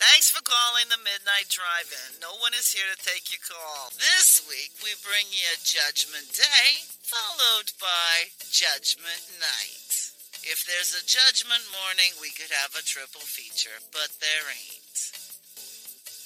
Thanks for calling the Midnight Drive-In. No one is here to take your call. This week we bring you Judgment Day, followed by Judgment Night. If there's a Judgment Morning, we could have a triple feature, but there ain't.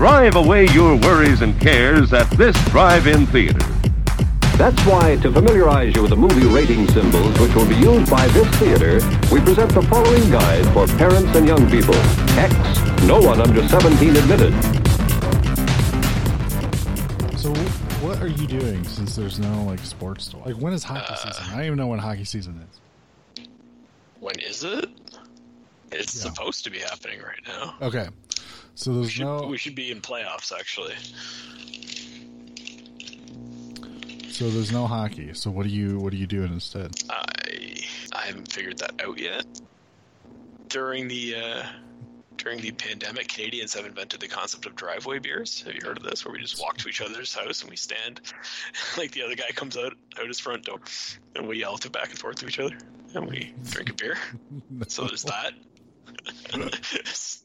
Drive away your worries and cares at this drive-in theater. That's why, to familiarize you with the movie rating symbols which will be used by this theater, we present the following guide for parents and young people. X, no one under 17 admitted. So, what are you doing since there's no like sports to Like, when is hockey uh, season? I don't even know when hockey season is. When is it? It's Yeah. supposed to be happening right now. Okay, so We there's should, no. we should be in playoffs actually. So there's no hockey. So what are you what are you doing instead? I I haven't figured that out yet. During the uh, during the pandemic, Canadians have invented the concept of driveway beers. Have you heard of this? Where we just walk to each other's house and we stand, like the other guy comes out out his front door, and we yell to back and forth to each other, and we drink a beer. So there's that.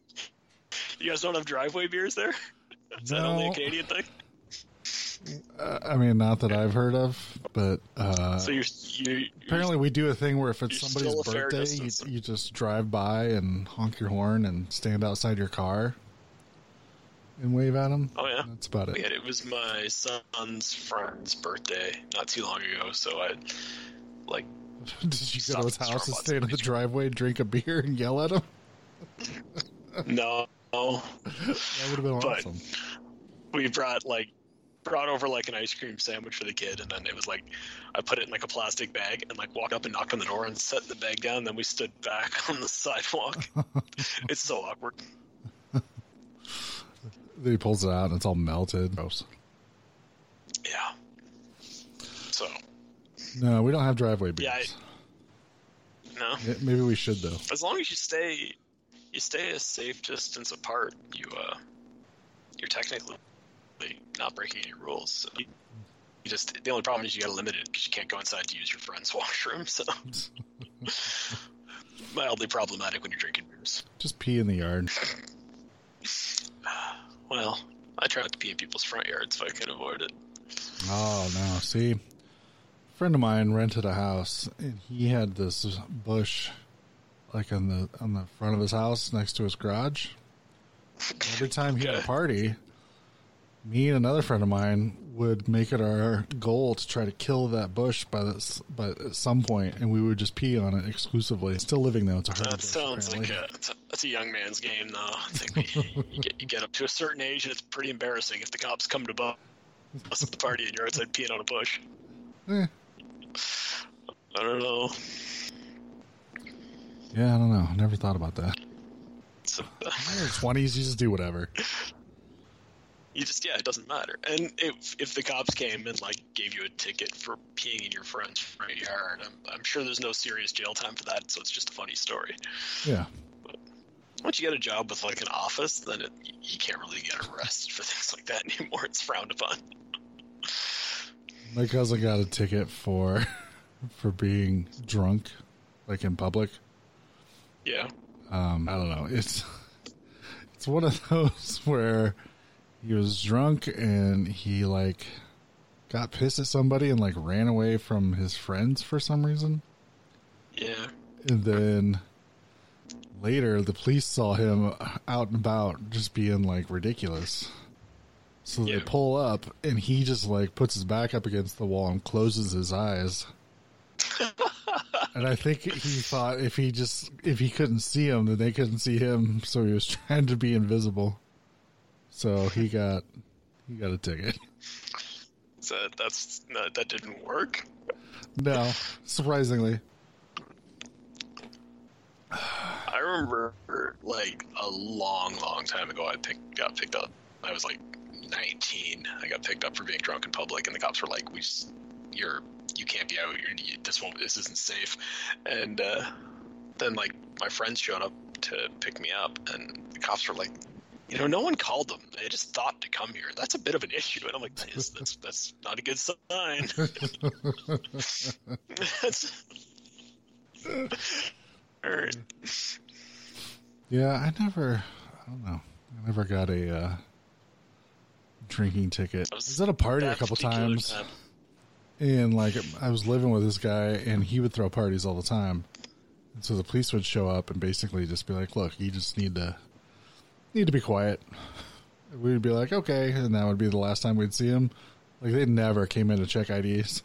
you guys don't have driveway beers there? Is that only a No. Canadian thing? Uh, I mean, not that I've heard of, but uh, So you're you apparently we do a thing where if it's somebody's still a fair birthday, you, you just drive by and honk your horn and stand outside your car and wave at them. Oh yeah. That's about it. Yeah, it was my son's friend's birthday not too long ago, so I like Did you go to his house and stand in the driveway, drink a beer, and yell at him? no. That would have been But- awesome. We brought like brought over like an ice cream sandwich for the kid, and then it was like I put it in like a plastic bag and like walked up and knocked on the door and set the bag down. Then we stood back on the sidewalk. it's so awkward. Then he pulls it out and it's all melted. Gross. Yeah. So No, we don't have driveway beers. Yeah, no. Maybe we should though. As long as you stay you stay a safe distance apart, you uh you're technically not breaking any rules. So you, you just the only problem is you got to limit it because you can't go inside to use your friend's washroom. So mildly problematic when you're drinking beers. Just pee in the yard. Well, I try not to pee in people's front yards if I can avoid it. Oh no! See, a friend of mine rented a house, and he had this bush, like on the on the front of his house next to his garage. Every time he had a party, me and another friend of mine would make it our goal to try to kill that bush by this, by at some point, and we would just pee on it exclusively. Still living though; it's a hard That bush, sounds like apparently. a that's, a that's a young man's game, though. I think you, get, you get up to a certain age, and it's pretty embarrassing if the cops come to bust at the party and you're outside peeing on a bush. Eh, I don't know. Yeah, I don't know. Never thought about that. Uh, In your twenties, you just do whatever. you just yeah, it doesn't matter. And if if the cops came and like gave you a ticket for peeing in your friend's front yard, I'm I'm sure there's no serious jail time for that. So it's just a funny story. Yeah. Once you get a job with like an office, then it, you can't really get arrested for things like that anymore. It's frowned upon. My cousin got a ticket for for being drunk, like in public. Yeah. Um, I don't know. It's it's one of those where he was drunk and he like got pissed at somebody and like ran away from his friends for some reason. Yeah. And then later the police saw him out and about just being like ridiculous. So they pull up and he just like puts his back up against the wall and closes his eyes. and I think he thought if he just if he couldn't see him then they couldn't see him, so he was trying to be invisible. So he got he got a ticket. So that's no, that didn't work. no, surprisingly. I remember like a long, long time ago. I picked, got picked up. I was like 19. I got picked up for being drunk in public, and the cops were like, "We, you're, you can't be out. You're, you, this won't, this isn't safe." And uh, then like my friends showed up to pick me up, and the cops were like, "You know, no one called them. They just thought to come here. That's a bit of an issue." And I'm like, "That's that's, that's not a good sign." right. Yeah, I never. I don't know. I never got a uh, drinking ticket. I was at a party a couple times, time. And like I was living with this guy, and he would throw parties all the time. And so the police would show up and basically just be like, "Look, you just need to need to be quiet." We'd be like, "Okay," and that would be the last time we'd see him. Like they never came in to check IDs.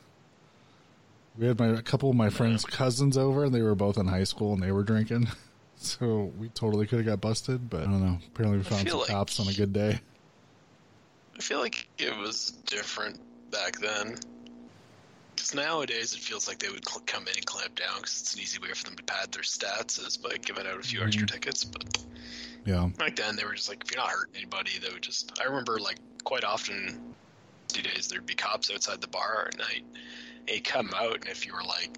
We had my a couple of my friends' cousins over, and they were both in high school, and they were drinking. So we totally could have got busted, but I don't know. Apparently, we found some like- cops on a good day. I feel like it was different back then. Because nowadays it feels like they would cl- come in and clamp down because it's an easy way for them to pad their stats is by giving out a few extra mm-hmm. tickets. But Yeah, back then they were just like, if you're not hurting anybody, they would just. I remember like quite often, two days there'd be cops outside the bar at night. They'd come out, and if you were like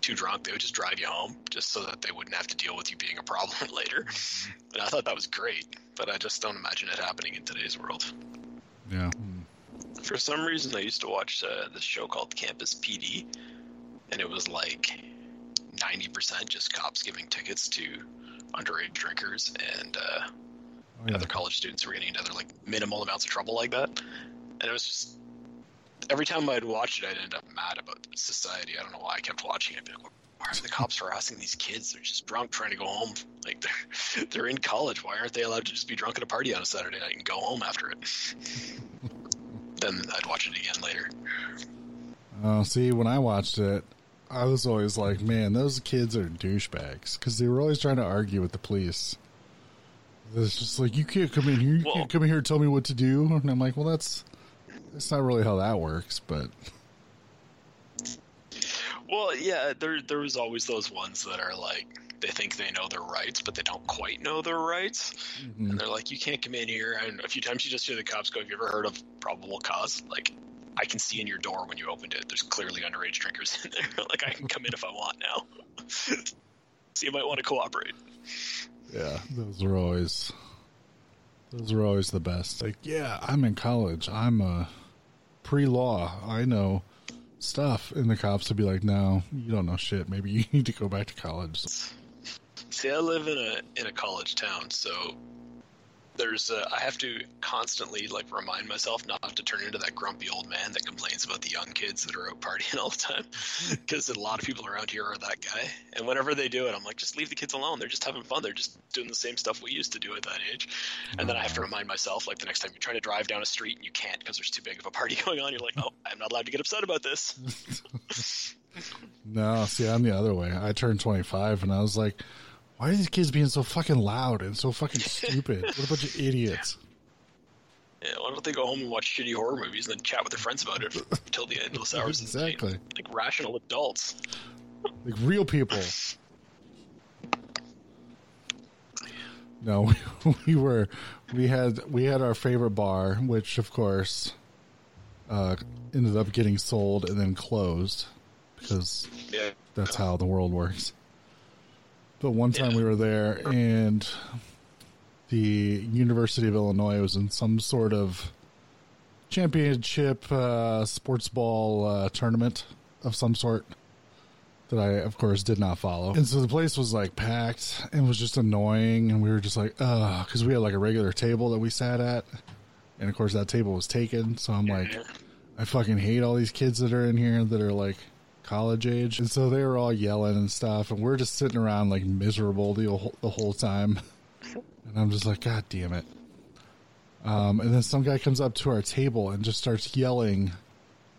too drunk, they would just drive you home just so that they wouldn't have to deal with you being a problem later. Mm-hmm. And I thought that was great, but I just don't imagine it happening in today's world. yeah. For some reason, I used to watch uh, this show called Campus PD, and it was like 90% just cops giving tickets to underage drinkers and uh, Oh, yeah. other college students who were getting into other like minimal amounts of trouble like that. And it was just every time I'd watch it, I'd end up mad about society. I don't know why I kept watching it. Like, why are the cops harassing these kids? They're just drunk trying to go home. Like they're they're in college. Why aren't they allowed to just be drunk at a party on a Saturday night and go home after it? then I'd watch it again later. Oh, see, when I watched it, I was always like, man, those kids are douchebags because they were always trying to argue with the police. It's just like you can't come in here, you Well- can't come in here and tell me what to do. And I'm like, well, that's that's not really how that works. But Well, yeah, there there was always those ones that are like they think they know their rights, but they don't quite know their rights, mm-hmm. and they're like, "You can't come in here." And a few times you just hear the cops go, "Have you ever heard of probable cause?" Like, I can see in your door when you opened it. There's clearly underage drinkers in there. like, I can come in if I want now. so you might want to cooperate. yeah, those are always those are always the best. Like, yeah, I'm in college. I'm a pre-law. I know stuff, and the cops would be like, no, you don't know shit. Maybe you need to go back to college. See, I live in a in a college town, so there's uh, I have to constantly like remind myself not to turn into that grumpy old man that complains about the young kids that are out partying all the time, because a lot of people around here are that guy. And whenever they do it, I'm like, just leave the kids alone. They're just having fun. They're just doing the same stuff we used to do at that age. And then I have to remind myself, like the next time you're trying to drive down a street and you can't because there's too big of a party going on, you're like, oh, I'm not allowed to get upset about this. No, see, I'm the other way. I turned 25 and I was like, why are these kids being so fucking loud and so fucking stupid? What a bunch of idiots. Yeah, why don't they go home and watch shitty horror movies and then chat with their friends about it until the endless hours of the night? Exactly. Like rational adults. Like real people. No, we, we were we had we had our favorite bar, which of course uh, ended up getting sold and then closed because Yeah. that's how the world works. But one time we were there and the University of Illinois was in some sort of championship uh, sports ball uh, tournament of some sort that I, of course, did not follow. And so the place was like packed and was just annoying. And we were just like, ugh, because we had like a regular table that we sat at. And of course, that table was taken. So I'm like, I fucking hate all these kids that are in here that are like college age. And so they were all yelling and stuff. And we're just sitting around like miserable the whole, the whole time. And I'm just like, God damn it. Um, and then some guy comes up to our table and just starts yelling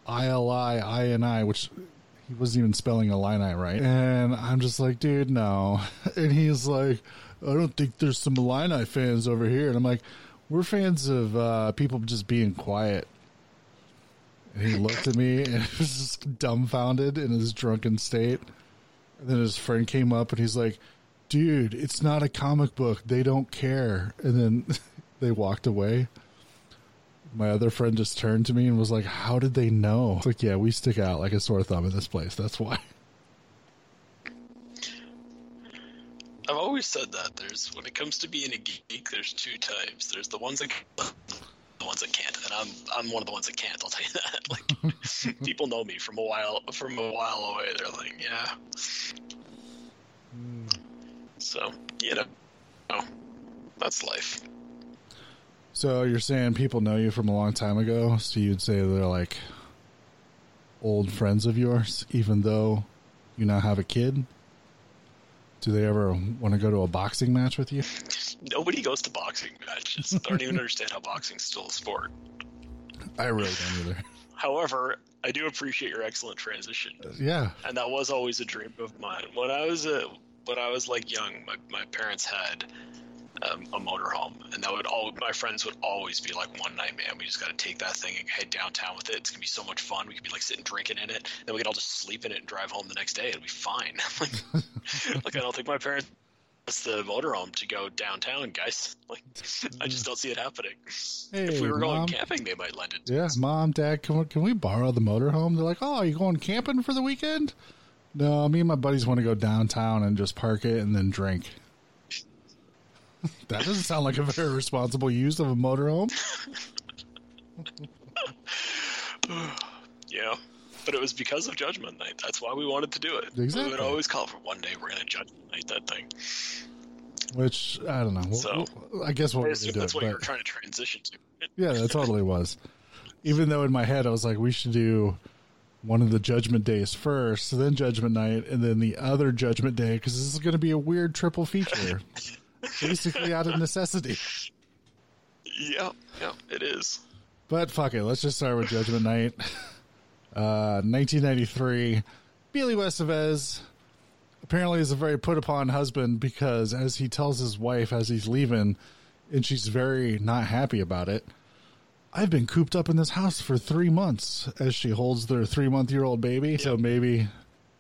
ILI, INI, which he wasn't even spelling Illini right. And I'm just like, dude, no. And he's like, I don't think there's some Illini fans over here. And I'm like, we're fans of uh, people just being quiet. And he looked at me and was just dumbfounded in his drunken state. And then his friend came up and he's like, dude, it's not a comic book. They don't care. And then they walked away. My other friend just turned to me and was like, How did they know? It's like, yeah, we stick out like a sore thumb in this place. That's why. I've always said that there's when it comes to being a geek, there's two types. There's the ones that the ones that can't, and I'm I'm one of the ones that can't. I'll tell you that. Like people know me from a while from a while away. They're like, yeah. Hmm. So you know, oh, that's life. So you're saying people know you from a long time ago, so you'd say they're like old friends of yours, even though you now have a kid? Do they ever want to go to a boxing match with you? Nobody goes to boxing matches. I don't even understand how boxing's still a sport. I really don't either. However, I do appreciate your excellent transition. Yeah. And that was always a dream of mine. When I was a when I was like young, my, my parents had um, a motorhome, and that would all my friends would always be like, "One night, man, we just got to take that thing and head downtown with it. It's gonna be so much fun. We could be like sitting drinking in it, then we could all just sleep in it and drive home the next day. It'll be fine." like, like I don't think my parents it's the motorhome to go downtown, guys. Like, I just don't see it happening. Hey, if we were going camping, they might lend it. to Yeah, us. mom, dad, can we, can we borrow the motorhome? They're like, oh, are you going camping for the weekend? No, me and my buddies want to go downtown and just park it and then drink. that doesn't sound like a very responsible use of a motorhome. Yeah. But it was because of Judgment Night. That's why we wanted to do it. We would always call for one day we're going to Judgment Night that thing. Which I don't know. We'll- So- we'll- I guess we'll I do that's it. what you were trying to transition to. yeah, that totally was. Even though in my head I was like, we should do one of the Judgment Days first, then Judgment Night, and then the other Judgment Day because this is going to be a weird triple feature, basically out of necessity. Yep, yep, it is. But fuck it, let's just start with Judgment Night. Uh, 1993. Emilio Estevez apparently is a very put upon husband because as he tells his wife as he's leaving, and she's very not happy about it. I've been cooped up in this house for three months as she holds their three month year old baby. So maybe,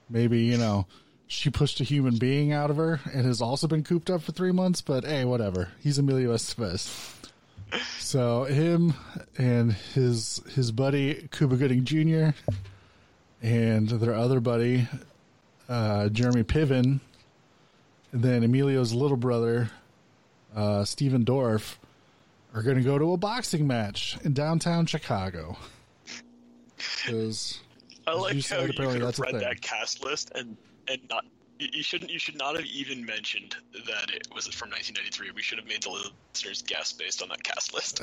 maybe, you know, she pushed a human being out of her and has also been cooped up for three months. But hey, whatever. He's Emilio Estevez. So him and his his buddy Cuba Gooding Jr. and their other buddy uh, Jeremy Piven, and then Emilio's little brother uh, Stephen Dorff are going to go to a boxing match in downtown Chicago. Because I like how you apparently could have read that cast list and and not. You shouldn't. You should not have even mentioned that it was from 1993. We should have made the listeners guess based on that cast list.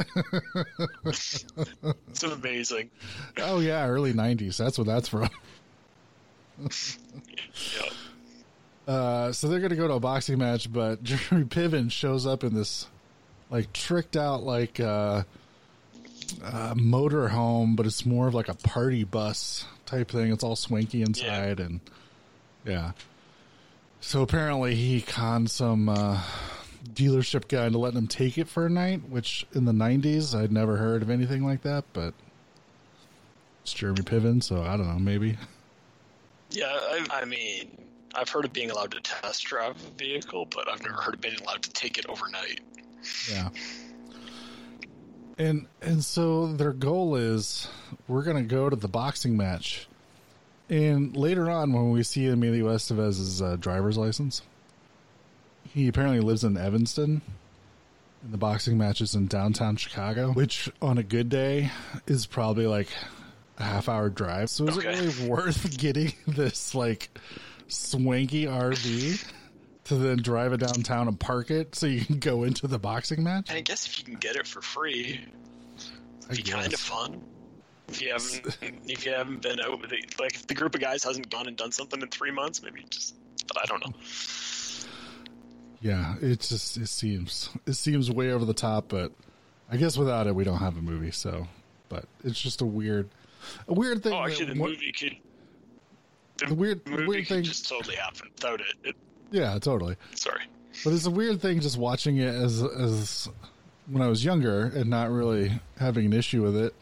it's amazing. oh yeah, early '90s. That's what that's from. Yeah. Uh, so they're going to go to a boxing match, but Jeremy Piven shows up in this like tricked out like uh, uh, motor home, but it's more of like a party bus type thing. It's all swanky inside, and yeah. So apparently he conned some uh, dealership guy into letting him take it for a night, which in the '90s I'd never heard of anything like that, but it's Jeremy Piven, so I don't know, maybe. Yeah. I, I mean, I've heard of being allowed to test drive a vehicle, but I've never heard of being allowed to take it overnight. Yeah. And and so their goal is we're gonna go to the boxing match. And later on when we see Emilio Estevez's uh, driver's license, he apparently lives in Evanston. And the boxing match is in downtown Chicago, which on a good day is probably like a half hour drive. So is Okay. it really worth getting this like swanky RV to then drive it downtown and park it so you can go into the boxing match? And I guess if you can get it for free, it'd be kind of fun. If you haven't, if you haven't been out with it, like if the group of guys hasn't gone and done something in three months, maybe just I don't know. Yeah, it just it seems it seems way over the top, but I guess without it we don't have a movie. So, but it's just a weird, a weird thing. Oh, actually, the one- movie could. The, The weird- the movie weird thing- just totally happen without it. it. Yeah, totally. Sorry. But it's a weird thing just watching it as as when I was younger and not really having an issue with it.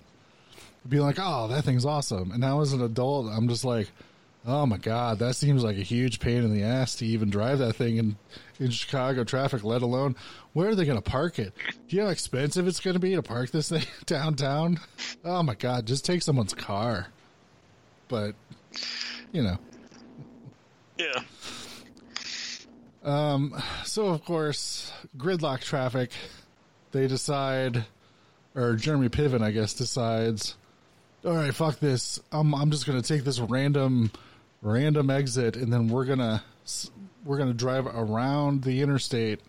Being like, "Oh, that thing's awesome." And now as an adult, I'm just like, "Oh my god, that seems like a huge pain in the ass to even drive that thing in in Chicago traffic. Let alone where are they going to park it? Do you know how expensive it's going to be to park this thing downtown? Oh my god, just take someone's car." But you know, Yeah. Um, so of course, gridlock traffic. They decide, or Jeremy Piven, I guess, decides. All right, fuck this. I'm I'm just gonna take this random, random exit, and then we're gonna we're gonna drive around the interstate,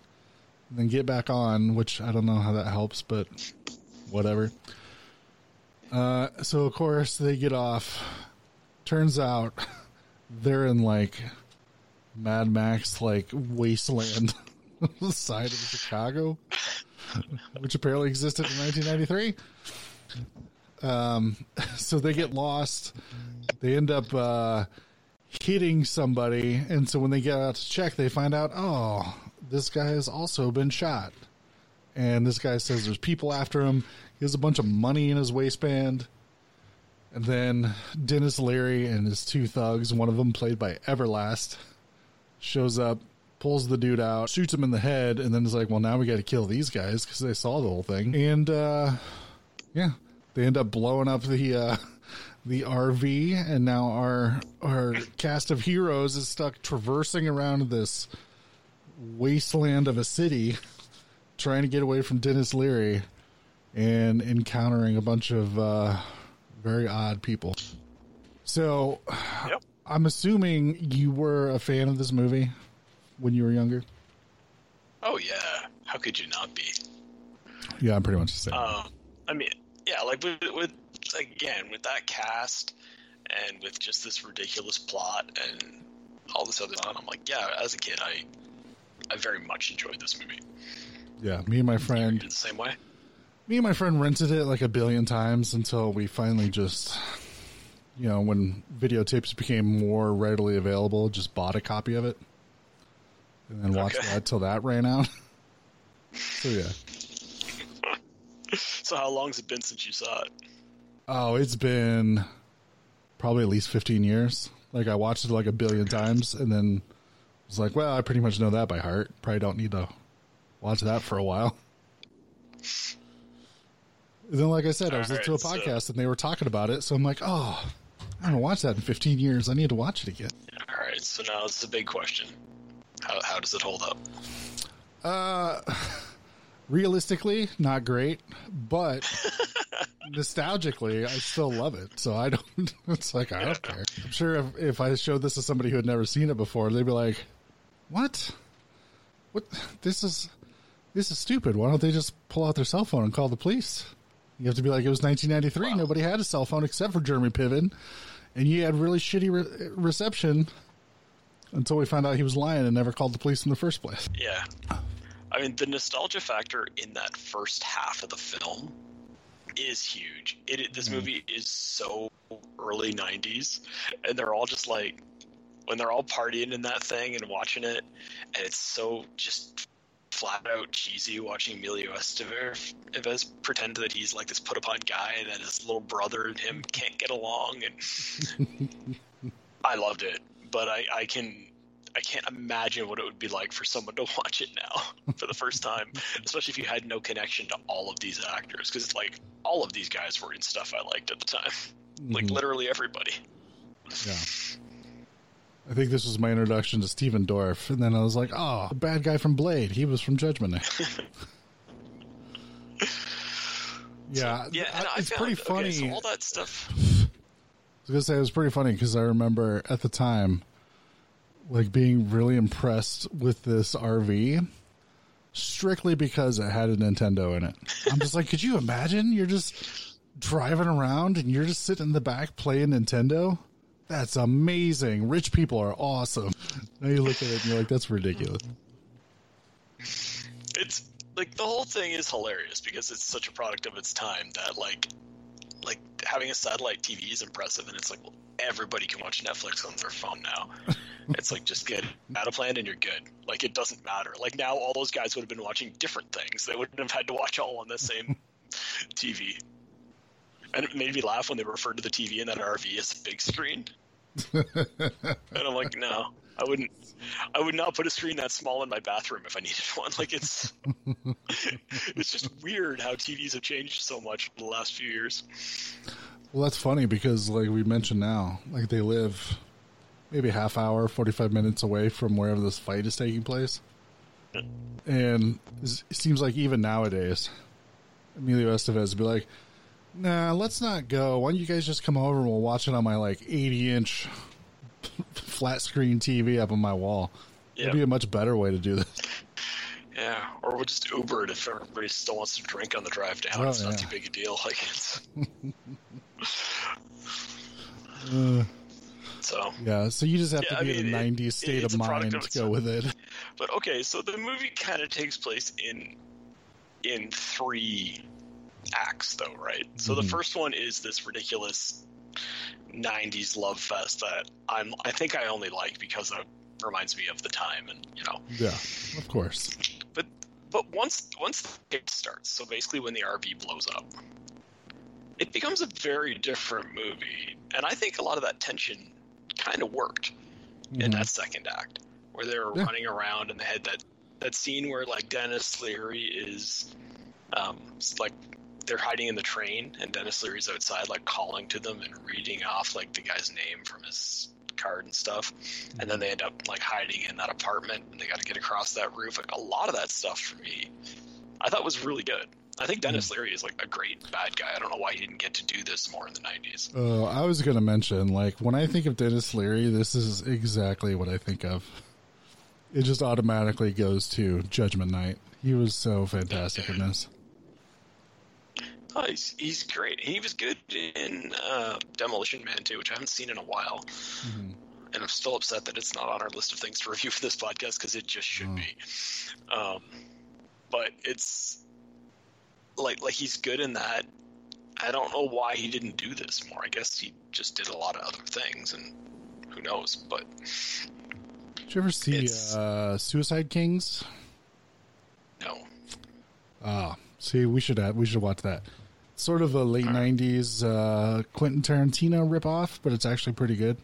and then get back on. Which I don't know how that helps, but whatever. Uh, so of course they get off. Turns out they're in like Mad Max like wasteland side of Chicago, which apparently existed in 1993. Um, so they get lost. They end up uh, hitting somebody, and so when they get out to check, they find out, oh, this guy has also been shot. And this guy says there's people after him. He has a bunch of money in his waistband. And then Denis Leary and his two thugs, one of them played by Everlast, shows up, pulls the dude out, shoots him in the head, and then is like, "Well, now we got to kill these guys because they saw the whole thing." And uh, yeah, they end up blowing up the uh, the RV, and now our our cast of heroes is stuck traversing around this wasteland of a city, trying to get away from Denis Leary, and encountering a bunch of uh, very odd people. So, Yep. I'm assuming you were a fan of this movie when you were younger. Oh yeah. How could you not be? Yeah, I'm pretty much the same. Um, I mean, yeah, like with, with again with that cast and with just this ridiculous plot and all this other stuff, I'm like, yeah, as a kid, I I very much enjoyed this movie. yeah, me and my friend, did the same way. me and my friend rented it like a billion times until we finally just, you know, when videotapes became more readily available, just bought a copy of it and then watched Okay. that till that ran out. so yeah. So how long's it been since you saw it? Oh, it's been probably at least 15 years. Like I watched it like a billion times and then was like, well, I pretty much know that by heart. Probably don't need to watch that for a while. And then, like I said, I was All listening to a right, so- podcast and they were talking about it. So I'm like, oh, I haven't watched that in 15 years. I need to watch it again. All right, so now it's the big question: How how does it hold up? Uh, Realistically, not great, but nostalgically, I still love it. So I don't, it's like, I don't care. I'm sure if, if I showed this to somebody who had never seen it before, they'd be like, what? What? This is, this is stupid. Why don't they just pull out their cell phone and call the police? You have to be like, it was 1993. Nobody had a cell phone except for Jeremy Piven. And you had really shitty re- reception until we found out he was lying and never called the police in the first place. Yeah, I mean the nostalgia factor in that first half of the film is huge. It, it this mm-hmm. movie is so early '90s, and they're all just like when they're all partying in that thing and watching it, and it's so just flat out cheesy watching Emilio Estevez Estevez pretend that he's like this put upon guy that his little brother and him can't get along and I loved it, but I, I can I can't imagine what it would be like for someone to watch it now for the first time, especially if you had no connection to all of these actors, because like all of these guys were in stuff I liked at the time, like Mhm. literally everybody. Yeah. I think this was my introduction to Stephen Dorff, and then I was like, "Oh, the bad guy from Blade. He was from Judgment Day." yeah, Yeah, and I- I it's found, pretty okay, funny. so all that stuff. I was gonna say it was pretty funny because I remember at the time, like being really impressed with this RV, strictly because it had a Nintendo in it. I'm just like, could you imagine? You're just driving around and you're just sitting in the back playing Nintendo. That's amazing. Rich people are awesome. Now you look at it and you're like, that's ridiculous. It's like the whole thing is hilarious because it's such a product of its time that like like having a satellite TV is impressive and it's like well everybody can watch Netflix on their phone now. it's like just get out a plan and you're good. Like it doesn't matter. Like now all those guys would have been watching different things. They wouldn't have had to watch all on the same TV. And it made me laugh when they referred to the TV in that RV as a big screen. and I'm like, no, I wouldn't. I would not put a screen that small in my bathroom if I needed one. Like it's, it's just weird how TVs have changed so much in the last few years. Well, that's funny because, like we mentioned now, like they live maybe a half hour, 45 minutes away from wherever this fight is taking place. And it seems like even nowadays, Emilio Estevez would be like, nah, let's not go. Why don't you guys just come over and we'll watch it on my like 80 inch flat screen TV up on my wall? Yeah. It'd be a much better way to do this. Yeah, or we'll just Uber it if everybody still wants to drink on the drive down. Oh, it's not too big a deal. Like it's Uh, so. yeah, so you just have Yeah, to be I in a 90s it- state it's of mind to go with it. But okay, so the movie kind of takes place in in three acts, though, right? So the Mhm. first one is this ridiculous '90s love fest that I'm. I think I only like because it reminds me of the time, and you know. Yeah, of course. But but once once the hit starts, so basically when the RV blows up, it becomes a very different movie, and I think a lot of that tension kind of worked in Mhm. that second act where they were Yeah. running around and they had that that scene where like Denis Leary is um like they're hiding in the train and Denis Leary's outside like calling to them and reading off like the guy's name from his card and stuff. And then they end up like hiding in that apartment and they got to get across that roof. Like a lot of that stuff for me I thought was really good. I think Denis Leary is like a great bad guy. I don't know why he didn't get to do this more in the 90s Uh, I was going to mention, like, when I think of Denis Leary, this is exactly what I think of. It just automatically goes to Judgment Night. He was so fantastic in this. Oh, he's, he's great. He was good in uh, Demolition Man too, which I haven't seen in a while, and I'm still upset that it's not on our list of things to review for this podcast because it just should Oh. be. Um, but it's like like he's good in that. I don't know why he didn't do this more. I guess he just did a lot of other things, and who knows? But Did you ever see uh, Suicide Kings? no, Ah, see, we should have, we should watch that. Sort of a late '90s uh, Quentin Tarantino ripoff, but it's actually pretty good.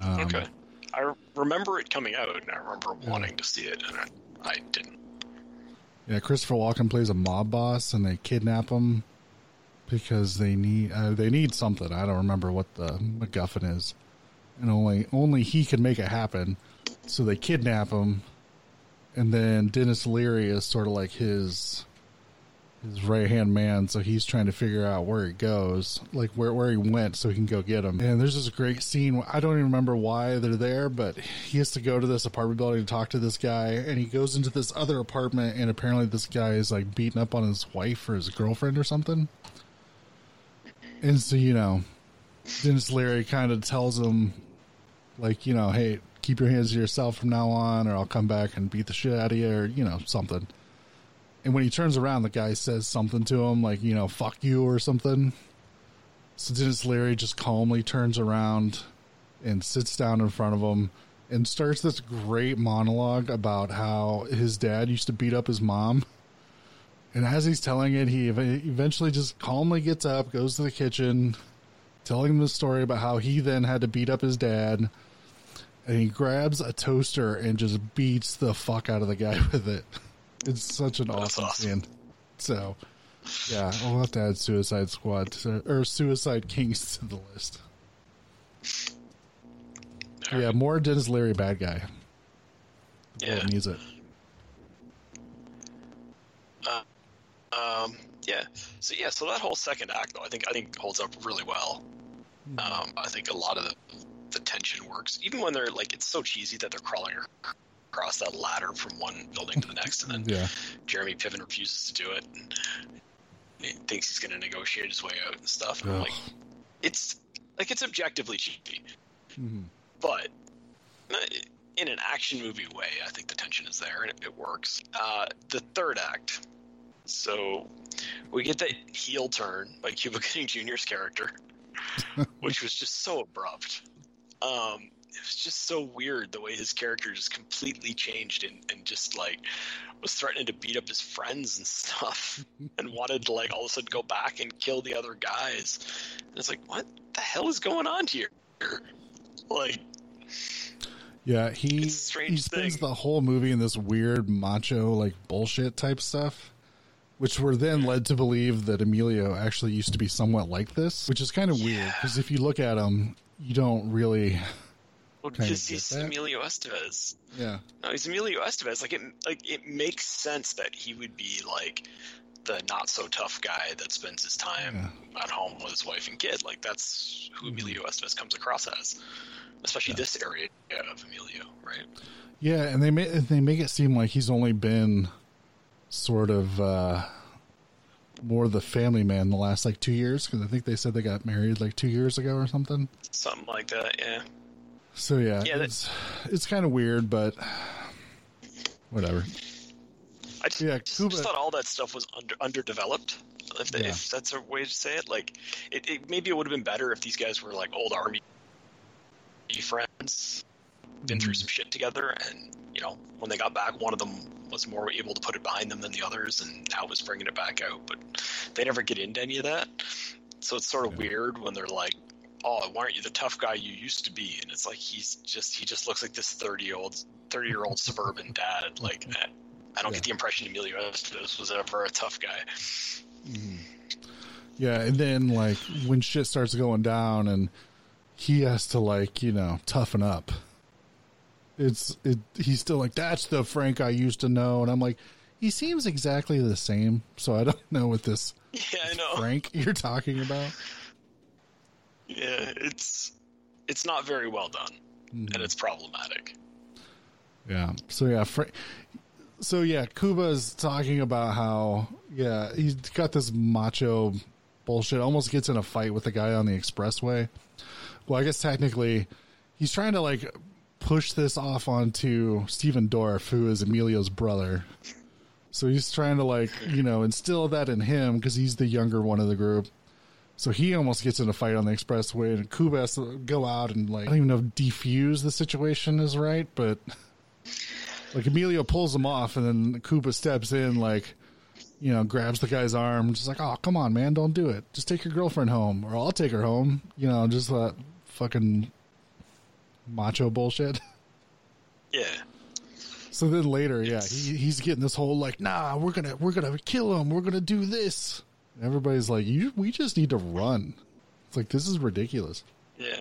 Um, okay. I remember it coming out, and I remember wanting to see it, and I, I didn't. Yeah, Christopher Walken plays a mob boss, and they kidnap him because they need uh, they need something. I don't remember what the MacGuffin is, and only only he can make it happen. So they kidnap him, and then Denis Leary is sort of like his his right hand man. So he's trying to figure out where he goes, like where where he went, so he can go get him. And there's this great scene. I don't even remember why they're there, but he has to go to this apartment building to talk to this guy, and he goes into this other apartment, and apparently this guy is like beating up on his wife or his girlfriend or something. And so you know, Denis Leary kind of tells him, like you know, hey, keep your hands to yourself from now on, or I'll come back and beat the shit out of you, or you know, something. And when he turns around, the guy says something to him, like, you know, fuck you or something. So Denis Leary just calmly turns around and sits down in front of him and starts this great monologue about how his dad used to beat up his mom. And as he's telling it, he eventually just calmly gets up, goes to the kitchen, telling the story about how he then had to beat up his dad. And he grabs a toaster and just beats the fuck out of the guy with it. It's such an awesome, awesome. scene. So, yeah, I'll have to add Suicide Squad to, or Suicide Kings to the list. Yeah, more Denis Leary bad guy. The Yeah. needs it. Um, yeah. So yeah. So that whole second act, though, I think I think holds up really well. Um, I think a lot of the the tension works, even when they're like it's so cheesy that they're crawling across that ladder from one building to the next, and then Yeah, Jeremy Piven refuses to do it. And he thinks he's going to negotiate his way out and stuff. And like, it's like it's objectively cheesy, Mhm. but uh, in an action movie way, I think the tension is there and it, it works. Uh, the third act, so we get that heel turn by Cuba Gooding Jr.'s character, which was just so abrupt. Um, it was just so weird the way his character just completely changed and, and just like was threatening to beat up his friends and stuff and wanted to like all of a sudden go back and kill the other guys. And it's like, what the hell is going on here? Like, Yeah, he It's a strange he spends thing. the whole movie in this weird macho like bullshit type stuff, which were then led to believe that Emilio actually used to be somewhat like this, which is kind of weird because if you look at him, you don't really. Well, because he's. Emilio Estevez. Yeah, No, he's Emilio Estevez. Like it, like it makes sense that he would be like the not so tough guy that spends his time at home with his wife and kid. Like that's who Mm-hmm. Emilio Estevez comes across as, especially this area of Emilio, right? yeah, and they make they make it seem like he's only been sort of uh more the family man the last like two years because I think they said they got married like two years ago or something. Something like that. Yeah. So yeah, Yeah, it's it's kind of weird, but whatever. I just, Yeah, Cuba- just thought all that stuff was under underdeveloped. If, Yeah. if that's a way to say it, like it, it maybe it would have been better if these guys were like old army friends, been through Mhm. some shit together, and you know when they got back, one of them was more able to put it behind them than the others, and now was bringing it back out. But they never get into any of that, so it's sort of Yeah. weird when they're like. Oh, why aren't you the tough guy you used to be? And it's like he's just he just looks like this thirty year old thirty year old suburban dad. Like I- I don't Yeah. get the impression Emilio Estevez was ever a tough guy. Mm-hmm. Yeah, and then like when shit starts going down and he has to like, you know, toughen up. It's it he's still like, That's the Frank I used to know and I'm like, he seems exactly the same, so I don't know what this Yeah, I know. Frank you're talking about. Yeah, it's it's not very well done, Mm-hmm. and it's problematic. Yeah. So yeah, Fra- so yeah, Cuba's talking about how yeah he's got this macho bullshit. Almost gets in a fight with the guy on the expressway. Well, I guess technically he's trying to like push this off onto Stephen Dorff, who is Emilio's brother. So he's trying to like you know instill that in him because he's the younger one of the group. So he almost gets in a fight on the expressway, and Cuba has to go out and like I don't even know if defuse the situation is right, but like Emilio pulls him off, and then Cuba steps in, like you know, grabs the guy's arm, just like, "Oh, come on, man, don't do it. Just take your girlfriend home, or I'll take her home." You know, just that fucking macho bullshit. Yeah, So then later, yeah, he, he's getting this whole like, "Nah, we're gonna we're gonna kill him. We're gonna do this." Everybody's like, "You, we just need to run." It's like this is ridiculous. yeah.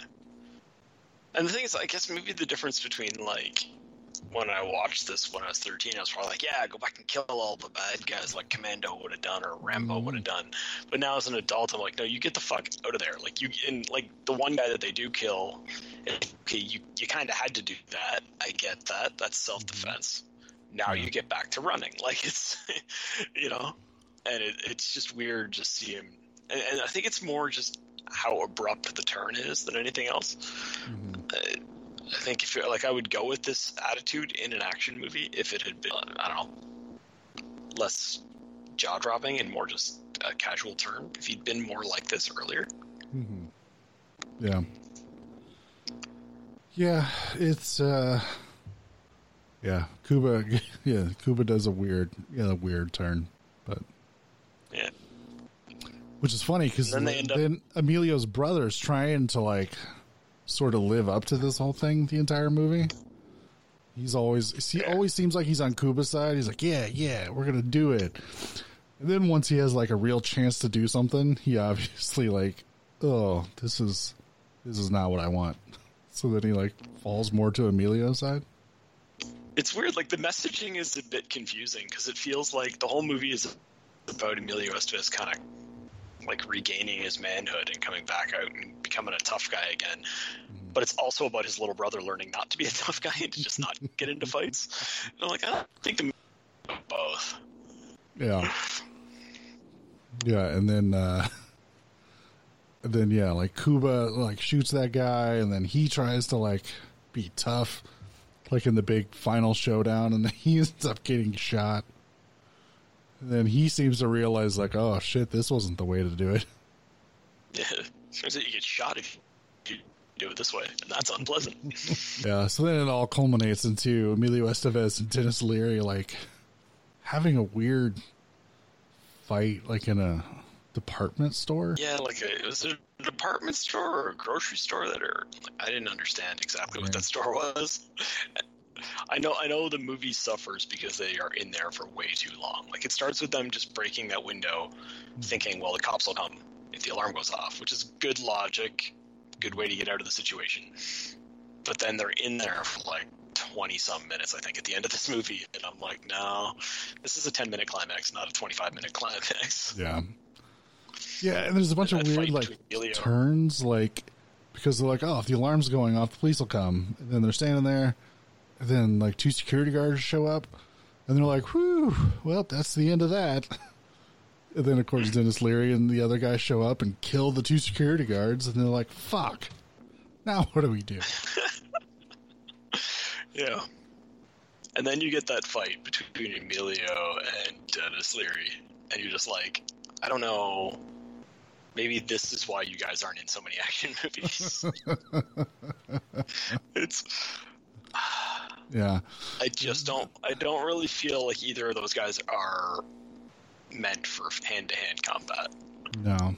And the thing is, I guess maybe the difference between like when I watched this when I was thirteen, I was probably like, yeah, go back and kill all the bad guys like Commando would have done or Rambo mm-hmm. would have done. But now as an adult, I'm like, no, you get the fuck out of there. Like you, and like the one guy that they do kill, okay, you you kind of had to do that. I get that. That's self defense. Mm-hmm. Now you get back to running. Like it's, you know, and it, it's just weird to see him. And, and I think it's more just how abrupt the turn is than anything else. Uh, I think if you're like I would go with this attitude in an action movie if it had been I don't know less jaw dropping and more just a casual turn. If he'd been more like this earlier, Yeah. Yeah, it's uh yeah, Cuba yeah, Cuba does a weird yeah, a weird turn, which is funny And then, then end up- Emilio's brother's trying to like sort of live up to this whole thing the entire movie. He's always he always seems like he's on Cuba's side. He's like, "Yeah, yeah, we're going to do it." And then once he has like a real chance to do something, he obviously like, "Oh, this is this is not what I want." So then he like falls more to Emilio's side. it's weird. Like the messaging is a bit confusing because it feels like the whole movie is about Emilio Estevez kind of like regaining his manhood and coming back out and becoming a tough guy again. But it's also about his little brother learning not to be a tough guy and to just not get into fights. And I'm like, I think the movie is about both. Yeah. Yeah, and then uh then yeah, like Cuba like shoots that guy and then he tries to like be tough like in the big final showdown and then he ends up getting shot. Then he seems to realize like, oh shit, this wasn't the way to do it. Yeah, turns out you get shot if you do it this way, and that's unpleasant. Yeah, so then it all culminates into Emilio Estevez and Dennis Leary like having a weird fight, like in a department store. yeah, like uh, a, was a department store or a grocery store that are? I didn't understand exactly what that store was. I know, I know the movie suffers because they are in there for way too long. Like it starts with them just breaking that window, hmm. thinking, "Well, the cops will come if the alarm goes off," which is good logic, good way to get out of the situation. But then they're in there for like twenty some minutes, I think, at the end of this movie, and I'm like, "No, this is a ten minute climax, not a twenty five minute climax." Yeah. Yeah, and there's a bunch of weird like turns, like because they're like, oh, if the alarm's going off, the police will come. And then they're standing there, then like two security guards show up, and they're like, whew, well, that's the end of that. And then of course Denis Leary and the other guy show up and kill the two security guards, and they're like, fuck. Now what do we do? Yeah. And then you get that fight between Emilio and Denis Leary, and you're just like, I don't know. Maybe this is why you guys aren't in so many action movies. it's Yeah. I just don't I don't really feel like either of those guys are meant for hand to hand combat. No.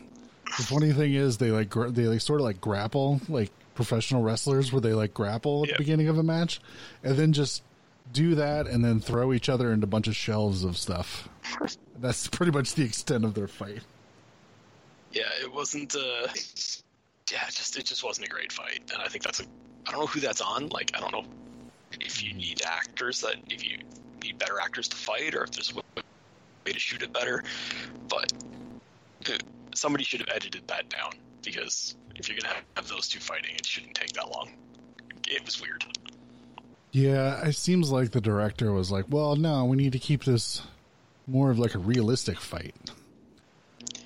The funny thing is, they like they like sort of like grapple like professional wrestlers, where they like grapple at Yep. the beginning of a match, and then just do that, and then throw each other into a bunch of shelves of stuff. That's pretty much the extent of their fight. Yeah, it wasn't uh yeah, just it just wasn't a great fight. And I think that's a I don't know who that's on. Like I don't know if you need actors that if you need better actors to fight or if there's a way to shoot it better. But uh, somebody should have edited that down because if you're gonna have those two fighting, it shouldn't take that long. It was weird. Yeah, it seems like the director was like, "Well, no, we need to keep this more of like a realistic fight."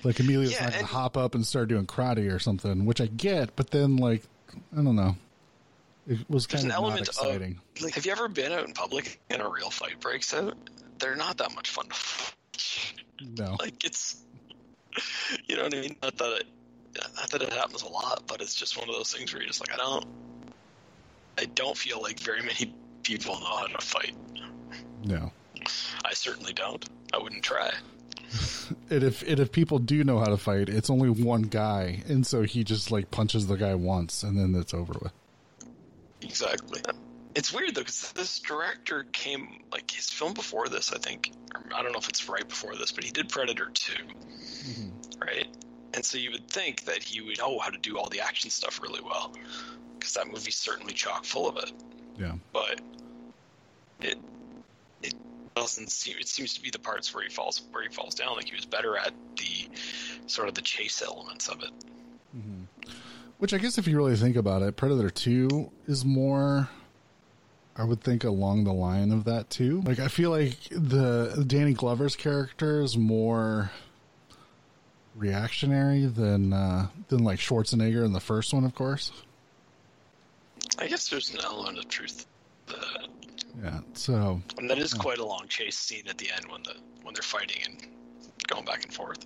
Like Emilio's Yeah, not gonna and- hop up and start doing karate or something, which I get, but then like I don't know, it was There's kind an element exciting. of like have you ever been out in public and a real fight breaks out? They're not that much fun to watch. no, like it's you know what I mean. Not that it, not that it happens a lot, but it's just one of those things where you're just like, I don't, I don't feel like very many people know how to fight. no. I certainly don't. I wouldn't try. And if and if people do know how to fight, it's only one guy, and so he just like punches the guy once, and then it's over with. Exactly. It's weird though, because this director came like his film before this. I think or I don't know if it's right before this, but he did Predator 2 mm-hmm. right? And so you would think that he would know how to do all the action stuff really well, because that movie's certainly chock full of it. Yeah, but it it doesn't seem it seems to be the parts where he falls where he falls down like he was better at the sort of the chase elements of it which I guess if you really think about it, Predator Two is more. I would think along the line of that too. Like I feel like the Danny Glover's character is more reactionary than uh, than like Schwarzenegger in the first one, of course. i guess there's an element of truth to Yeah. So and that is quite a long chase scene at the end when the when they're fighting and going back and forth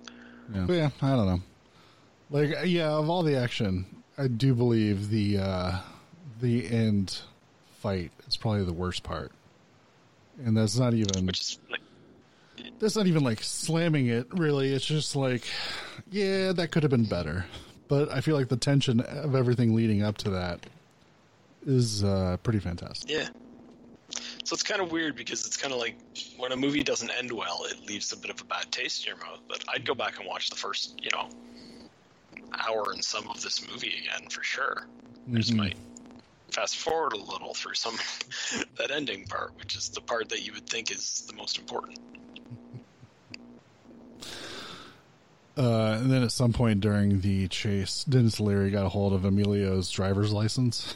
yeah, but yeah, I don't know. Like yeah, of all the action, I do believe the uh, the end fight is probably the worst part, and that's not even which is like that's not even like slamming it really. It's just like yeah that could have been better. But i feel like the tension of everything leading up to that is uh pretty fantastic. Yeah. So it's kind of weird because it's kind of like when a movie doesn't end well it leaves a bit of a bad taste in your mouth. But i'd go back and watch the first you know hour and some of this movie again for sure. I just might fast forward a little through some that ending part, which is the part that you would think is the most important. uh and then at some point during the chase denis leary got a hold of emilio's driver's license.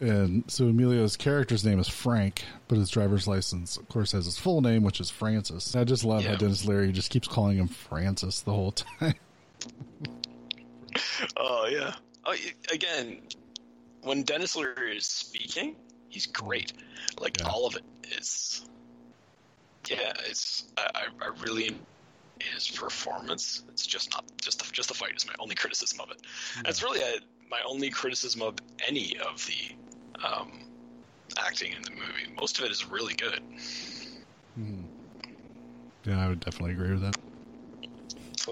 And so emilio's character's name is frank but his driver's license of course has his full name which is francis. I just love how denis leary just keeps calling him francis the whole time Oh yeah. Oh, again, when Denis Leary is speaking, he's great. Like Yeah. all of it is. Yeah, it's I, I- really his performance. It's just not just the just the fight is my only criticism of it. That's really a, my only criticism of any of the um, acting in the movie. Most of it is really good. Yeah, I would definitely agree with that.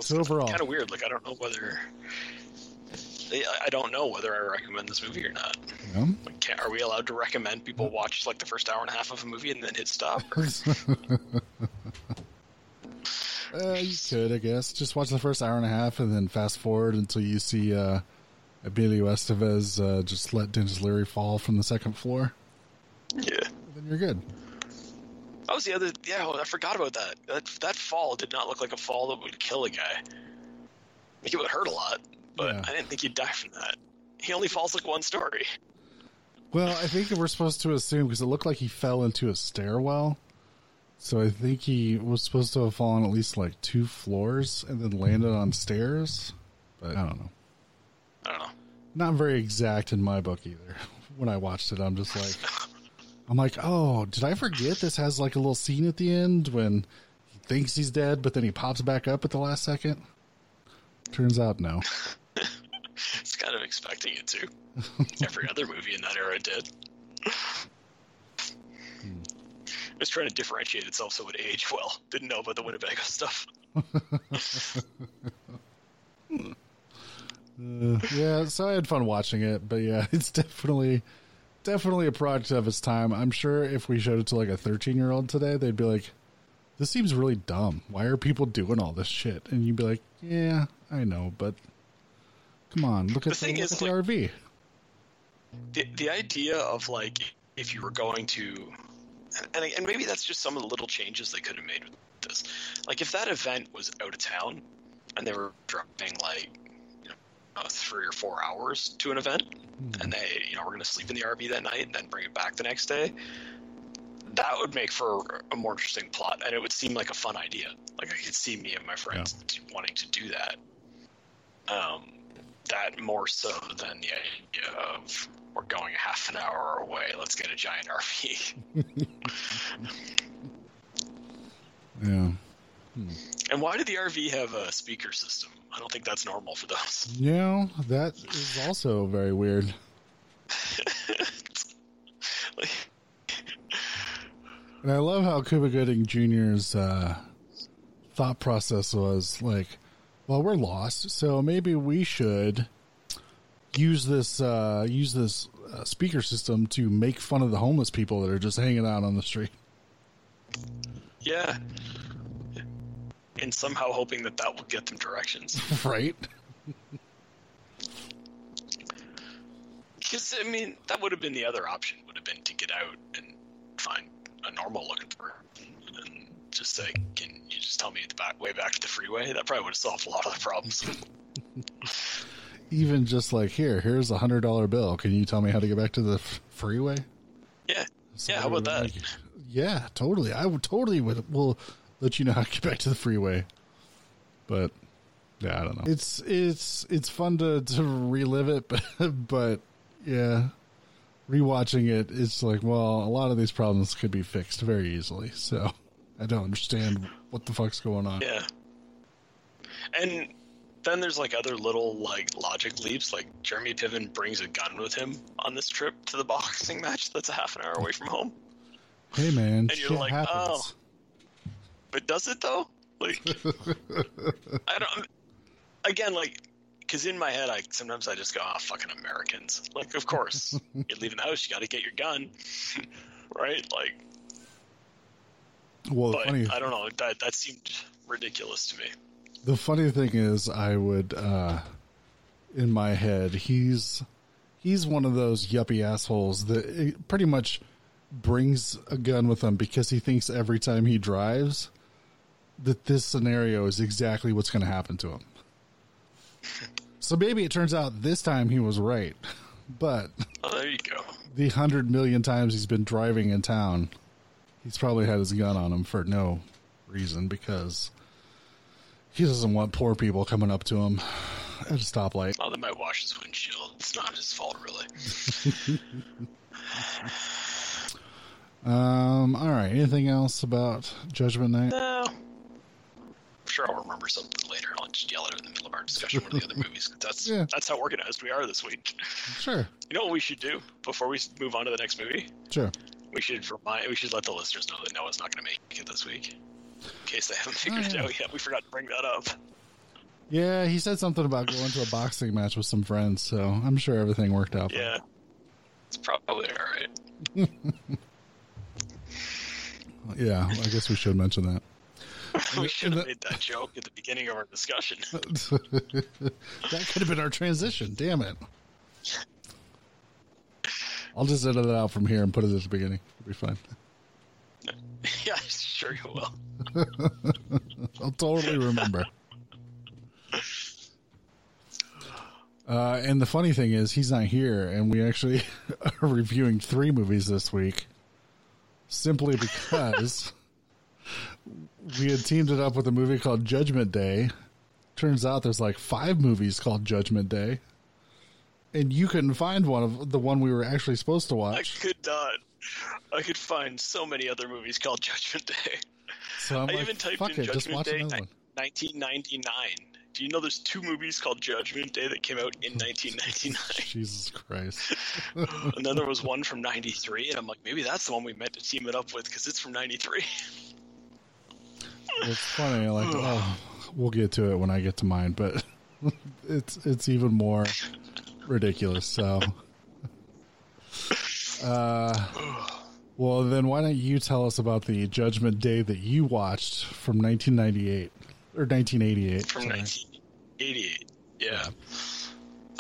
So, So overall- kind of weird. Like I don't know whether I don't know whether I recommend this movie or not. Yeah. Like, can, are we allowed to recommend people watch like the first hour and a half of a movie and then hit stop? Uh, you could, I guess. Just watch the first hour and a half and then fast forward until you see uh, Emilio Estevez uh, just let Denis Leary fall from the second floor. yeah. Then you're good. That was the other. Yeah, I forgot about that. That that fall did not look like a fall that would kill a guy. Like it would hurt a lot, but Yeah. I didn't think he'd die from that. He only falls like one story. Well, I think we're supposed to assume because it looked like he fell into a stairwell. So I think he was supposed to have fallen at least like two floors and then landed on stairs. But I don't know. I don't know. Not very exact in my book either. When I watched it, I'm just like, I'm like, oh, did I forget this has like a little scene at the end when he thinks he's dead, but then he pops back up at the last second? Turns out, no. It's kind of expecting it to. Every other movie in that era did. It was trying to differentiate itself so it would age well. Didn't know about the Winnebago stuff. Uh, yeah, so I had fun watching it, but yeah, it's definitely definitely a product of its time. I'm sure if we showed it to like a 13 year old today, they'd be like, "This seems really dumb. Why are people doing all this shit?" And you'd be like, "Yeah, I know, but come on, look at The thing look is, at the like- RV." the the idea of like if you were going to and, and maybe that's just some of the little changes they could have made with this like if that event was out of town and they were driving like uh, three or four hours to an event and they you know we're going to sleep in the rv that night and then bring it back the next day that would make for a more interesting plot and it would seem like a fun idea like i could see me and my friends wanting to do that um, that more so than the idea of we're going a half an hour away. Let's get a giant RV. Yeah, and why did the RV have a speaker system? I don't think that's normal for those. you know that is also very weird. Like, And I love how Cuba Gooding Jr.'s uh, thought process was like, well, we're lost, so maybe we should use this uh, use this uh, speaker system to make fun of the homeless people that are just hanging out on the street. yeah. And somehow hoping that that will get them directions. right? Because, I mean, that would have been the other option, would have been to get out and find a normal looking person and just say, can you just tell me the back, way back to the freeway? That probably would have solved a lot of the problems. Even just like here, here's a hundred dollar bill. Can you tell me how to get back to the f- freeway? yeah. So Yeah, how about that? like, yeah, totally. I would totally would will let you know how to get back to the freeway. But yeah, I don't know. It's it's it's fun to to relive it, but but yeah, rewatching it, it's like well, a lot of these problems could be fixed very easily. So I don't understand what the fuck's going on. Yeah. And then there's like other little like logic leaps. Like Jeremy Piven brings a gun with him on this trip to the boxing match that's a half an hour away from home. Hey man, And you're shit like, happens. oh. But does it though? Like, I don't. Again, like, because in my head, I sometimes I just go, "Ah, fucking Americans." Like, of course, you're leaving the house, you got to get your gun, right? Like, Well, but funny I don't know. That that seemed ridiculous to me. The funny thing is, I would, uh, in my head, he's he's one of those yuppie assholes that eh, pretty much brings a gun with him because he thinks every time he drives that this scenario is exactly what's going to happen to him. So maybe it turns out this time he was right, but Oh, there you go. the hundred million times he's been driving in town, he's probably had his gun on him for no reason because he doesn't want poor people coming up to him at a stoplight. Oh, they might wash his windshield. It's not his fault, really. Um, all right. Anything else about Judgment Night? No. Sure I'll remember something later. I'll just yell it in the middle of our discussion one of the other movies. That's Yeah. that's how organized we are this week. Sure, You know what we should do before we move on to the next movie? sure. We should remind. We should let the listeners know that Noah's not going to make it this week, in case they haven't figured Oh, it out yet. We forgot to bring that up. Yeah, he said something about going to a boxing match with some friends, so I'm sure everything worked out. Yeah, it's probably all right. Yeah, I guess we should mention that. we should have made that joke at the beginning of our discussion. that could have been our transition. Damn it. I'll just edit it out from here and put it at the beginning. It'll be fine. yeah, sure you will. I'll totally remember. Uh, and the funny thing is, he's not here, and we actually are reviewing three movies this week, simply because we had teamed it up with a movie called Judgment Day. Turns out there's like five movies called Judgment Day, and you couldn't find one of the one we were actually supposed to watch. I could not. I could find so many other movies called Judgment Day. So I'm I like, even typed in it, just Judgment Day 1999. Do you know there's two movies called Judgment Day that came out in 1999? Jesus Christ. and then there was one from 93, and I'm like, maybe that's the one we meant to team it up with because it's from 93. It's funny like oh we'll get to it when i get to mine but it's it's even more ridiculous so uh well then why don't you tell us about the judgment day that you watched from 1998 or 1988 from sorry. 1988. Yeah.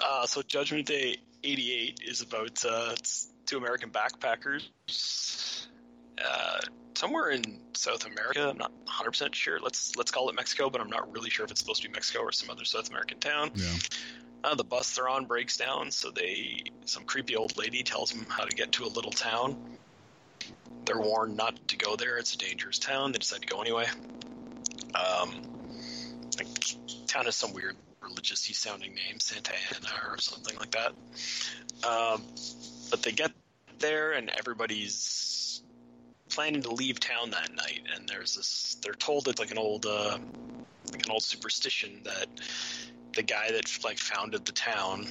Uh, so Judgment Day 88 is about uh, two American backpackers uh, somewhere in South America. I'm not 100% sure. Let's let's call it Mexico, but I'm not really sure if it's supposed to be Mexico or some other South American town. yeah Uh, the bus they're on breaks down, so they some creepy old lady tells them how to get to a little town. They're warned not to go there; it's a dangerous town. They decide to go anyway. Um, the town has some weird religious sounding name, Santa Ana or something like that. Um, but they get there, and everybody's planning to leave town that night. And there's this. They're told it's like an old, uh, like an old superstition that the guy that like founded the town,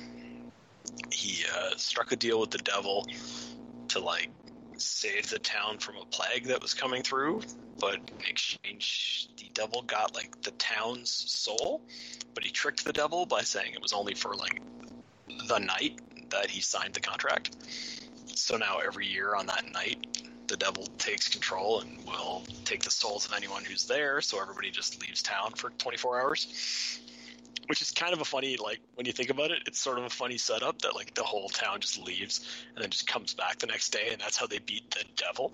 he uh, struck a deal with the devil to like save the town from a plague that was coming through. But in exchange, the devil got like the town's soul. But he tricked the devil by saying it was only for like the night that he signed the contract. So now every year on that night, the devil takes control and will take the souls of anyone who's there. So everybody just leaves town for 24 hours which is kind of a funny like when you think about it it's sort of a funny setup that like the whole town just leaves and then just comes back the next day and that's how they beat the devil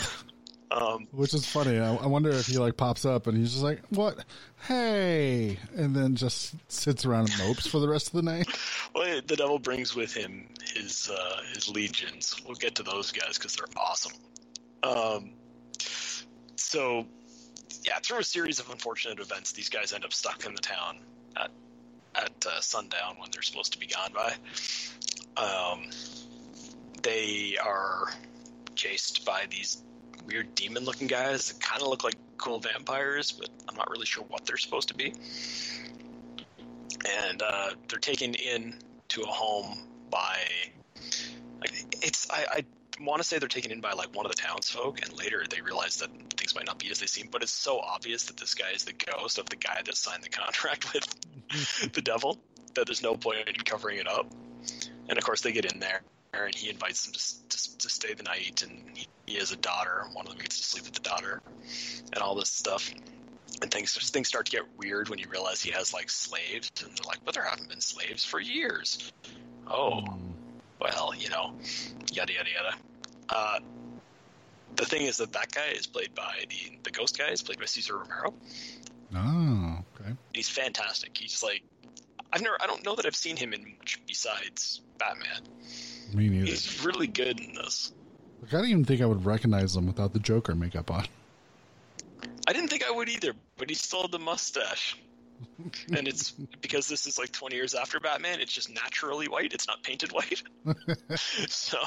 um, which is funny. I, I wonder if he like pops up and he's just like what? Hey! And then just sits around and mopes for the rest of the night. Well the devil brings with him his uh, his legions. We'll get to those guys because they're awesome. Um, so yeah through a series of unfortunate events these guys end up stuck in the town at at uh, sundown when they're supposed to be gone by. Um, they are chased by these weird demon looking guys that kind of look like cool vampires, but I'm not really sure what they're supposed to be. And uh, they're taken in to a home by like it's I, I want to say they're taken in by like one of the townsfolk, and later they realize that things might not be as they seem. But it's so obvious that this guy is the ghost of the guy that signed the contract with the devil that there's no point in covering it up. And of course, they get in there, and he invites them to, to, to stay the night, and he, he has a daughter. And one of them gets to sleep with the daughter, and all this stuff. And things things start to get weird when you realize he has like slaves, and they're like, "But there haven't been slaves for years." Oh, well, you know, yada yada yada. Uh, the thing is that that guy is played by the the ghost guy is played by Cesar Romero. oh okay He's fantastic. He's like, I've never, I don't know that I've seen him in much besides Batman. Me neither He's really good in this. Like, I don't even think I would recognize him without the Joker makeup on. I didn't think I would either, but he still had the mustache. and it's because this is like 20 years after Batman, it's just naturally white. It's not painted white. so,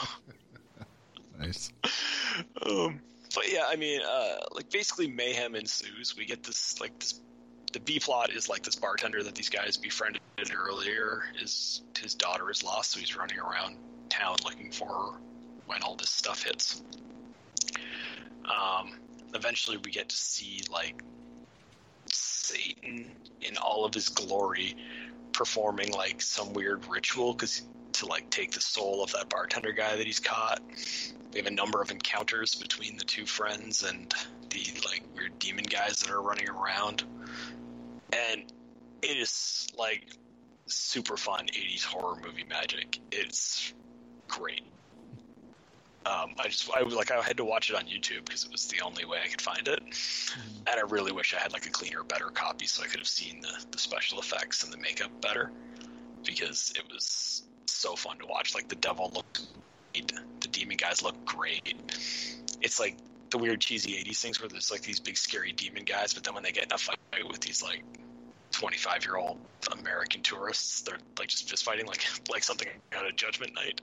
Nice. um, but yeah, I mean, uh, like basically mayhem ensues. We get this like this the B plot is like this bartender that these guys befriended earlier. His his daughter is lost, so he's running around town looking for her when all this stuff hits. Um, eventually, we get to see like Satan in all of his glory, performing like some weird ritual because to like take the soul of that bartender guy that he's caught. We have a number of encounters between the two friends and the like weird demon guys that are running around, and it is like super fun 80s horror movie magic. It's great. Um, I just I was like I had to watch it on YouTube because it was the only way I could find it, and I really wish I had like a cleaner, better copy so I could have seen the, the special effects and the makeup better because it was so fun to watch. Like the devil looked, great, the demon guys look great. It's like the weird cheesy '80s things where there's like these big scary demon guys, but then when they get in a fight with these like 25 year old American tourists, they're like just fist fighting like like something out of Judgment Night.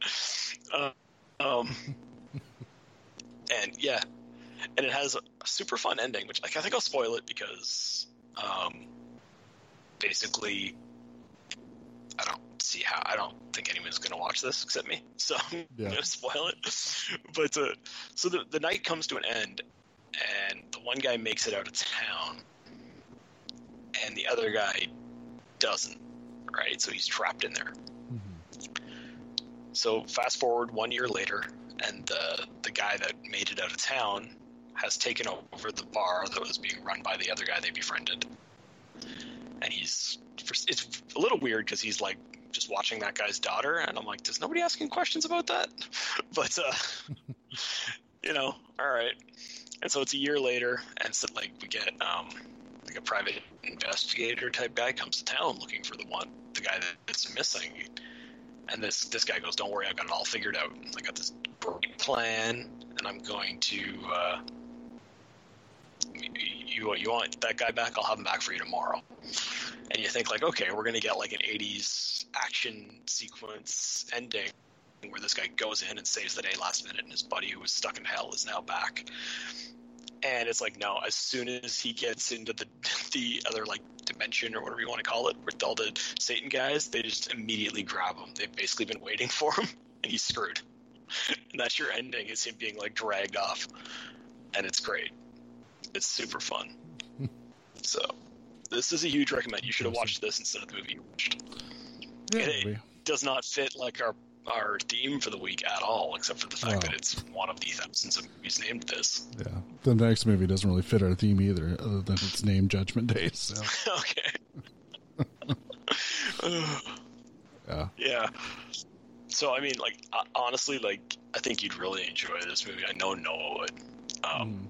Uh, um, and yeah, and it has a super fun ending, which like, I think I'll spoil it because um, basically I don't see how I don't think anyone's going to watch this except me, so I'm going to spoil it. But uh, so the the night comes to an end, and the one guy makes it out of town, and the other guy doesn't. Right, so he's trapped in there. So fast forward one year later, and the the guy that made it out of town has taken over the bar that was being run by the other guy they befriended, and he's it's a little weird because he's like just watching that guy's daughter, and I'm like, does nobody asking questions about that? But uh, you know, all right. And so it's a year later, and so like we get um, like a private investigator type guy comes to town looking for the one the guy that's missing. And this this guy goes, "Don't worry, I've got it all figured out. I got this great plan, and I'm going to. Uh, you you want that guy back? I'll have him back for you tomorrow." And you think like, okay, we're gonna get like an '80s action sequence ending where this guy goes in and saves the day last minute, and his buddy who was stuck in hell is now back. And it's like, no, as soon as he gets into the the other like dimension or whatever you want to call it, with all the Satan guys, they just immediately grab him. They've basically been waiting for him, and he's screwed. And that's your ending is him being like dragged off, and it's great. It's super fun. so, this is a huge recommend. You should have watched this instead of the movie you watched. Yeah, It- maybe. does not fit like our our theme for the week at all, except for the fact Oh. that it's one of the thousands of movies named this. yeah. The next movie doesn't really fit our theme either, other than its name, Judgment Day. So okay. yeah, yeah. So I mean, like honestly, like I think you'd really enjoy this movie. I know Noah would. Um,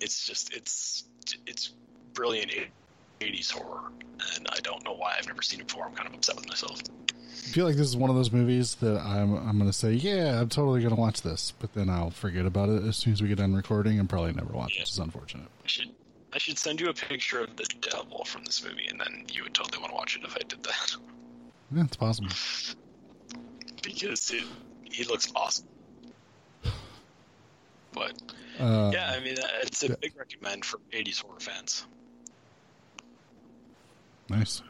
It's just it's it's brilliant '80s horror, and I don't know why I've never seen it before. I'm kind of upset with myself. I feel like this is one of those movies that I'm I'm gonna say, yeah, I'm totally gonna watch this, but then I'll forget about it as soon as we get done recording and probably never watch it, Yeah. which is unfortunate. I should I should send you a picture of the devil from this movie, and then you would totally want to watch it if I did that. Yeah, it's possible. because it, he looks awesome. But Uh, yeah, I mean, it's a big recommend for 80s horror fans. Nice.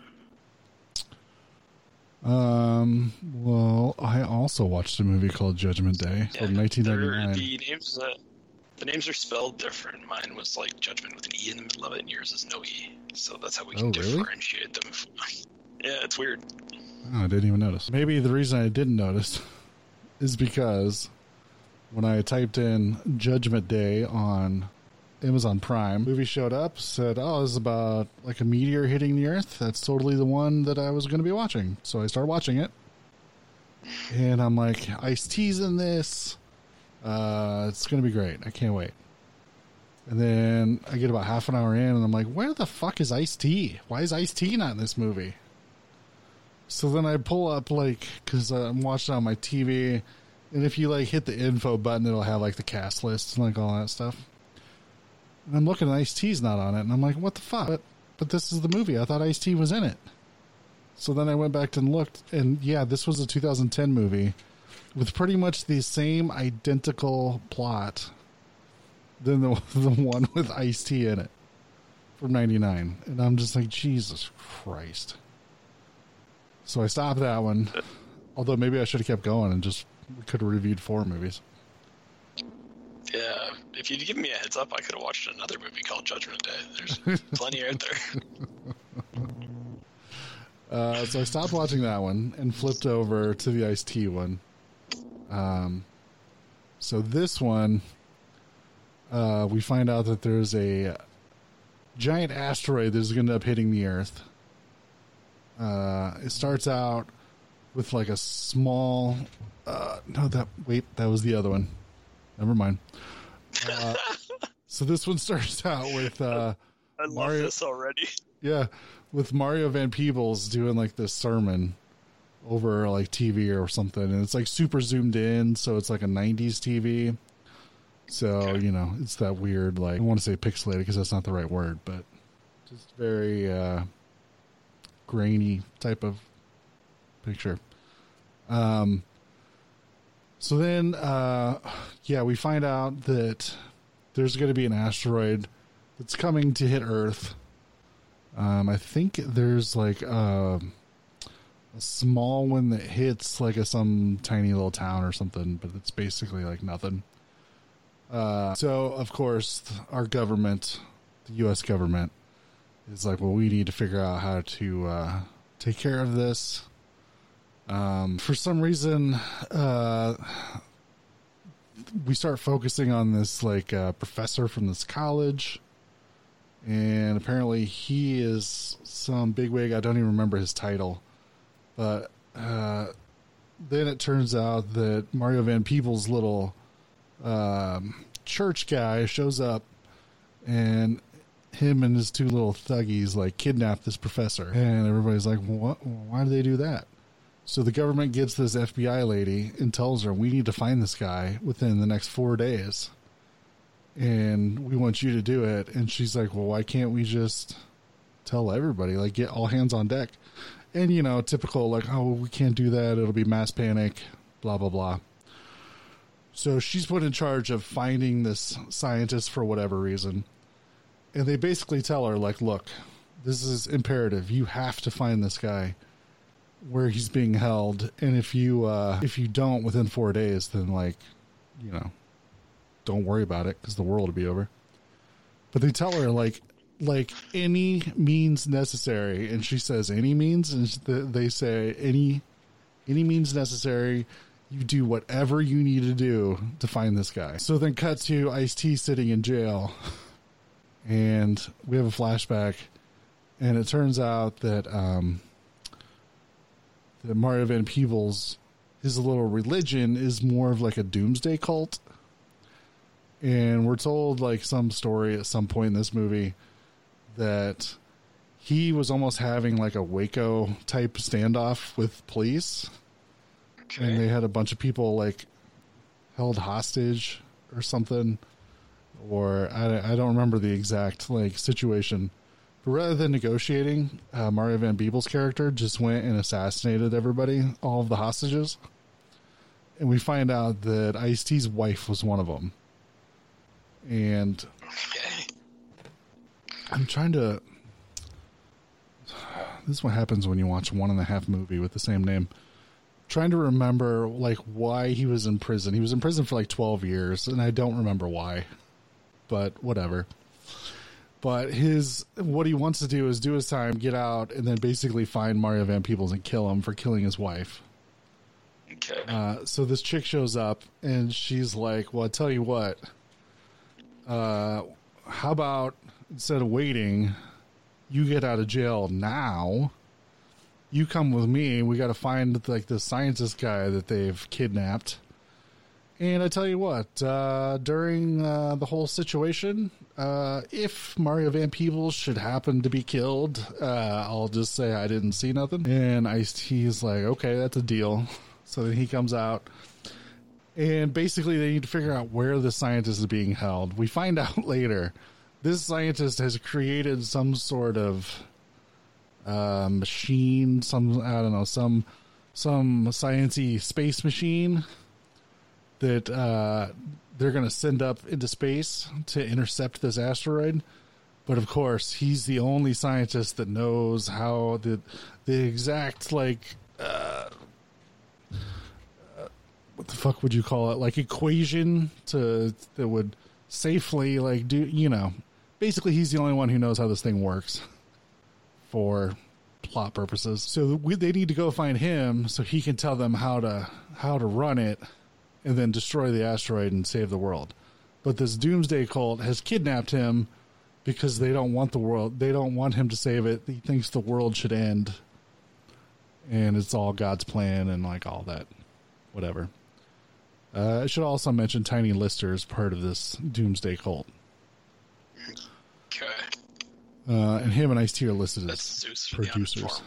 Um. Well, I also watched a movie called Judgment Day Yeah, from 1999. the names, uh, the names are spelled different. Mine was like Judgment with an E in the middle of it, and yours is no E. So that's how we can Oh, really? differentiate them. yeah, it's weird. Oh, I didn't even notice. Maybe the reason I didn't notice is because when I typed in Judgment Day on Amazon Prime, movie showed up, said, "Oh, this is about like a meteor hitting the Earth." That's totally the one that I was going to be watching. So I started watching it, and I'm like, "Ice T's in this. Uh, it's going to be great. I can't wait." And then I get about half an hour in, and I'm like, "Where the fuck is Ice T? Why is Ice T not in this movie?" So then I pull up like because I'm watching on my TV, and if you like hit the info button, it'll have like the cast list and like all that stuff. I'm looking, at Ice T's not on it, and I'm like, what the fuck? But, but this is the movie. I thought Ice T was in it. So then I went back and looked, and yeah, this was a 2010 movie with pretty much the same identical plot than the the one with Ice T in it. from 99. And I'm just like, Jesus Christ. So I stopped that one. Although maybe I should have kept going and just could have reviewed four movies. Yeah, if you'd given me a heads up, I could have watched another movie called Judgment Day. There's plenty out there. Uh, so I stopped watching that one and flipped over to the Ice T one. Um, so this one, uh, we find out that there's a giant asteroid that is going to end up hitting the Earth. Uh, it starts out with like a small. Uh, no, that wait, that was the other one. Never mind. Uh, so this one starts out with uh, I love Mario- this already. yeah, with Mario Van Peebles doing like this sermon over like TV or something, and it's like super zoomed in, so it's like a '90s TV. So Okay. you know, it's that weird like I want to say pixelated because that's not the right word, but just very uh, grainy type of picture. Um. So then, uh, yeah, we find out that there's going to be an asteroid that's coming to hit Earth. Um, I think there's like a, a small one that hits like a some tiny little town or something, but it's basically like nothing. Uh, so of course our government, the U.S. government, is like, well, we need to figure out how to uh, take care of this. Um, for some reason, uh, we start focusing on this like uh, professor from this college and apparently he is some bigwig. I don't even remember his title, but uh, then it turns out that Mario Van Peebles' little um, church guy shows up, and him and his two little thuggies like kidnap this professor, and everybody's like, "What? Why did they do that?" So the government gets this FBI lady and tells her, "We need to find this guy within the next four days." and we want you to do it. And she's like, well, why can't we just tell everybody, like, get all hands on deck? And, you know, typical, like, oh, we can't do that. It'll be mass panic, blah, blah, blah. So she's put in charge of finding this scientist for whatever reason. And they basically tell her, like, look, this is imperative. You have to find this guy where he's being held. And if you, uh, if you don't within four days, then, like, you know, don't worry about it because the world will be over. But they tell her like like any means necessary, and she says any means, and they say any any means necessary. You do whatever you need to do to find this guy. So then, cut to Ice T sitting in jail, and we have a flashback, and it turns out that um, that Mario Van Peebles, his little religion is more of like a doomsday cult. And we're told like some story at some point in this movie that he was almost having like a Waco type standoff with police, and they had a bunch of people like held hostage or something, or I, I don't remember the exact like situation. Rather than negotiating, uh, Mario Van Peebles' character just went and assassinated everybody, all of the hostages, and we find out that Ice T's wife was one of them and Okay. I'm trying to. This is what happens when you watch one and a half movie with the same name. Trying to remember like why he was in prison. He was in prison for like 12 years, and I don't remember why, but whatever. But his what he wants to do is do his time, get out, and then basically find Mario Van Peebles and kill him for killing his wife. Okay. Uh, so this chick shows up and she's like, "Well, I tell you what. Uh, how about instead of waiting, you get out of jail now? You come with me. We got to find like the scientist guy that they've kidnapped." And I tell you what, uh, during uh, the whole situation, uh, if Mario Van Peebles should happen to be killed, uh, I'll just say I didn't see nothing. And Ice T's like, okay, that's a deal. So then he comes out, and basically they need to figure out where the scientist is being held. We find out later this scientist has created some sort of uh, machine, some I don't know, some some sciency space machine that uh, they're going to send up into space to intercept this asteroid. But of course, he's the only scientist that knows how the the exact like uh, uh, what the fuck would you call it? Like equation to that would safely like do you know? Basically, he's the only one who knows how this thing works for plot purposes. So we, they need to go find him so he can tell them how to how to run it and then destroy the asteroid and save the world. But this doomsday cult has kidnapped him because they don't want the world they don't want him to save it. He thinks the world should end. And it's all God's plan and like all that whatever. Uh, I should also mention Tiny Lister is part of this doomsday cult. Okay. Uh, and him and Ice T are listed That's as Zeus producers.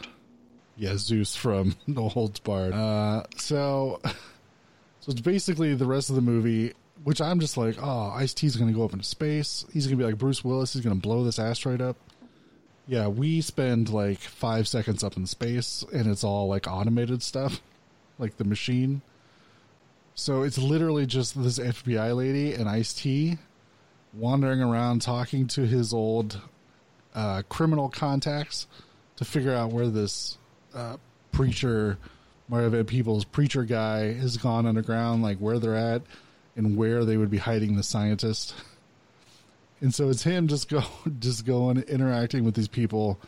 Yeah, Zeus from No Holds Barred. Uh, so, so it's basically the rest of the movie, which I'm just like, oh, Ice T's going to go up into space. He's going to be like Bruce Willis. He's going to blow this asteroid up. Yeah, we spend like five seconds up in space, and it's all like automated stuff, like the machine. So it's literally just this FBI lady and Ice T wandering around talking to his old uh, criminal contacts to figure out where this uh, preacher, Mario Van Peebles preacher guy, has gone underground, like where they're at and where they would be hiding the scientist. And so it's him just go, just going interacting with these people,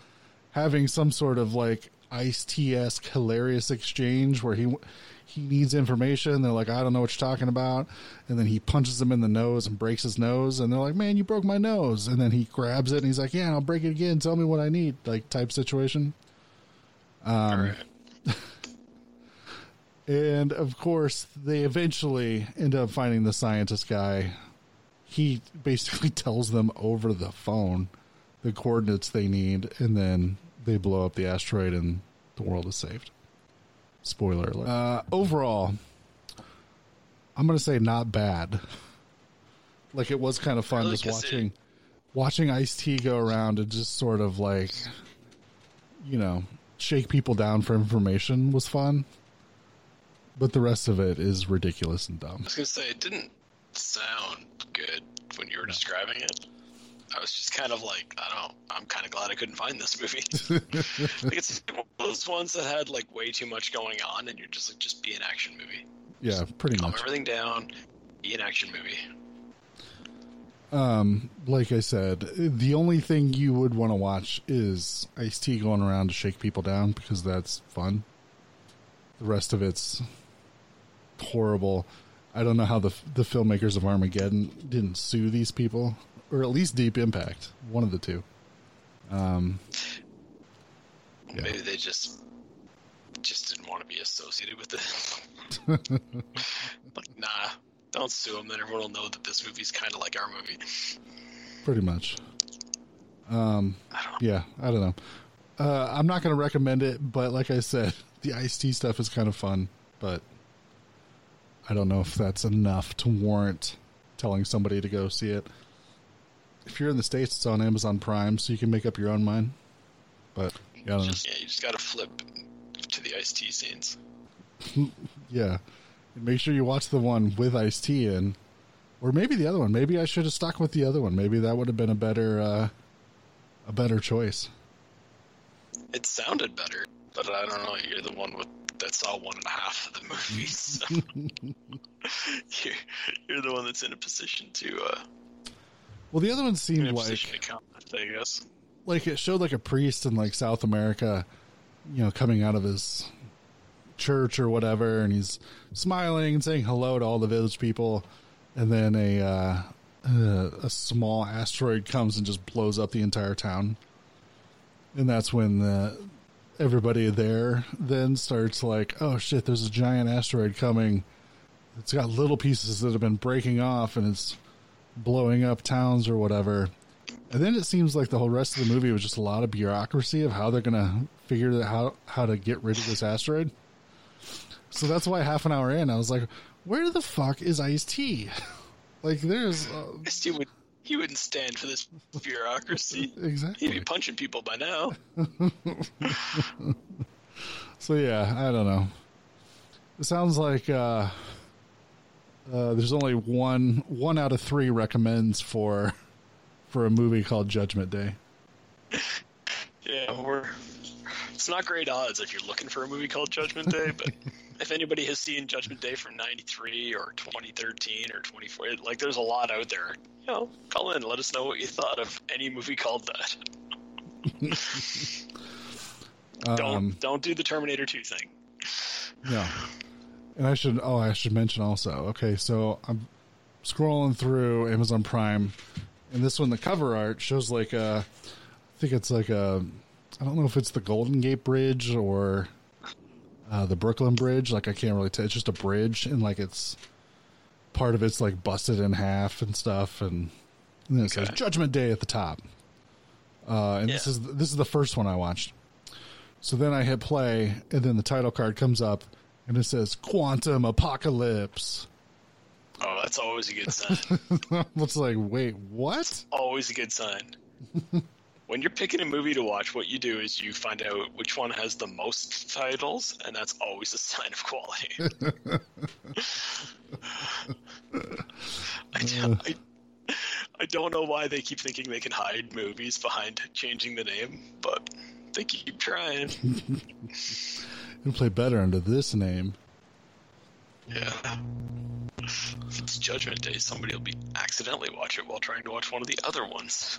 having some sort of like Ice T esque hilarious exchange where he he needs information. They're like, I don't know what you're talking about, and then he punches him in the nose and breaks his nose. And they're like, Man, you broke my nose. And then he grabs it and he's like, Yeah, I'll break it again. Tell me what I need, like type situation. Um, All right. And of course, they eventually end up finding the scientist guy. He basically tells them over the phone the coordinates they need, and then they blow up the asteroid, and the world is saved. Spoiler alert. Uh, overall, I'm going to say not bad. Like it was kind of fun Really? just 'Cause it- watching watching Ice T go around and just sort of like, you know, shake people down for information was fun. But the rest of it is ridiculous and dumb. I was gonna say it didn't sound good when you were describing it. I was just kind of like, I don't. I'm kind of glad I couldn't find this movie. like it's one of those ones that had like way too much going on, and you're just like, just be an action movie. Yeah, pretty Calm much. everything down. Be an action movie. Um, like I said, the only thing you would want to watch is Ice T going around to shake people down because that's fun. The rest of it's horrible. I don't know how the the filmmakers of Armageddon didn't sue these people, or at least Deep Impact, one of the two. Um, Yeah. Maybe they just just didn't want to be associated with it. like, nah, don't sue them. Then everyone will know that this movie's kind of like our movie. pretty much. Um, I yeah, I don't know. Uh, I'm not going to recommend it, but like I said, the Ice T stuff is kind of fun, but I don't know if that's enough to warrant telling somebody to go see it. If you're in the States, it's on Amazon Prime, so you can make up your own mind. But, yeah, don't. Just, yeah, you just gotta flip to the Ice T scenes. Yeah. And make sure you watch the one with Ice T in. Or maybe the other one. Maybe I should have stuck with the other one. Maybe that would have been a better uh, a better choice. It sounded better, but I don't know. You're the one with that saw one and a half of the movies. so you're, you're the one that's in a position to uh, Well, the other one seemed like comment. I guess. like it showed like a priest in like South America, you know, coming out of his church or whatever, and he's smiling and saying hello to all the village people, and then a uh, uh, a small asteroid comes and just blows up the entire town, and that's when the everybody there then starts like, oh shit, there's a giant asteroid coming. It's got little pieces that have been breaking off, and it's blowing up towns or whatever. And then it seems like the whole rest of the movie was just a lot of bureaucracy of how they're going to figure that how how to get rid of this asteroid. So that's why half an hour in, I was like, "Where the fuck is Ice T?" like, there's uh, He would he wouldn't stand for this bureaucracy. Exactly. He'd be punching people by now. So yeah, I don't know. It sounds like uh, uh, there's only one one out of three recommends for for a movie called Judgment Day. Yeah, we're. It's not great odds if you're looking for a movie called Judgment Day, but if anybody has seen Judgment Day from '93 or 2013 or 24, like there's a lot out there. You know, call in, let us know what you thought of any movie called that. don't Um, don't do the Terminator 2 thing. Yeah. And I should oh I should mention also. Okay, so I'm scrolling through Amazon Prime and this one the cover art shows like a I think it's like a I don't know if it's the Golden Gate Bridge or uh, the Brooklyn Bridge. Like I can't really tell. It's just a bridge and like it's part of it's like busted in half and stuff and, and then it says Judgment Day at the top. Uh, and this is this is the first one I watched. So then I hit play, and then the title card comes up, and it says "Quantum Apocalypse." Oh, that's always a good sign. It's like, wait, what? always a good sign. when you're picking a movie to watch, what you do is you find out which one has the most titles, and that's always a sign of quality. I, don't- I, I don't know why they keep thinking they can hide movies behind changing the name, but they keep trying. It'll play better under this name. Yeah. If it's Judgment Day, somebody will be accidentally watch it while trying to watch one of the other ones.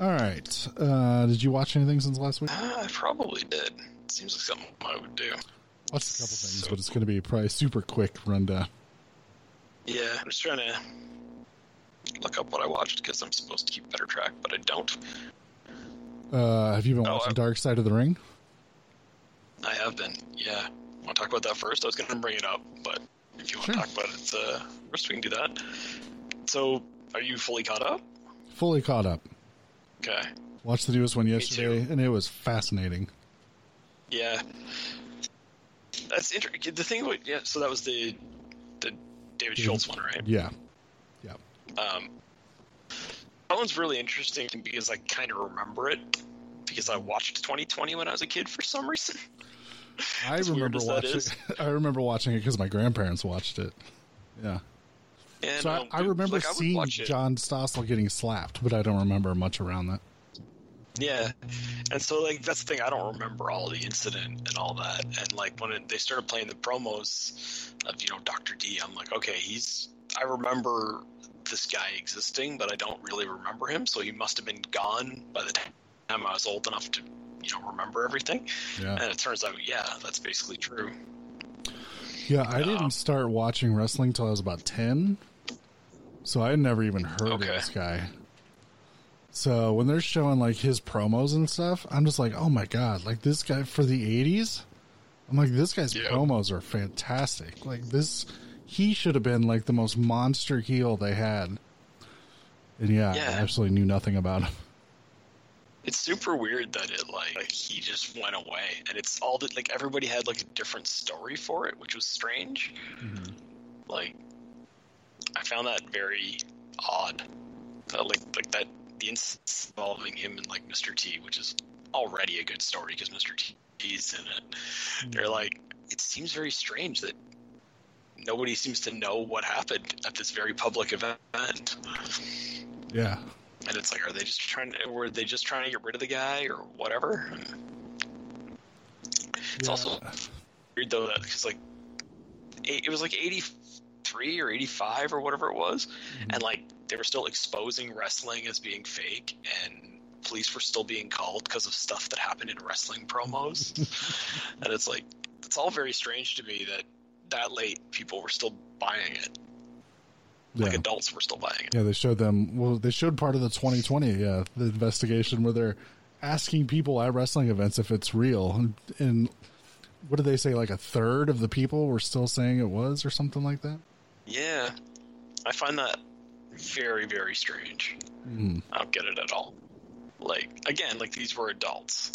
All right. Uh, did you watch anything since last week? Uh, I probably did. It Seems like something I would do. Watched a couple things, but it's going to be probably super quick rundown. Yeah, I'm just trying to look up what I watched because I'm supposed to keep better track, but I don't. Uh, have you been Oh, watching I- Dark Side of the Ring? I have been. Yeah. Want to talk about that first? I was going to bring it up, but if you want Sure. to talk about it uh, first, we can do that. So, are you fully caught up? Fully caught up. Okay. Watched the newest one yesterday, and it was fascinating. Yeah. That's interesting. The thing about yeah, so that was the the David Schultz one, right? Yeah. Yeah. Um, that one's really interesting because I kind of remember it because I watched 2020 when I was a kid for some reason. I remember watching. I remember watching it because my grandparents watched it. Yeah. And, So I, um, I remember like, seeing it. John Stossel getting slapped, but I don't remember much around that. Yeah, and so like that's the thing. I don't remember all the incident and all that. And like when it, they started playing the promos of you know Doctor D, I'm like, okay, he's. I remember this guy existing, but I don't really remember him. So he must have been gone by the time I was old enough to you know remember everything. Yeah. And it turns out, yeah, that's basically true. Yeah, I didn't start watching wrestling till I was about 10. So I had never even heard Okay. of this guy. So when they're showing like his promos and stuff, I'm just like, oh my god, like this guy for the 80s? I'm like, this guy's Yeah. promos are fantastic. Like this, he should have been like the most monster heel they had. And yeah, Yeah. I absolutely knew nothing about him. It's super weird that it like, like he just went away, and it's all that like everybody had like a different story for it, which was strange. Like, I found that very odd. Uh, like like that the instance involving him and like Mr. T, which is already a good story because Mr. T is in it. They're like, it seems very strange that nobody seems to know what happened at this very public event. Yeah. And it's like, are they just trying to, were they just trying to get rid of the guy or whatever? It's Yeah. also weird though that because like it was like 83 or 85 or whatever it was, mm-hmm. and like they were still exposing wrestling as being fake, and police were still being called because of stuff that happened in wrestling promos, and it's like it's all very strange to me that that late people were still buying it, like Yeah. adults were still buying it. Yeah, they showed them. Well, they showed part of the 2020, yeah, the investigation where they're asking people at wrestling events if it's real, and, and what did they say? Like a third of the people were still saying it was, or something like that. Yeah, I find that very, very strange. Mm, I don't get it at all. Like again, like these were adults.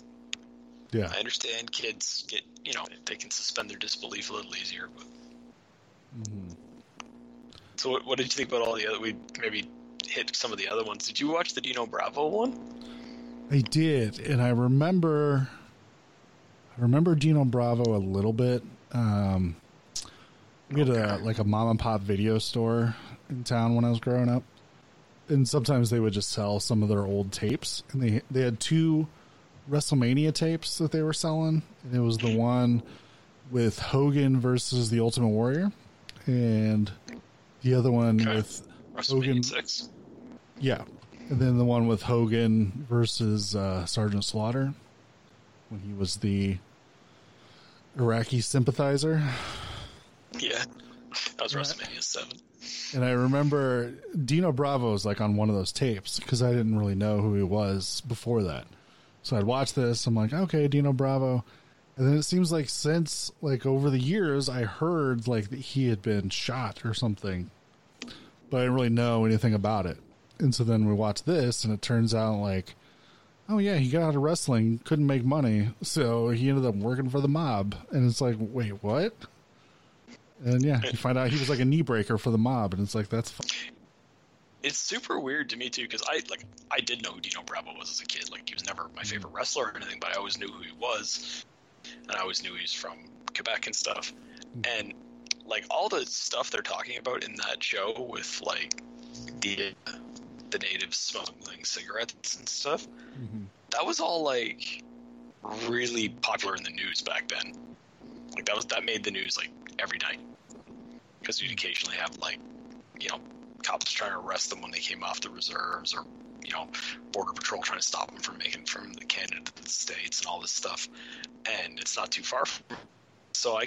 yeah. I understand kids get, you know, they can suspend their disbelief a little easier. But Mhm. So, what, what did you think about all the other? We maybe hit some of the other ones. Did you watch the Dino Bravo one? I did, and I remember, I remember Dino Bravo a little bit. Um, we had a like a mom and pop video store in town when I was growing up, and sometimes they would just sell some of their old tapes, and they they had two WrestleMania tapes that they were selling, and it was the one with Hogan versus the Ultimate Warrior, and the other one Okay. with Hogan- six. yeah, and then the one with Hogan versus uh, Sergeant Slaughter when he was the Iraqi sympathizer. Yeah, that was Right. WrestleMania seven. And I remember Dino Bravo was like on one of those tapes because I didn't really know who he was before that. So I'd watch this. I'm like, okay, Dino Bravo. And then it seems like since like over the years, I heard like that he had been shot or something, but I didn't really know anything about it. And so then we watch this, and it turns out like, oh yeah, he got out of wrestling, couldn't make money, so he ended up working for the mob. And it's like, wait, what? And yeah, you find out he was like a knee breaker for the mob, and it's like that's It's super weird to me too because I like I did know who Dino Bravo was as a kid. Like he was never my mm-hmm. favorite wrestler or anything, but I always knew who he was, and I always knew he was from Quebec and stuff. Mm. And like all the stuff they're talking about in that show with like the the natives smuggling cigarettes and stuff, mm-hmm. that was all like really popular in the news back then. Like that was that made the news like every night because you'd mm. occasionally have like you know cops trying to arrest them when they came off the reserves or you know border patrol trying to stop them from making from the Canada to the states and all this stuff and it's not too far from so I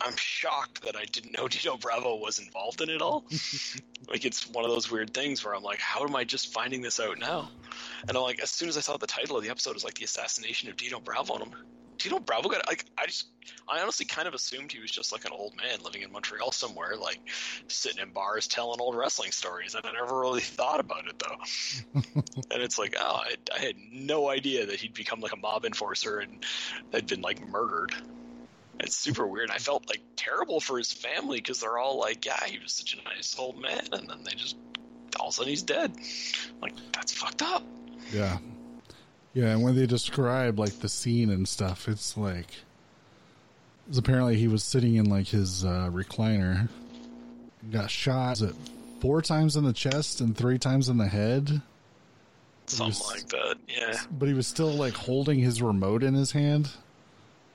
I'm shocked that I didn't know Dino Bravo was involved in it all. like it's one of those weird things where I'm like, how am I just finding this out now? And I'm like, as soon as I saw the title of the episode, it was like the assassination of Dino Bravo, and I'm Dino Bravo got like I just I honestly kind of assumed he was just like an old man living in Montreal somewhere, like sitting in bars telling old wrestling stories. And I never really thought about it though. and it's like, oh, I, I had no idea that he'd become like a mob enforcer and had been like murdered. It's super weird. I felt like terrible for his family because they're all like, yeah, he was such a nice old man, and then they just all of a sudden he's dead. Like that's fucked up. Yeah. Yeah, and when they describe like the scene and stuff, it's like 'cause apparently he was sitting in like his uh, recliner, got shot was it four times in the chest and three times in the head, Something was- like that. Yeah. but he was still like holding his remote in his hand.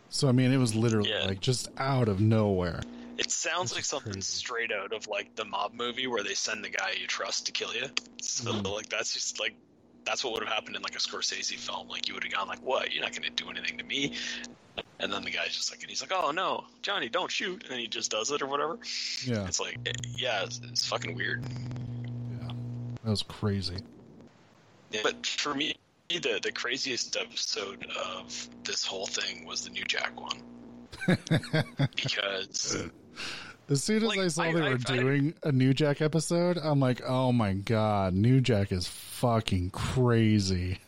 So I mean, it was literally Yeah. like just out of nowhere. It sounds like something crazy. straight out of like the mob movie where they send the guy you trust to kill you. So Mhm. like that's just like that's what would have happened in like a Scorsese film. Like you would have gone like, "What? You're not going to do anything to me." And then the guy's just like, and he's like, "Oh no, Johnny, don't shoot!" And then he just does it or whatever. Yeah, It's like, eh, yeah, it's, it's fucking weird. yeah, that was crazy. Yeah, But for me, the the craziest episode of this whole thing was the New Jack one because As soon as Like, I saw I- they I- were I- doing a New Jack episode, I'm like, oh my god, New Jack is fucking crazy.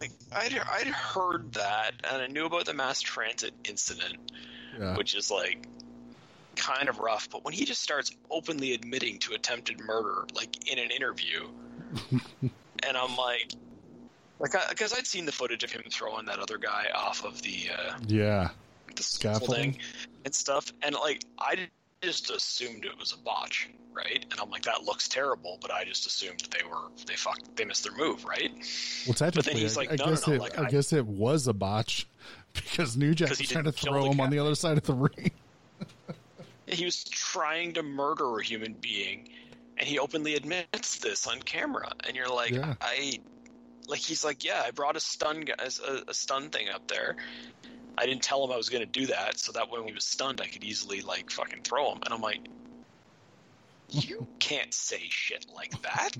like, I'd I'd heard that and I knew about the mass transit incident, Yeah, which is like kind of rough. But when he just starts openly admitting to attempted murder, like in an interview, and I'm like. Like, because I'd seen the footage of him throwing that other guy off of the uh, yeah, the Scaffolding? scaffolding and stuff, and like I just assumed it was a botch, right? And I'm like, that looks terrible, but I just assumed they were they fucked they missed their move, right? Well, technically, he's I, like, I no, no, guess no, it. like, I, I- guess it was a botch because New Jack was trying to throw him on the other side of the ring. He was trying to murder a human being, and he openly admits this on camera. And you're like, Yeah. I, like he's like, yeah, I brought a stun a, a stun thing up there. I didn't tell him I was going to do that, so that when he was stunned, I could easily like fucking throw him. And I'm like, you can't say shit like that.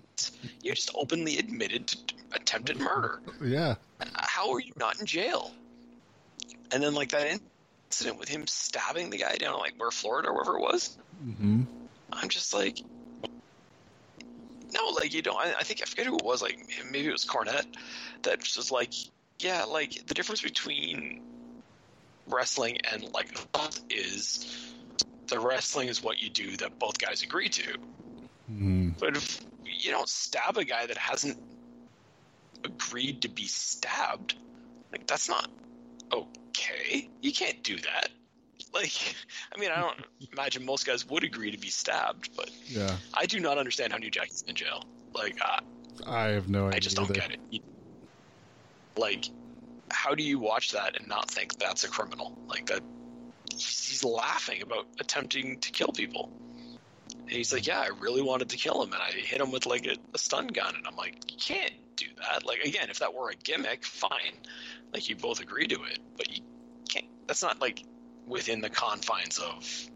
You just openly admitted to attempted murder. yeah, How are you not in jail? And then like that incident with him stabbing the guy down like where Florida or wherever it was. hmm I'm just like, no, like you know, I, I think I forget who it was. Like maybe it was Cornette that was like, yeah, like the difference between wrestling and like is the wrestling is what you do that both guys agree to. Mhm. But if you don't stab a guy that hasn't agreed to be stabbed, like that's not okay. You can't do that. Like, I mean, I don't imagine most guys would agree to be stabbed, but Yeah, I do not understand how New Jack is in jail. Like, uh, I have no idea. I just don't either. get it. Like, how do you watch that and not think that's a criminal? Like that, he's, he's laughing about attempting to kill people. And he's like, "Yeah, I really wanted to kill him, and I hit him with like a, a stun gun." And I'm like, "You can't do that." Like, again, if that were a gimmick, fine. Like, you both agree to it, but you can't. That's not like within the confines of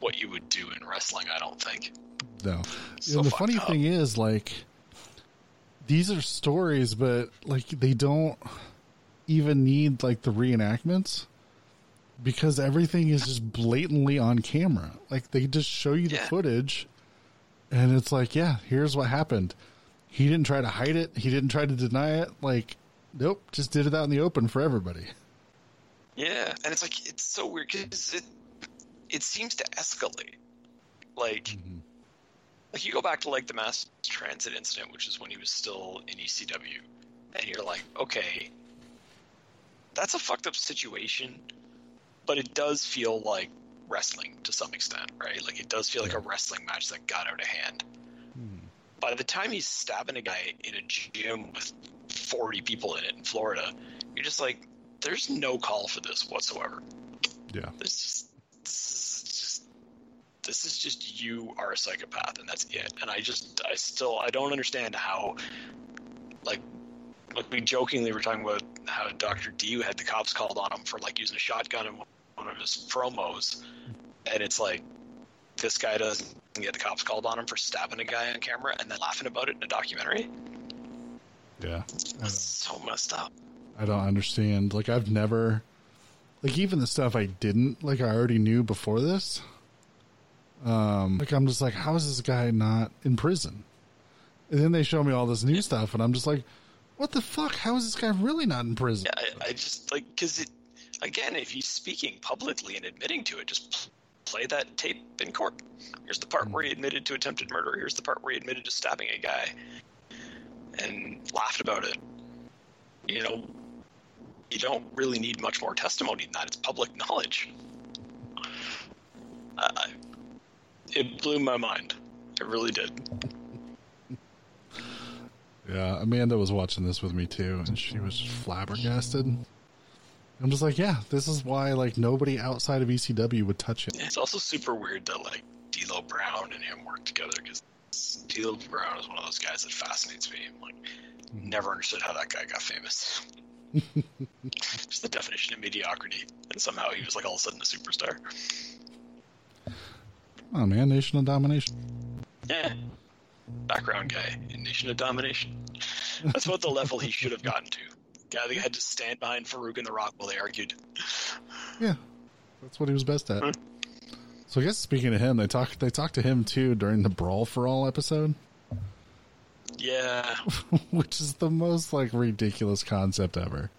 what you would do in wrestling. I don't think. No. So and the funny up. thing is, like, these are stories, but like they don't even need like the reenactments because everything is just blatantly on camera. Like they just show you the Yeah. footage, and it's like, yeah, here's what happened. He didn't try to hide it. He didn't try to deny it. Like, nope, just did it out in the open for everybody. Yeah, and it's like it's so weird because it it seems to escalate. Like, mm-hmm. like you go back to like the mass transit incident, which is when he was still in ECW, and you're like, okay, that's a fucked up situation, but it does feel like wrestling to some extent, right? Like it does feel like a wrestling match that got out of hand. Hmm. By the time he's stabbing a guy in a gym with 40 people in it in Florida, you're just like, there's no call for this whatsoever. Yeah. This just, this is just, this is just you are a psychopath, and that's it. And I just, I still, I don't understand how, like, like we jokingly were talking about how Dr. D had the cops called on him for like using a shotgun in one of his promos, and it's like this guy doesn't get the cops called on him for stabbing a guy on camera and then laughing about it in a documentary. Yeah. That's so messed up. I don't understand. Like I've never like even the stuff I didn't like I already knew before this. Um like I'm just like how is this guy not in prison? And then they show me all this new stuff and I'm just like what the fuck? How is this guy really not in prison? Yeah, I, I just like because it again, if he's speaking publicly and admitting to it, just play that tape in court. Here's the part hmm. where he admitted to attempted murder. Here's the part where he admitted to stabbing a guy and laughed about it. You know, you don't really need much more testimony than that. It's public knowledge. I- it blew my mind. It really did. Yeah, Amanda was watching this with me too and she was just flabbergasted. I'm just like, yeah, this is why like nobody outside of ECW would touch it. It's also super weird that like D'Lo Brown and him work together because D'Lo Brown is one of those guys that fascinates me. I'm like, never understood how that guy got famous. Just the definition of mediocrity, and somehow he was like all of a sudden a superstar. Oh man, Nation of Domination. Yeah, background guy in Nation of Domination. That's about the level he should have gotten to. Guy that had to stand behind Faarooq and The Rock while they argued. Yeah, that's what he was best at. So I guess speaking of him, they talked they talked to him too during the Brawl for All episode, Yeah, which is the most like ridiculous concept ever.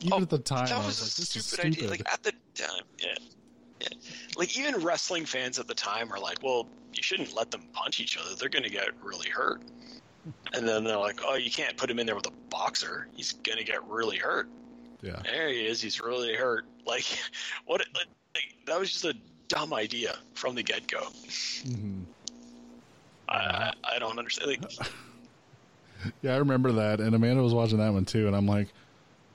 Even Oh, at the time, that was was like, a stupid, stupid." idea. Like at the time, yeah. Like even wrestling fans at the time are like, "Well, you shouldn't let them punch each other. They're going to get really hurt." And then they're like, "Oh, you can't put him in there with a boxer. He's going to get really hurt." yeah, There he is. He's really hurt. Like, what? Like, that was just a dumb idea from the get go. Mhm. I, I I don't understand. Like, yeah. I remember that, and Amanda was watching that one too, and I'm like,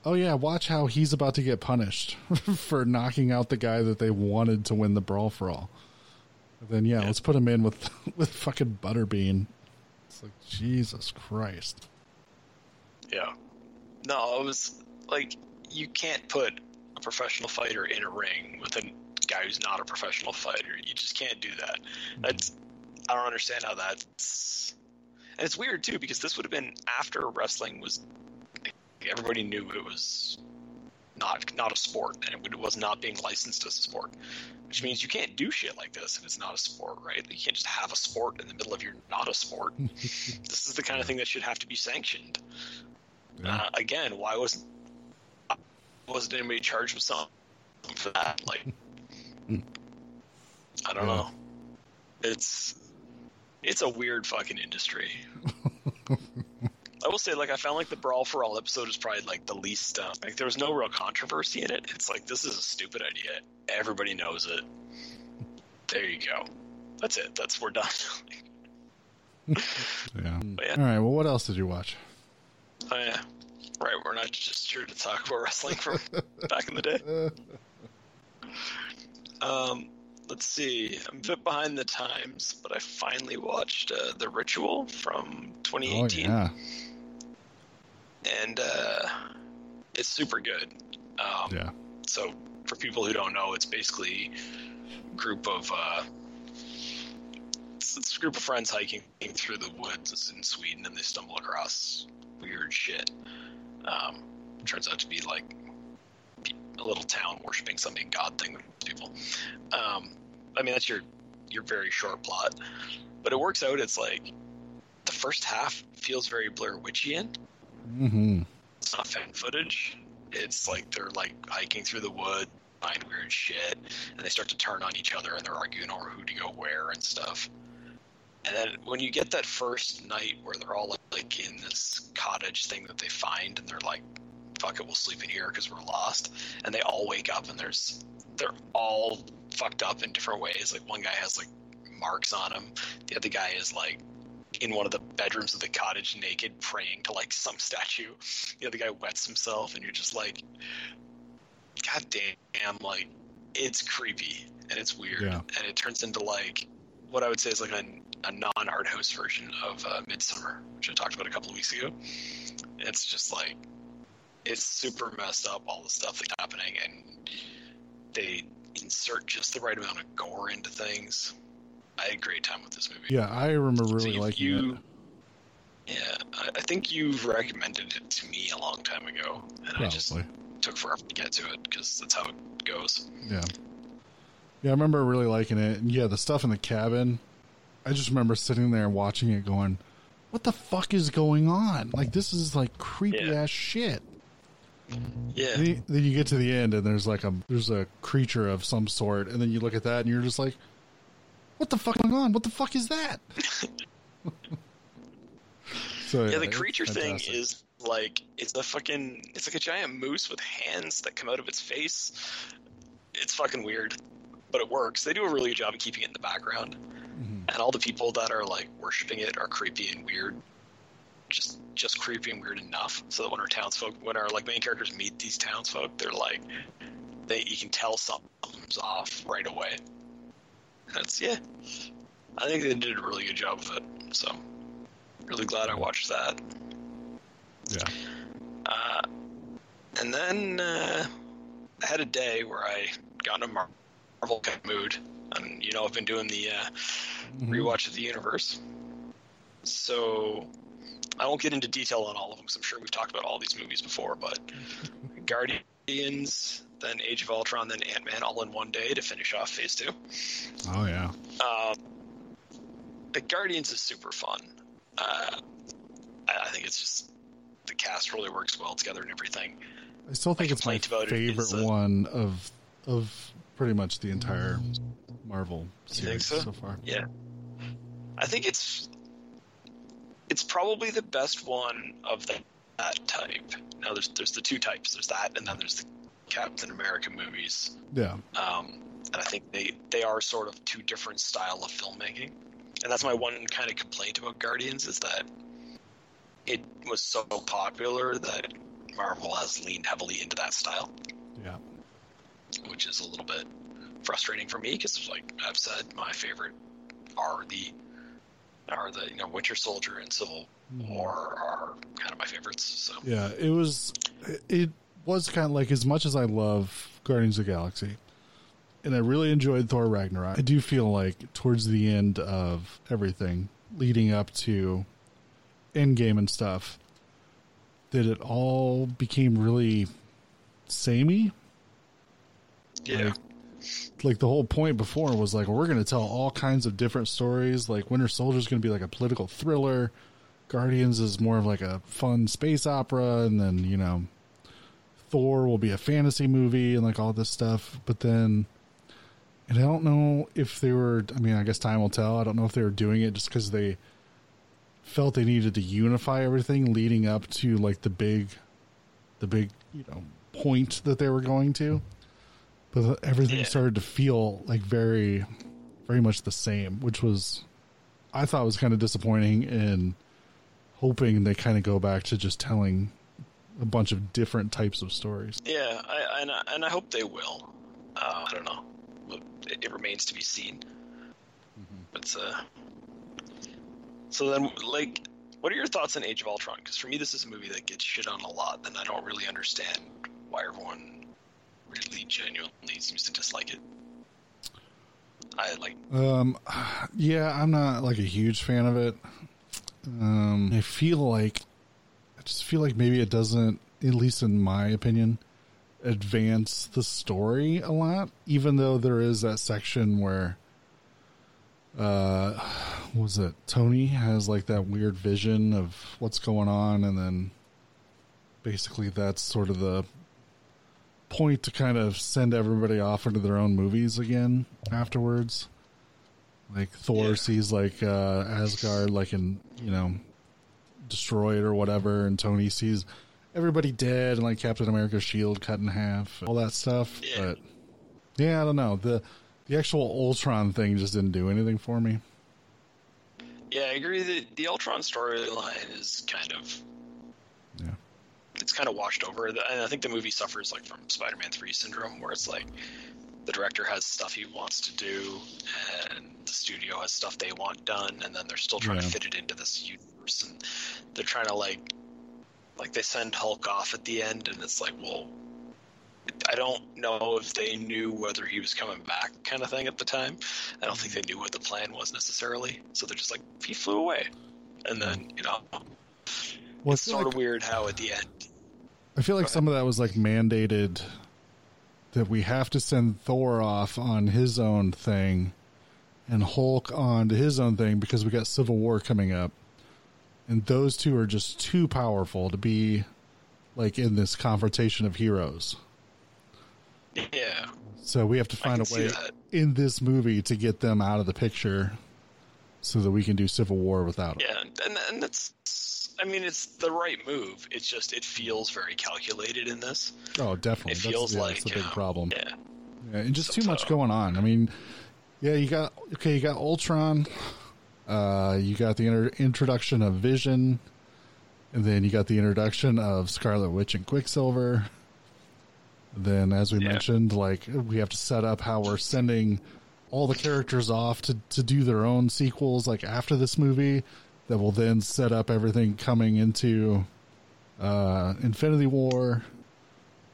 "Oh yeah, watch how he's about to get punished for knocking out the guy that they wanted to win the Brawl for All." And then yeah, let's put him in with with fucking Butterbean. It's like Jesus Christ. Yeah. No, it was like you can't put a professional fighter in a ring with a guy who's not a professional fighter. You just can't do that. Mm-hmm. That's I don't understand how that's and it's weird too because this would have been after wrestling was everybody knew it was not not a sport, and it was not being licensed as a sport, which means you can't do shit like this if it's not a sport, right? You can't just have a sport in the middle of your not a sport. this is the kind of thing that should have to be sanctioned. Yeah. Uh, again, why wasn't wasn't anybody charged with something for that? Like, I don't Yeah. know. It's it's a weird fucking industry. I will say, like, I found like the Brawl for All episode is probably like the least. Uh, like, there was no real controversy in it. It's like this is a stupid idea. Everybody knows it. There you go. That's it. That's we're done. Yeah. Yeah. All right. Well, what else did you watch? oh yeah. Right. We're not just here to talk about wrestling from back in the day. Um, let's see. I'm a bit behind the times, but I finally watched uh, The Ritual from Oh 2018. yeah. And uh, it's super good. Um, Yeah. So, for people who don't know, it's basically a group of uh, it's, it's a group of friends hiking through the woods in Sweden, and they stumble across weird shit. Um, turns out to be like a little town worshiping some big god thing with people. Um, I mean, that's your your very short plot, but it works out. It's like the first half feels very Blair Witchian Mm-hmm. it's not fan footage. It's like they're like hiking through the wood, find weird shit, and they start to turn on each other and they're arguing over who to go where and stuff. And then when you get that first night where they're all like in this cottage thing that they find, and they're like, "Fuck it, we'll sleep in here because we're lost," and they all wake up and there's they're all fucked up in different ways. Like one guy has like marks on him, the other guy is like in one of the bedrooms of the cottage naked praying to like some statue. You know, The other guy wets himself and you're just like God damn, like it's creepy and it's weird. Yeah. And it turns into like what I would say is like a, a non art house version of uh, Midsommar, which I talked about a couple of weeks ago. It's just like it's super messed up all the stuff that's happening and they insert just the right amount of gore into things. I had a great time with this movie. Yeah, I remember really you- liking you, it. Yeah, I, think you've recommended it to me a long time ago, and I just Probably. took forever to get to it because that's how it goes. Yeah. Yeah, I remember really liking it. And yeah, the stuff in the cabin, I just remember sitting there watching it going, what the fuck is going on? Like, this is like creepy Yeah. ass shit. Yeah, Then you, then you get to the end and there's like a, there's a creature of some sort. And then you look at that and you're just like, what the fuck is going on? What the fuck is that? so yeah. The creature thing is like it's a fucking it's like a giant moose with hands that come out of its face. It's fucking weird, but it works. They do a really good job of keeping it in the background, Mhm. and all the people that are like worshiping it are creepy and weird. Just just creepy and weird enough, so that when our townsfolk, when our like main characters meet these townsfolk, they're like, they you can tell something's off right away. That's yeah. I think they did a really good job of it. So really glad I watched that. Yeah. Uh, and then uh, I had a day where I got in a Marvel kind of mood, and you know I've been doing the uh, Mhm. rewatch of the universe. So I won't get into detail on all of them because I'm sure we've talked about all these movies before. But Guardians, then Age of Ultron, then Ant Man, all in one day to finish off Phase Two. Oh, yeah. Um, the Guardians is super fun. Uh, I, think it's just the cast really works well together and everything. I still think My it's my complaint about it favorite one of of pretty much the entire Marvel series so? so far. Yeah, I think it's it's probably the best one of that, that type. Now there's there's the two types. There's that, and then there's the Captain America movies. Yeah. Um, and I think they they are sort of two different style of filmmaking. And that's my one kind of complaint about Guardians is that it was so popular that Marvel has leaned heavily into that style, Yeah. which is a little bit frustrating for me because, like I've said, my favorite are the are the you know Winter Soldier and Civil War are kind of my favorites. So Yeah, it was it was kind of like as much as I love Guardians of the Galaxy and I really enjoyed Thor Ragnarok. I do feel like towards the end of everything leading up to Endgame and stuff that it all became really samey. Yeah. Like, like the whole point before was like we're going to tell all kinds of different stories. Like Winter Soldier is going to be like a political thriller. Guardians is more of like a fun space opera, and then you know, Thor will be a fantasy movie and like all this stuff. But then, and I don't know if they were. I mean, I guess time will tell. I don't know if they were doing it just because they felt they needed to unify everything leading up to like the big, the big you know point that they were going to but everything Yeah. started to feel like very very much the same which was i thought was kind of disappointing and hoping they kind of go back to just telling a bunch of different types of stories Yeah, I, and I, and I hope they will. Uh, I don't know. It, it remains to be seen. But uh, so then, like, what are your thoughts on Age of Ultron? Because for me, this is a movie that gets shit on a lot, and I don't really understand why everyone really genuinely seems to dislike it. I like. um yeah i'm not like a huge fan of it um i feel like just feel like maybe it doesn't at least in my opinion advance the story a lot even though there is that section where uh what was it tony has like that weird vision of what's going on and then basically that's sort of the point to kind of send everybody off into their own movies again afterwards like thor Yeah. sees like uh asgard like in you know destroyed or whatever and tony sees everybody dead and like captain america's shield cut in half all that stuff Yeah. but yeah i don't know the the actual ultron thing just didn't do anything for me Yeah, I agree. The the Ultron storyline is kind of yeah it's kind of washed over. And I think the movie suffers like from Spider-Man Three syndrome, where it's like the director has stuff he wants to do, and the studio has stuff they want done, and then they're still trying to fit it into this universe, and they're trying to like like they send Hulk off at the end, and it's like, well. I don't know if they knew whether he was coming back, kind of thing at the time. I don't think mm-hmm. they knew what the plan was necessarily. So they're just like, he flew away, and then you know, well it's sort like- of weird how at the end I feel like some of that was like mandated that we have to send Thor off on his own thing and Hulk on to his own thing because we got Civil War coming up. And those two are just too powerful to be like in this confrontation of heroes. Yeah, So we have to find a way in this movie to get them out of the picture so that we can do Civil War without them. yeah, and and that's. I mean, it's the right move. It's just it feels very calculated in this. Oh, definitely. It That's- feels yeah, like that's a big problem. Yeah, Yeah, and just too much going on. I mean, yeah, you got okay, you got Ultron, uh, you got the inter- introduction of Vision, and then you got the introduction of Scarlet Witch and Quicksilver. Then, as we Yeah. mentioned, like we have to set up how we're sending all the characters off to to do their own sequels, like after this movie, that will then set up everything coming into uh, Infinity War.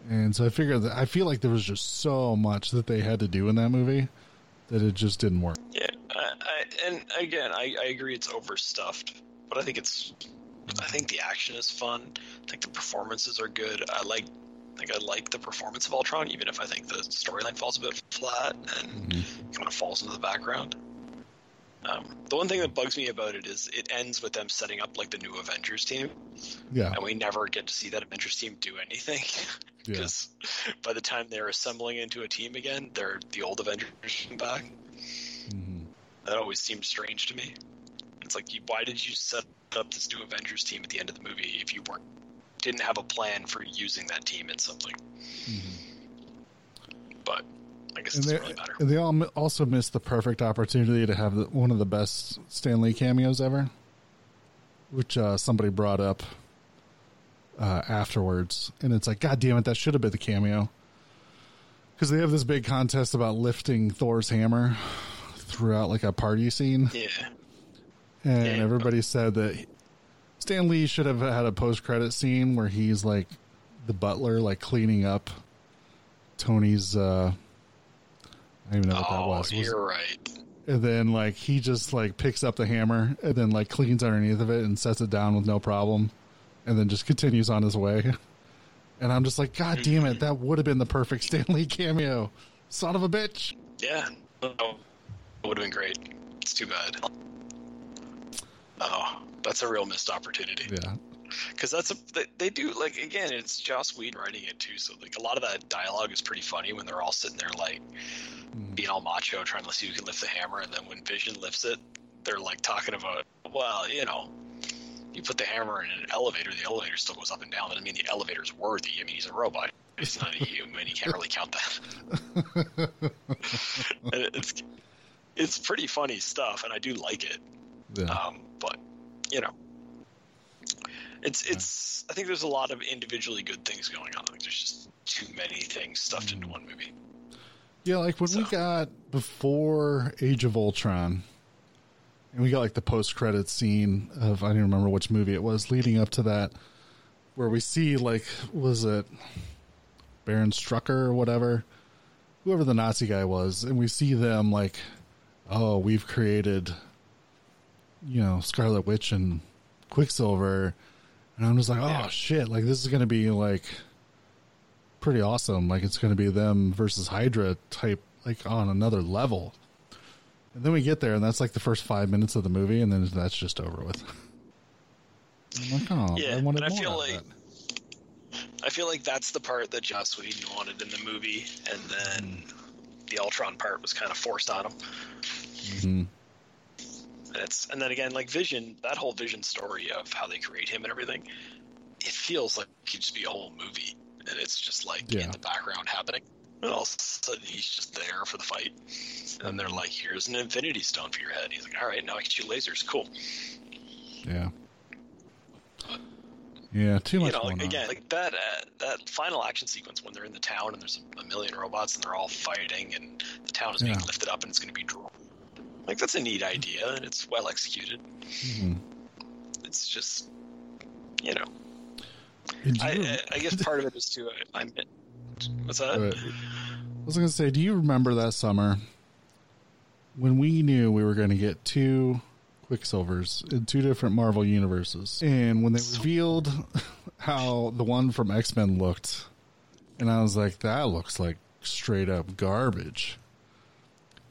And so I figured that I feel like there was just so much that they had to do in that movie that it just didn't work. yeah. I, I, and again, I, I agree it's overstuffed, but I think it's. I think the action is fun. I think the performances are good. I like. I think I like the performance of Ultron, even if I think the storyline falls a bit flat and kind of falls into the background. Um, the one thing that bugs me about it is it ends with them setting up like the new Avengers team, Yeah, and we never get to see that Avengers team do anything yeah, because by the time they're assembling into a team again, they're the old Avengers back. Mhm. That always seemed strange to me. It's like, why did you set up this new Avengers team at the end of the movie if you weren't didn't have a plan for using that team in something? But I guess and they really and they all also missed the perfect opportunity to have the, one of the best Stan Lee cameos ever, which uh, somebody brought up uh, afterwards, and it's like, God damn it, that should have been the cameo. Because they have this big contest about lifting Thor's hammer throughout like a party scene. Yeah. and Yeah. everybody said that Stan Lee should have had a post credit scene where he's like the butler, like cleaning up Tony's. uh I don't even know what that Oh, was. Was- you're right. and then like he just like picks up the hammer and then like cleans underneath of it and sets it down with no problem, and then just continues on his way. And I'm just like, God damn it, mm-hmm. that would have been the perfect Stan Lee cameo. Son of a bitch. Yeah, oh, it would have been great. It's too bad. Oh, that's a real missed opportunity. Yeah. Because that's a they, they do like again it's Joss Whedon writing it too so like a lot of that dialogue is pretty funny when they're all sitting there like being all macho trying to see who can lift the hammer and then when Vision lifts it they're like talking about well you know you put the hammer in an elevator the elevator still goes up and down doesn't mean the elevator's worthy. I mean he's a robot. He's not a human. He can't really count that. And it's it's pretty funny stuff and I do like it. Yeah. um, but you know, it's it's. I think there's a lot of individually good things going on. Like there's just too many things stuffed into mm. one movie. Yeah, like when we got before Age of Ultron, and we got like the post credit scene of I don't remember which movie it was leading up to that, where we see like was it Baron Strucker or whatever, whoever the Nazi guy was, and we see them like, oh, we've created, you know, Scarlet Witch and Quicksilver, and I'm just like, oh Yeah. shit, like this is gonna be like pretty awesome. Like it's going to be them versus Hydra type, like on another level. And then we get there, and that's like the first five minutes of the movie, and then that's just over with. I'm like, oh, Yeah, I wanted I more feel like- that. I feel like that's the part that Joss Whedon wanted in the movie, and then the Ultron part was kind of forced on him. Mhm. And it's and then again, like Vision, that whole Vision story of how they create him and everything, it feels like it could just be a whole movie, and it's just like Yeah. in the background happening. And all of a sudden, he's just there for the fight, and they're like, "Here's an Infinity Stone for your head." He's like, "All right, now I can shoot lasers. Cool." Yeah, yeah, too much you know, going like, on. again, like that uh, that final action sequence when they're in the town and there's a, a million robots and they're all fighting and the town is being lifted up and it's going to be drawn. Like that's a neat idea and it's well executed. Mhm. It's just, you know, I, you- I, I guess part of it is too. I, I'm. What's that? I was going to say, do you remember that summer when we knew we were going to get two Quicksilvers in two different Marvel universes? And when they revealed how the one from X Men looked, and I was like, that looks like straight up garbage.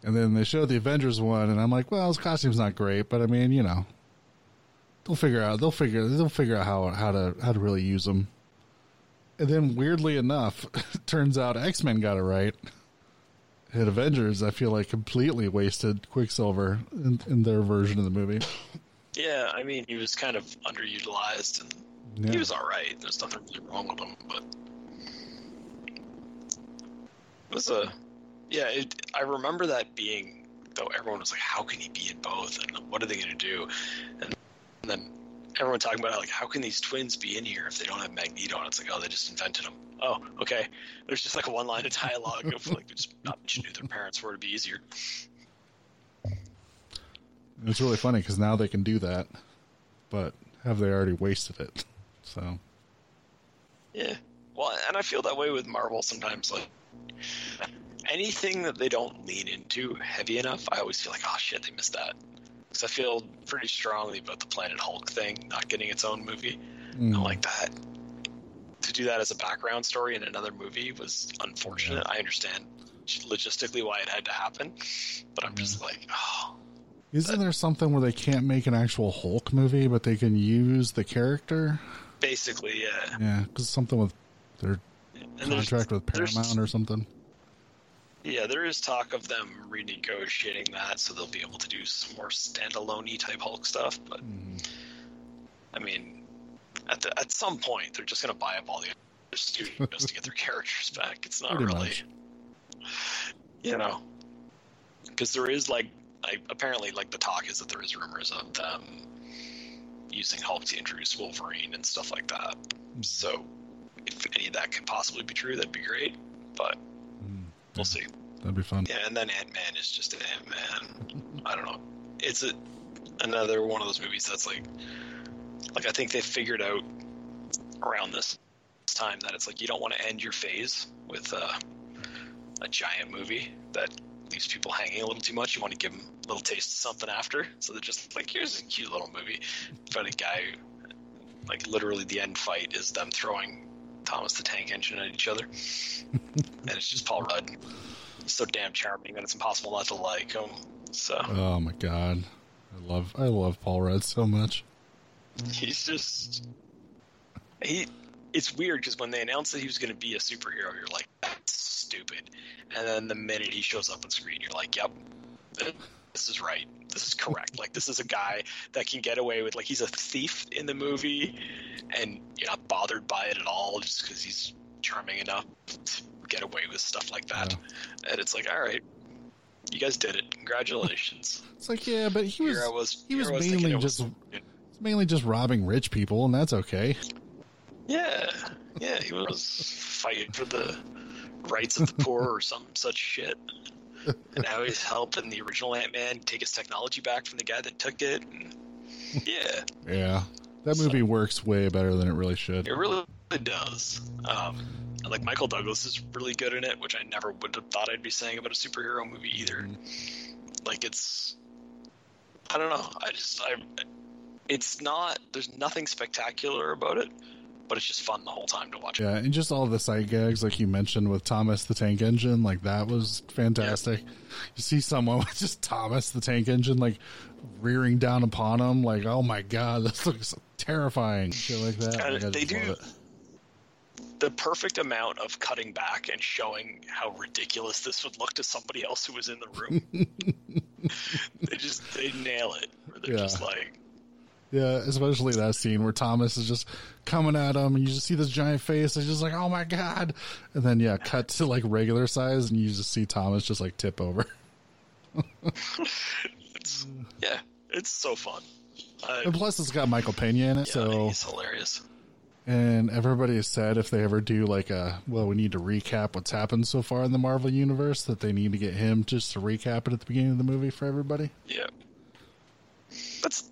And then they showed the Avengers one, and I'm like, well, his costume's not great, but I mean, you know, they'll figure out they'll figure they'll figure out how how to how to really use them. And then weirdly enough, turns out X Men got it right. And Avengers, I feel like completely wasted Quicksilver in, in their version of the movie. Yeah, I mean, he was kind of underutilized and Yeah. he was all right. There's nothing really wrong with him, but it was a yeah. It, I remember that being though. Everyone was like, "How can he be in both? And what are they going to do?" And, and then everyone talking about like, "How can these twins be in here if they don't have Magneto?" And it's like, "Oh, they just invented them." Oh, okay. There's just like one line of dialogue of like they just not mention who their parents were to be easier. It's really funny because now they can do that, but have they already wasted it? So Yeah. Well, and I feel that way with Marvel sometimes. Like anything that they don't lean into heavy enough, I always feel like, oh shit, they missed that. Because I feel pretty strongly about the Planet Hulk thing not getting its own movie. mm, I'm like that. To do that as a background story in another movie was unfortunate. I understand logistically why it had to happen, but I'm just like, oh, isn't there something where they can't make an actual Hulk movie, but they can use the character? basically, yeah. Yeah, because something with their And contract with Paramount or something. Yeah, there is talk of them renegotiating that so they'll be able to do some more standalone type Hulk stuff. But mm-hmm. I mean, at the, at some point, they're just going to buy up all the other studios to get their characters back. It's not Pretty really, much. you know, because there is like, I, apparently, like the talk is that there is rumors of them using Hulk to introduce Wolverine and stuff like that. Mm-hmm. So, if any of that could possibly be true, that'd be great. But we'll see. That'd be fun. Yeah, and then Ant Man is just Ant Man. I don't know. It's a, another one of those movies that's like, like I think they figured out around this time that it's like you don't want to end your phase with uh, a giant movie that leaves people hanging a little too much. You want to give them a little taste of something after, so they're just like, here's a cute little movie about a guy. who- Like literally, the end fight is them throwing Thomas the Tank Engine at each other, and it's just Paul Rudd. He's so damn charming that it's impossible not to like him. So Oh my god, I love I love Paul Rudd so much. he's just he. It's weird because when they announced that he was going to be a superhero, you're like, that's stupid. And then the minute he shows up on screen, you're like, yep, this is right. This is correct. like this is a guy that can get away with like he's a thief in the movie, and you're not bothered by it at all just because he's charming enough to get away with stuff like that. And it's like, all right, you guys did it. Congratulations. It's like yeah, but he was was. he was here mainly it was- just mainly just robbing rich people, and that's okay. Yeah, yeah, he was fighting for the rights of the poor or some such shit. And now he's helping the original Ant Man take his technology back from the guy that took it. And yeah, Yeah, that movie works way better than it really should. it really does. Um, and like Michael Douglas is really good in it, which I never would have thought I'd be saying about a superhero movie either. Like it's, I don't know. I just I, it's not. There's nothing spectacular about it, but it's just fun the whole time to watch. Yeah, and just all the side gags, like you mentioned with Thomas the Tank Engine, like that was fantastic. You see someone with just Thomas the Tank Engine, like rearing down upon him, like, oh my god, this looks terrifying. Shit like that. And Like, they do- the perfect amount of cutting back and showing how ridiculous this would look to somebody else who was in the room. they just they nail it. They're Yeah. just like, Yeah, especially that scene where Thomas is just coming at him, and you just see this giant face. It's just like, oh my god! And then yeah, cut to like regular size, and you just see Thomas just like tip over. it's yeah, it's so fun. I, And plus, it's got Michael Pena in it, yeah, so he's hilarious. And everybody has said if they ever do like a well, we need to recap what's happened so far in the Marvel universe, that they need to get him just to recap it at the beginning of the movie for everybody. Yeah, that's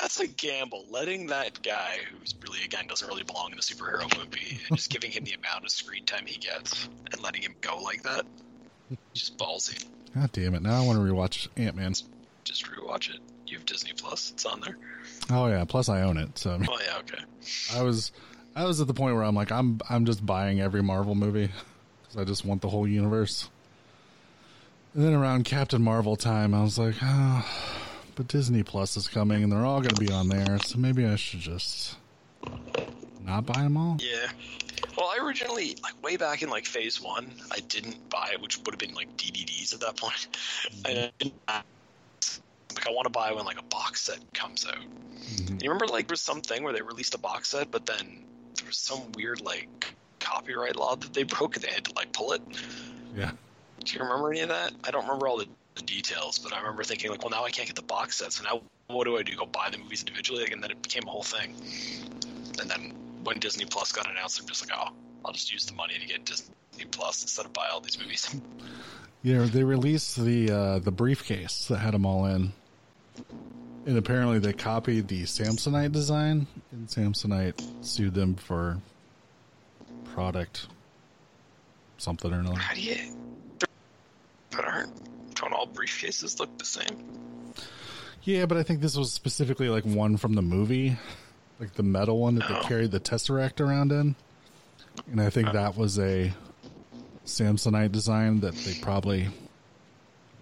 that's a gamble. Letting that guy, who's really again doesn't really belong in a superhero movie, and just giving him the amount of screen time he gets and letting him go like that, just ballsy. God damn it! Now I want to rewatch Ant Man. Just rewatch it. You have Disney Plus. It's on there. Oh yeah, plus I own it, so I, mean, Oh yeah, okay. I was I was at the point where I'm like I'm I'm just buying every Marvel movie because I just want the whole universe. And then around Captain Marvel time, I was like, oh, but Disney Plus is coming, and they're all going to be on there, so maybe I should just not buy them all. Yeah. Well, I originally, like way back in like phase one, I didn't buy it, which would have been like DVDs at that point. Mm-hmm. And I didn't, like I want to buy when like a box set comes out. Mm-hmm. You remember like there was something where they released a box set, but then there was some weird like copyright law that they broke, and they had to like pull it. Yeah. Do you remember any of that? I don't remember all the, the details, but I remember thinking like, well, now I can't get the box set, so now what do I do? Go buy the movies individually, and then it became a whole thing. And then when Disney Plus got announced, I'm just like, oh, I'll just use the money to get Disney Plus instead of buy all these movies. Yeah, they released the uh, the briefcase that had them all in, and apparently they copied the Samsonite design, and Samsonite sued them for product something or another. How do you? But aren't don't all briefcases look the same? Yeah, but I think this was specifically like one from the movie, like the metal one that they Oh. carried the Tesseract around in, and I think oh. that was a Samsonite design that they probably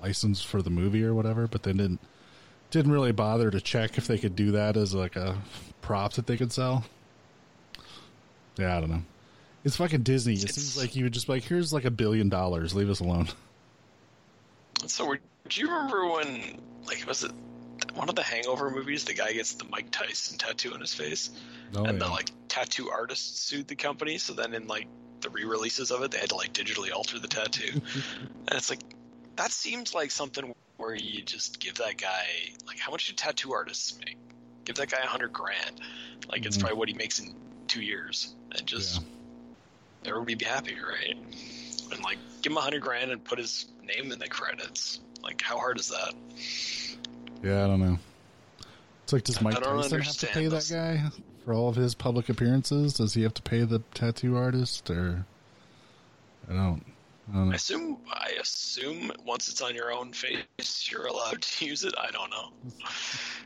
licensed for the movie or whatever, but they didn't didn't really bother to check if they could do that as like a prop that they could sell. Yeah, I don't know. It's fucking Disney. It seems like you would just be like, here's like a billion dollars, leave us alone. So, were, do you remember when, like, was it one of the Hangover movies? The guy gets the Mike Tyson tattoo on his face, Oh, and the like tattoo artist sued the company. So then, in like the re-releases of it, they had to like digitally alter the tattoo, and it's like that seems like something where you just give that guy like how much do tattoo artists make? Give that guy a hundred grand, like it's Mhm. probably what he makes in two years, and just everybody be happy, right? And like give him a hundred grand and put his name in the credits. Like how hard is that? Yeah, I don't know. It's like, does Mike Tyson have to pay that guy for all of his public appearances? Does he have to pay the tattoo artist, or I don't, I don't I assume I assume once it's on your own face, you're allowed to use it. I don't know.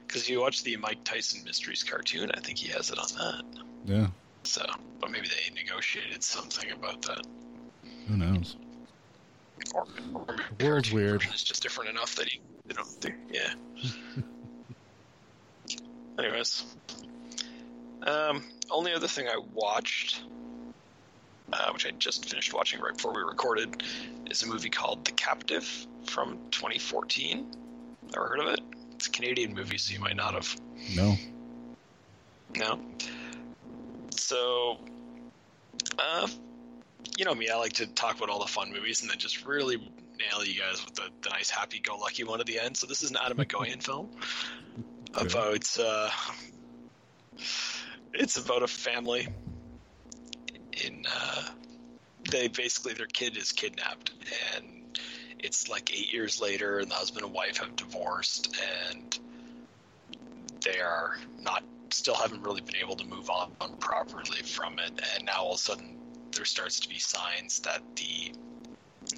Because you watch the Mike Tyson Mysteries cartoon, I think he has it on that. Yeah, So, but maybe they negotiated something about that. Who knows? Or, or The world's weird. It's just different enough that he, you know, they, yeah. Anyways, um, only other thing I watched, uh, which I just finished watching right before we recorded, is a movie called The Captive from 2014. Ever heard of it? It's a Canadian movie, so you might not have. No. No. So, uh, you know me, I like to talk about all the fun movies and then just really nail you guys with the, the nice happy-go-lucky one at the end. So this is an Atom Egoyan film about uh, it's about a family in uh, they basically their kid is kidnapped and it's like eight years later and the husband and wife have divorced and they are not still haven't really been able to move on properly from it and now all of a sudden there starts to be signs that the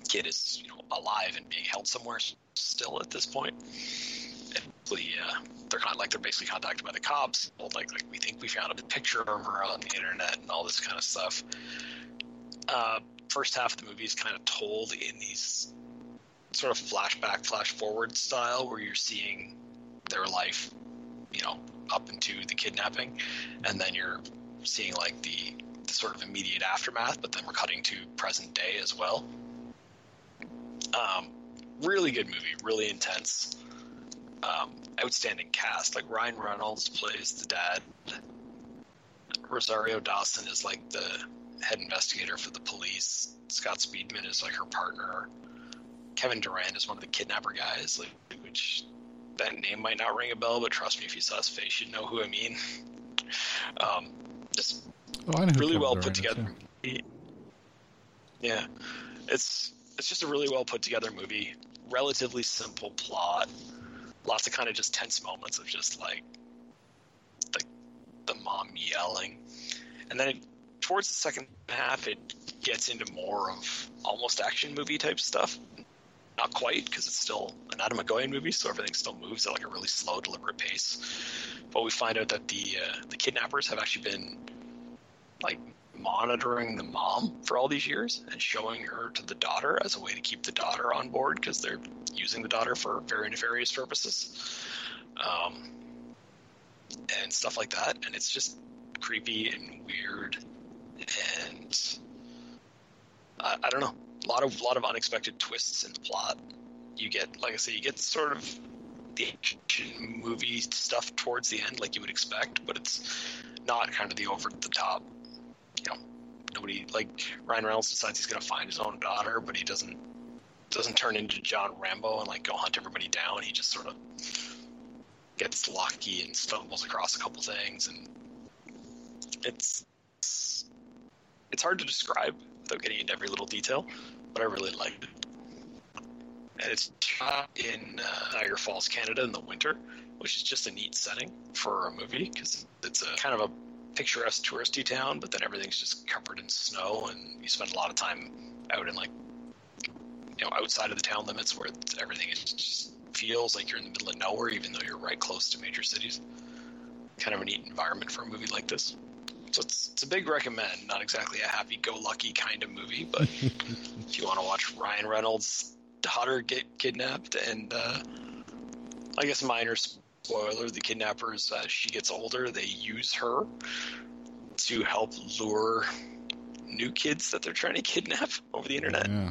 kid is you know alive and being held somewhere still at this point. And uh, they're kind of like they're basically contacted by the cops. Like like we think we found a picture of her on the internet and all this kind of stuff. Uh, first half of the movie is kind of told in these sort of flashback flash forward style where you're seeing their life you know up into the kidnapping. And then you're seeing like the, the sort of immediate aftermath but then we're cutting to present day as well. Um, really good movie really intense um, outstanding cast. Like ryan reynolds plays the dad. Rosario dawson is like the head investigator for the police. Scott speedman is like her partner. Kevin Durand is one of the kidnapper guys like which that name might not ring a bell but trust me if you saw his face you'd know who i mean. Um, just Oh, I know really well put together. yeah. Yeah, it's it's just a really well put together movie. Relatively simple plot. Lots of kind of just tense moments of just like the the mom yelling, and then it, towards the second half, it gets into more of almost action movie type stuff. Not quite because it's still an Atom Egoyan movie, so everything still moves at like a really slow, deliberate pace. But we find out that the uh, the kidnappers have actually been like monitoring the mom for all these years and showing her to the daughter as a way to keep the daughter on board because they're using the daughter for very nefarious purposes. Um, and stuff like that. And it's just creepy and weird. And I, I don't know. A lot of lot of unexpected twists in the plot. You get like i say you get sort of the action movie stuff towards the end like you would expect but it's not kind of the over the top you know, nobody like Ryan Reynolds decides he's going to find his own daughter, but he doesn't doesn't turn into John Rambo and like go hunt everybody down. He just sort of gets lucky and stumbles across a couple things, and it's it's, it's hard to describe without getting into every little detail, but I really liked it. And it's shot in uh, Niagara Falls, Canada, in the winter, which is just a neat setting for a movie because it's a kind of a picturesque touristy town, but then everything's just covered in snow, and you spend a lot of time out in like you know outside of the town limits where everything is just feels like you're in the middle of nowhere, even though you're right close to major cities. Kind of a neat environment for a movie like this. So it's it's a big recommend. Not exactly a happy-go-lucky kind of movie, but if you want to watch Ryan Reynolds' daughter get kidnapped, and uh, I guess minor spoiler: the kidnappers, as she gets older, they use her to help lure new kids that they're trying to kidnap over the internet, Yeah.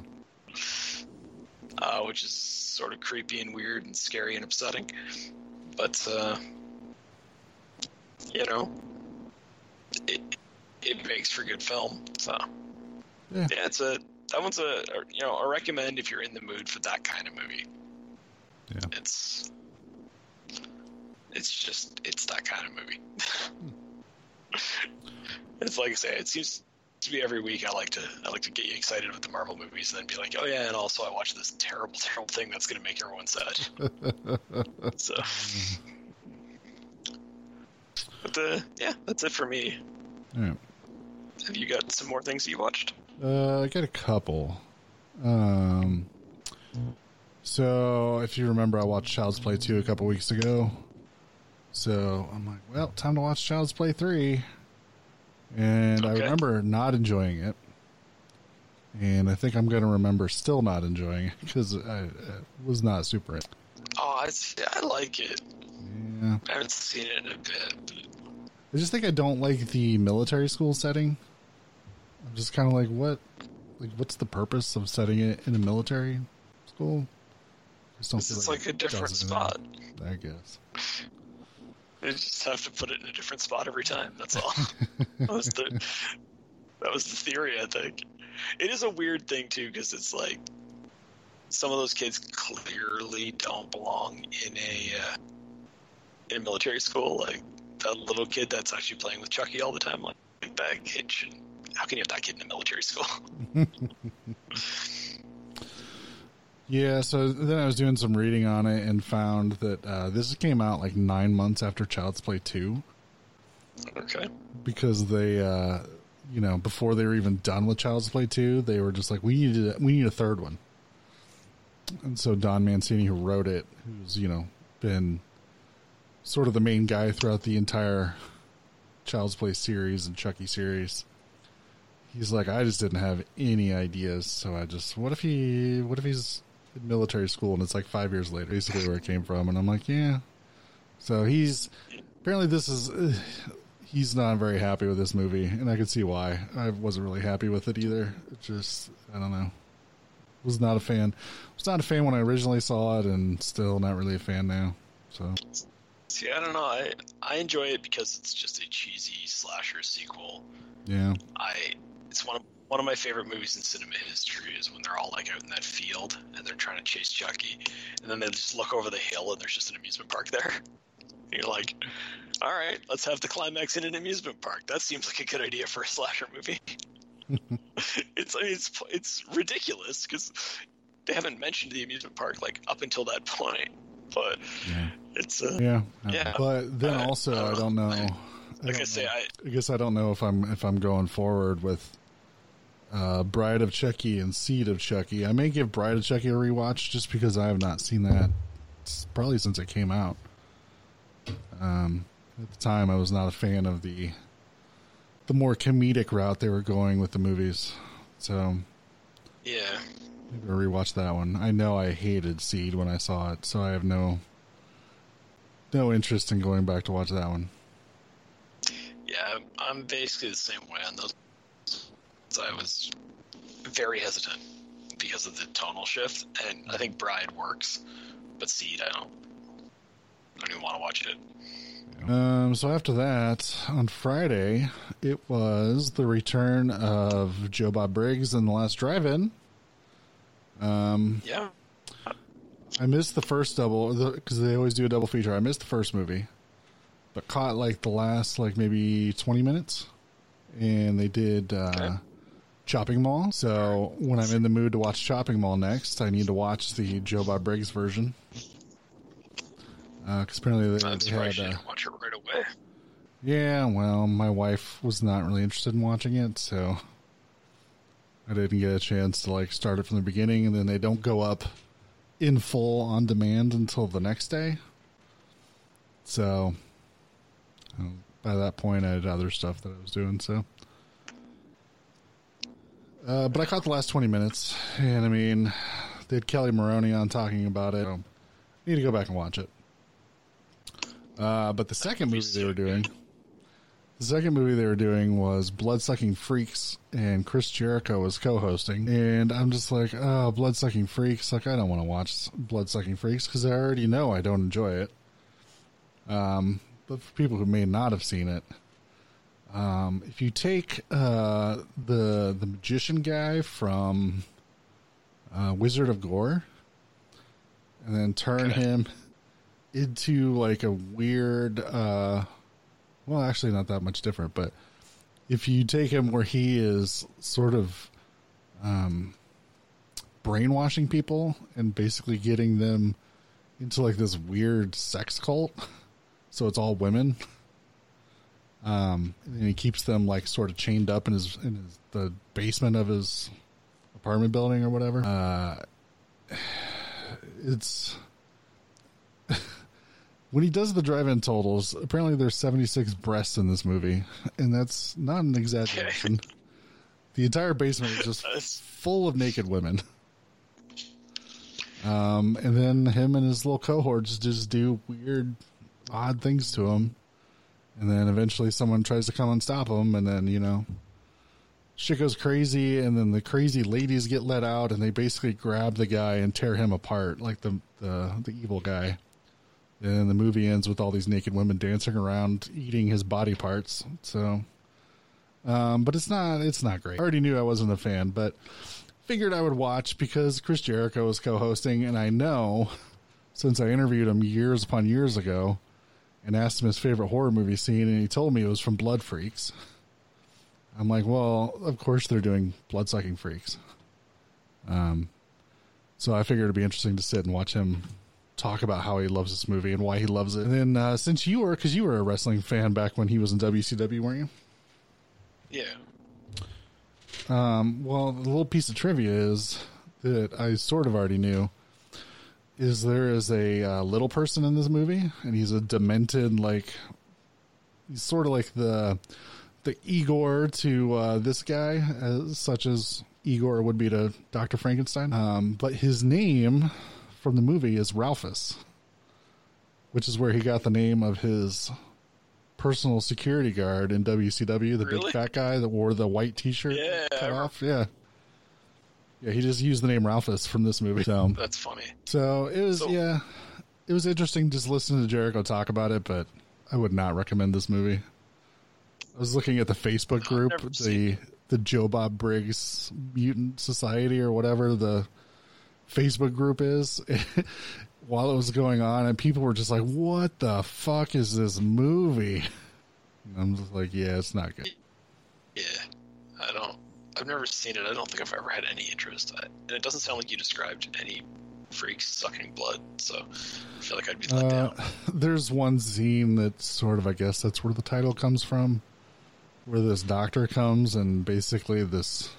uh, which is sort of creepy and weird and scary and upsetting. But uh, you know, it it makes for good film. So Yeah. yeah, it's a that one's a, a you know a recommend if you're in the mood for that kind of movie. Yeah. It's it's just it's that kind of movie. it's like I say, it seems to be every week. I like to I like to get you excited with the Marvel movies, and then be like, oh yeah, and also I watched this terrible, terrible thing that's going to make everyone sad. so, but uh, yeah, that's it for me. All right. Have you got some more things that you watched? Uh, I got a couple. Um, so if you remember, I watched Child's Play 2 a couple weeks ago. So I'm like, well, time to watch Child's Play 3. and I remember not enjoying it. And I think I'm going to remember still not enjoying it because I, I was not super. in- Oh, I, see, I like it. Yeah, I haven't seen it in a bit. I just think I don't like the military school setting. I'm just kind of like, what, like, what's the purpose of setting it in a military school? Just don't This like like a different spot. I guess. They just have to put it in a different spot every time. That's all. that was the that was the theory. I think it is a weird thing too because it's like some of those kids clearly don't belong in a uh, in a military school. Like that little kid that's actually playing with Chucky all the time. Like that kid should. How can you have that kid in a military school? Yeah, so then I was doing some reading on it and found that uh, this came out like nine months after Child's Play 2 okay. because they, uh, you know, before they were even done with Child's Play 2, they were just like, we need, a, we need a third one. And so Don Mancini, who wrote it, who's, you know, been sort of the main guy throughout the entire Child's Play series and Chucky series, he's like, I just didn't have any ideas. So I just, what if he, what if he's military school and it's like five years later, basically where it came from. And I'm like, yeah. So he's, apparently this is, uh, he's not very happy with this movie. And I can see why. I wasn't really happy with it either. It just, I don't know. Was not a fan. Was not a fan when I originally saw it and still not really a fan now. So, See, I don't know. I I enjoy it because it's just a cheesy slasher sequel. yeah. I it's one of one of my favorite movies in cinema history is when they're all like out in that field and they're trying to chase Chucky, and then they just look over the hill and there's just an amusement park there. And you're like, all right, let's have the climax in an amusement park. That seems like a good idea for a slasher movie. it's I mean, it's it's ridiculous because they haven't mentioned the amusement park like up until that point, but Yeah. it's uh, Yeah. Yeah. But then Uh, also, I I don't don't know. know. I like I don't say, know. I I guess I don't know if I'm if I'm going forward with uh, Bride of Chucky and Seed of Chucky. I may give Bride of Chucky a rewatch just because I have not seen that. Probably since it came out. Um, at the time, I was not a fan of the the more comedic route they were going with the movies. So yeah. maybe I'll rewatch that one. I know I hated Seed when I saw it, so I have no no interest in going back to watch that one. Yeah, I'm- I'm basically the same way on those. So I was very hesitant because of the tonal shift, and I think Bride works, but Seed, I don't. I don't even want to watch it. Um, so after that, on Friday, it was the return of Joe Bob Briggs and the Last Drive-In. Um, Yeah, I missed the first double because they always do a double feature. I missed the first movie, but caught like the last like maybe twenty minutes, and they did uh, Okay. Chopping Mall. So when I'm in the mood to watch Chopping Mall next, I need to watch the Joe Bob Briggs version. Because apparently they, I'm surprised had you uh, didn't watch it right away. Yeah, well, my wife was not really interested in watching it, so I didn't get a chance to like start it from the beginning, and then they don't go up in full on demand until the next day. So um, by that point, I had other stuff that I was doing. So, uh, but I caught the last twenty minutes, and I mean, they had Kelli Maroney on talking about it. So need to go back and watch it. Uh, but the second movie they were doing, the second movie they were doing was Bloodsucking Freaks, and Chris Jericho was co-hosting. And I'm just like, oh, Bloodsucking Freaks. Like, I don't want to watch Bloodsucking Freaks because I already know I don't enjoy it. Um, but for people who may not have seen it, um, if you take uh, the the magician guy from uh, Wizard of Gore, and then turn Okay. him into like a weird uh well actually not that much different but if you take him where he is sort of um brainwashing people and basically getting them into like this weird sex cult so it's all women um and he keeps them like sort of chained up in his in his the basement of his apartment building or whatever uh it's when he does the drive-in totals, apparently there's 76 breasts in this movie, and that's not an exaggeration. The entire basement is just full of naked women. Um, and then him and his little cohorts just do weird, odd things to him. And then eventually someone tries to come and stop him, and then, you know, shit goes crazy, and then the crazy ladies get let out, and they basically grab the guy and tear him apart, like the, the, the evil guy. And the movie ends with all these naked women dancing around, eating his body parts. So, um, but it's not it's not great. I already knew I wasn't a fan, but figured I would watch because Chris Jericho was co-hosting, and I know since I interviewed him years upon years ago and asked him his favorite horror movie scene, and he told me it was from Blood Freaks. I'm like, well, of course they're doing blood sucking freaks. Um, so I figured it'd be interesting to sit and watch him talk about how he loves this movie and why he loves it. And then uh, since you were, because you were a wrestling fan back when he was in WCW, weren't you? Yeah. Um, well, the little piece of trivia is that I sort of already knew is there is a uh, little person in this movie, and he's a demented like he's sort of like the the Igor to uh, this guy, as such as Igor would be to Doctor Frankenstein. Um, but his name from the movie is Ralphus, which is where he got the name of his personal security guard in WCW, the Really? big fat guy that wore the white T-shirt Yeah, cut off. Yeah, yeah. He just used the name Ralphus from this movie. So, That's funny. so it was So- yeah, it was interesting just listening to Jericho talk about it, but I would not recommend this movie. I was looking at the Facebook group, the the Joe Bob Briggs Mutant Society or whatever the Facebook group is. While it was going on, and people were just like, "What the fuck is this movie?" And I'm just like, "Yeah, it's not good." Yeah. I don't. I've never seen it. I don't think I've ever had any interest. I, and it doesn't sound like you described any freaks sucking blood, so I feel like I'd be let Uh, down. there's one scene that sort of, I guess that's where the title comes from, where this doctor comes and basically this,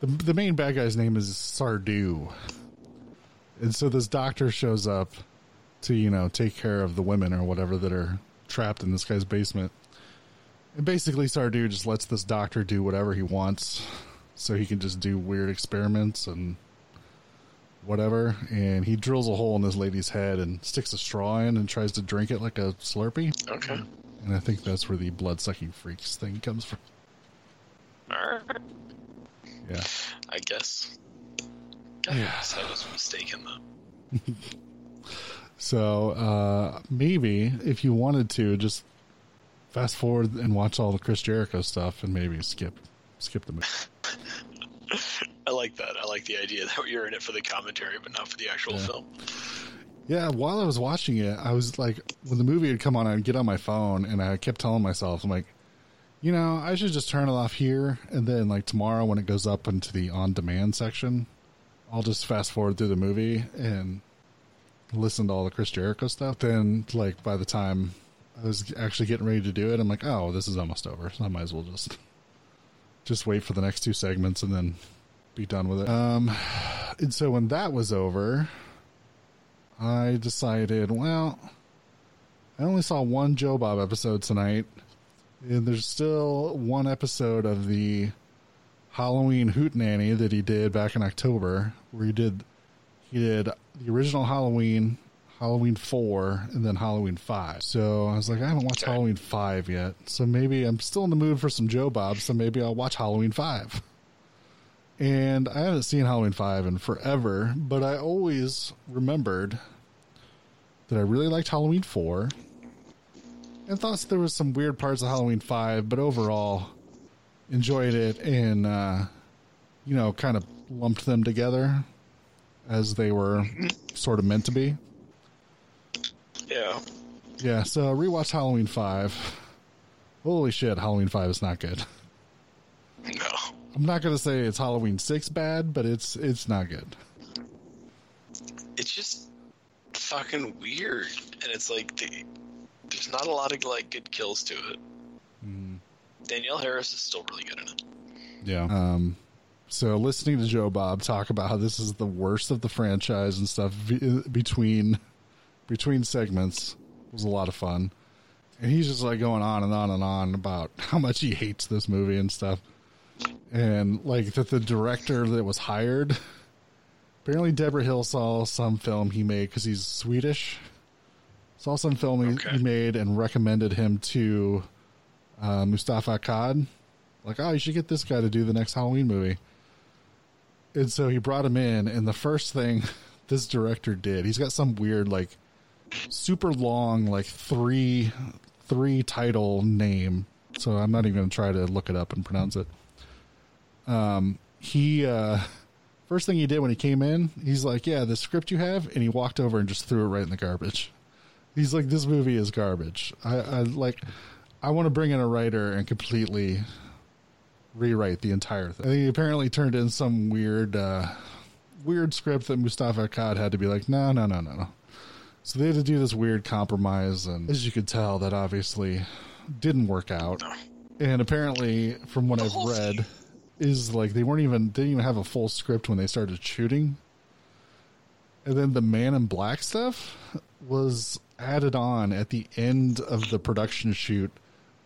the, the main bad guy's name is Sardu. And so this doctor shows up to, you know, take care of the women or whatever that are trapped in this guy's basement. And basically Sardu just lets this doctor do whatever he wants so he can just do weird experiments and whatever, and he drills a hole in this lady's head and sticks a straw in and tries to drink it like a Slurpee. Okay. And I think that's where the blood sucking freaks thing comes from. Yeah. I guess. God, Yeah. I guess I was mistaken though. So uh, maybe if you wanted to, just fast forward and watch all the Chris Jericho stuff, and maybe skip skip the movie. I like that. I like the idea that you're in it for the commentary, but not for the actual Yeah. film. Yeah, while I was watching it, I was like, when the movie had come on, I'd get on my phone and I kept telling myself, I'm like, you know, I should just turn it off here. And then, like, tomorrow when it goes up into the on demand section, I'll just fast forward through the movie and listen to all the Chris Jericho stuff. Then, like, by the time I was actually getting ready to do it, I'm like, oh, this is almost over. So I might as well just, just wait for the next two segments and then be done with it. Um, and so when that was over, I decided, well, I only saw one Joe Bob episode tonight, and there's still one episode of the Halloween Hootenanny that he did back in October, where he did he did the original Halloween, Halloween four, and then Halloween five. So I was like, I haven't watched Okay. Halloween five yet, so maybe I'm still in the mood for some Joe Bob, so maybe I'll watch Halloween five. And I haven't seen Halloween 5 in forever, but I always remembered that I really liked Halloween 4 and thought there was some weird parts of Halloween 5, but overall enjoyed it and, uh, you know, kind of lumped them together as they were sort of meant to be. Yeah. Yeah, so rewatch Halloween 5. Holy shit, Halloween 5 is not good. No. I'm not going to say it's Halloween 6 bad, but it's it's not good. It's just fucking weird, and it's like the, there's not a lot of like good kills to it. Danielle Harris is still really good in it. Yeah. Um, so listening to Joe Bob talk about how this is the worst of the franchise and stuff be- between between segments was a lot of fun. And he's just like going on and on and on about how much he hates this movie and stuff. And like that the director that was hired, apparently Debra Hill saw some film he made because he's Swedish. Saw some film he, Okay. he made and recommended him to uh, Moustapha Akkad. Like, oh, you should get this guy to do the next Halloween movie. And so he brought him in, and the first thing this director did, he's got some weird, like, super long, like three three title name. So I'm not even going to try to look it up and pronounce it. Um, he uh, first thing he did when he came in, he's like, "Yeah, the script you have," and he walked over and just threw it right in the garbage. He's like, "This movie is garbage." I, I like, I want to bring in a writer and completely rewrite the entire thing. And he apparently turned in some weird, uh, weird script that Moustapha Akkad had to be like, "No, no, no, no, no." So they had to do this weird compromise, and as you could tell, that obviously didn't work out. And apparently, from what I've read, is like they weren't even didn't even have a full script when they started shooting. And then the Man in Black stuff was added on at the end of the production shoot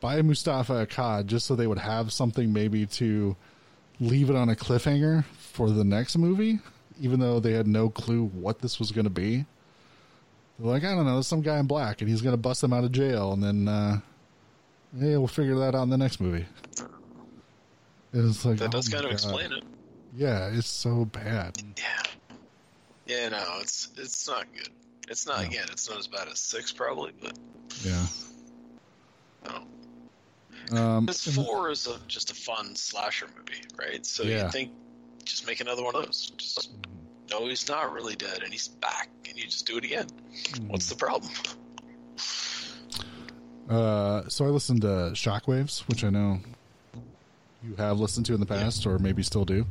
by Moustapha Akkad, just so they would have something maybe to leave it on a cliffhanger for the next movie, even though they had no clue what this was going to be. They're like, I don't know, there's some guy in black, and he's going to bust them out of jail, and then, uh, yeah, we'll figure that out in the next movie. And it's like That does oh kind of God. explain it. Yeah, it's so bad. Yeah. Yeah, no, it's it's not good. It's not No. again. It's not as bad as six probably, but Yeah. no. Um, Because four is a, just a fun slasher movie, right? So Yeah. you think just make another one of those. Just no, he's not really dead, and he's back, and you just do it again. What's the problem? Uh, so I listened to Shockwaves, which I know you have listened to in the past, or maybe still do.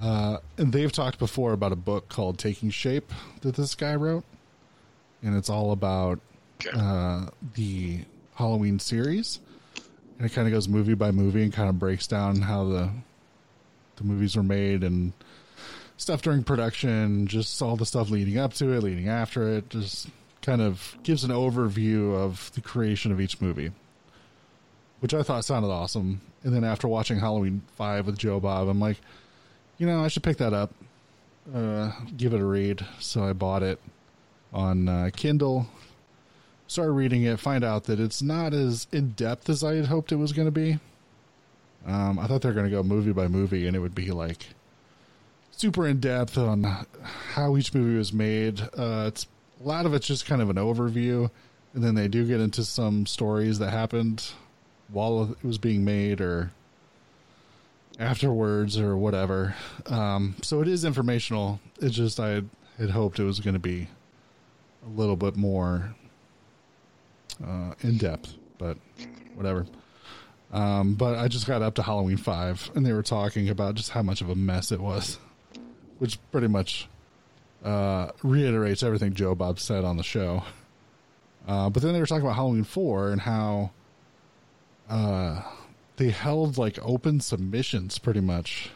Uh, and they've talked before about a book called Taking Shape that this guy wrote, and it's all about Okay. uh, the Halloween series, and it kind of goes movie by movie and kind of breaks down how the the movies were made and stuff during production, just all the stuff leading up to it, leading after it, just kind of gives an overview of the creation of each movie, which I thought sounded awesome. And then after watching Halloween Five with Joe Bob, I'm like, you know, I should pick that up, uh, give it a read. So I bought it on uh, Kindle. Started reading it, find out that it's not as in depth as I had hoped it was going to be. Um, I thought they were going to go movie by movie, and it would be like super in depth on how each movie was made. Uh, it's a lot of it's just kind of an overview, and then they do get into some stories that happened while it was being made or afterwards or whatever. Um, so it is informational. It's just I had, hoped it was going to be a little bit more uh, in depth, but whatever. Um, but I just got up to Halloween Five, and they were talking about just how much of a mess it was, which pretty much uh, reiterates everything Joe Bob said on the show. Uh, but then they were talking about Halloween Four and how uh, they held like open submissions, pretty much,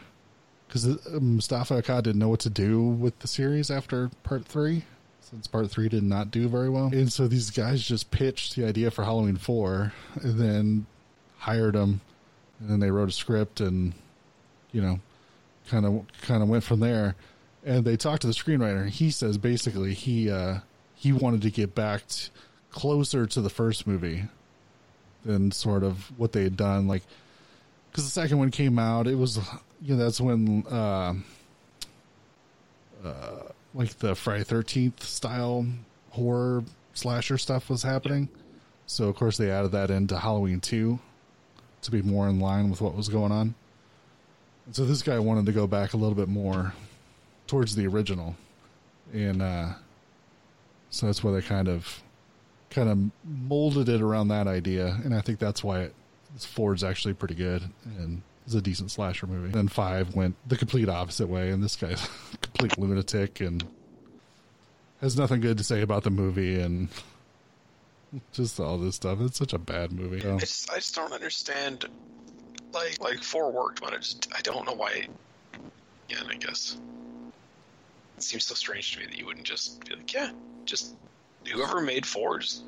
because Moustapha Akkad didn't know what to do with the series after Part Three, since Part Three did not do very well, and so these guys just pitched the idea for Halloween Four, and then hired them, and then they wrote a script and you know kind of kind of went from there and they talked to the screenwriter and he says basically he uh he wanted to get back t- closer to the first movie than sort of what they had done like because the second one came out it was you know that's when uh, uh like the friday 13th style horror slasher stuff was happening so of course they added that into halloween 2 to be more in line with what was going on. And so this guy wanted to go back a little bit more towards the original. And uh so that's why they kind of kind of molded it around that idea and I think that's why it, Four's actually pretty good and is a decent slasher movie. Then 5 went the complete opposite way and this guy's a complete lunatic and has nothing good to say about the movie and just all this stuff. It's such a bad movie. I just I just don't understand. Like like four worked, but I just I don't know why. Yeah, I guess it seems so strange to me that you wouldn't just be like, yeah, just whoever made four, just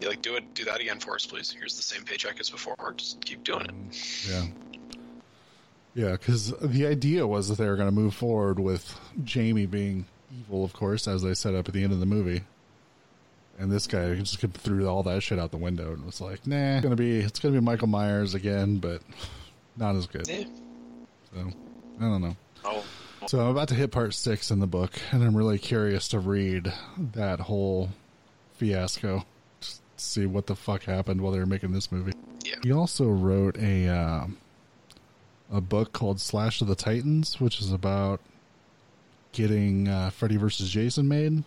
you like do it, do that again for us, please. Here's the same paycheck as before. Just keep doing it. Mm, yeah. Yeah, because the idea was that they were going to move forward with Jamie being evil, of course, as they set up at the end of the movie. And this guy just threw all that shit out the window and was like, "Nah, it's gonna be it's gonna be Michael Myers again, but not as good." Yeah. So I don't know. Oh, So I'm about to hit part six in the book, and I'm really curious to read that whole fiasco, just to see what the fuck happened while they were making this movie. yeah. He also wrote a uh, a book called Slash of the Titans, which is about getting uh, Freddy versus Jason made.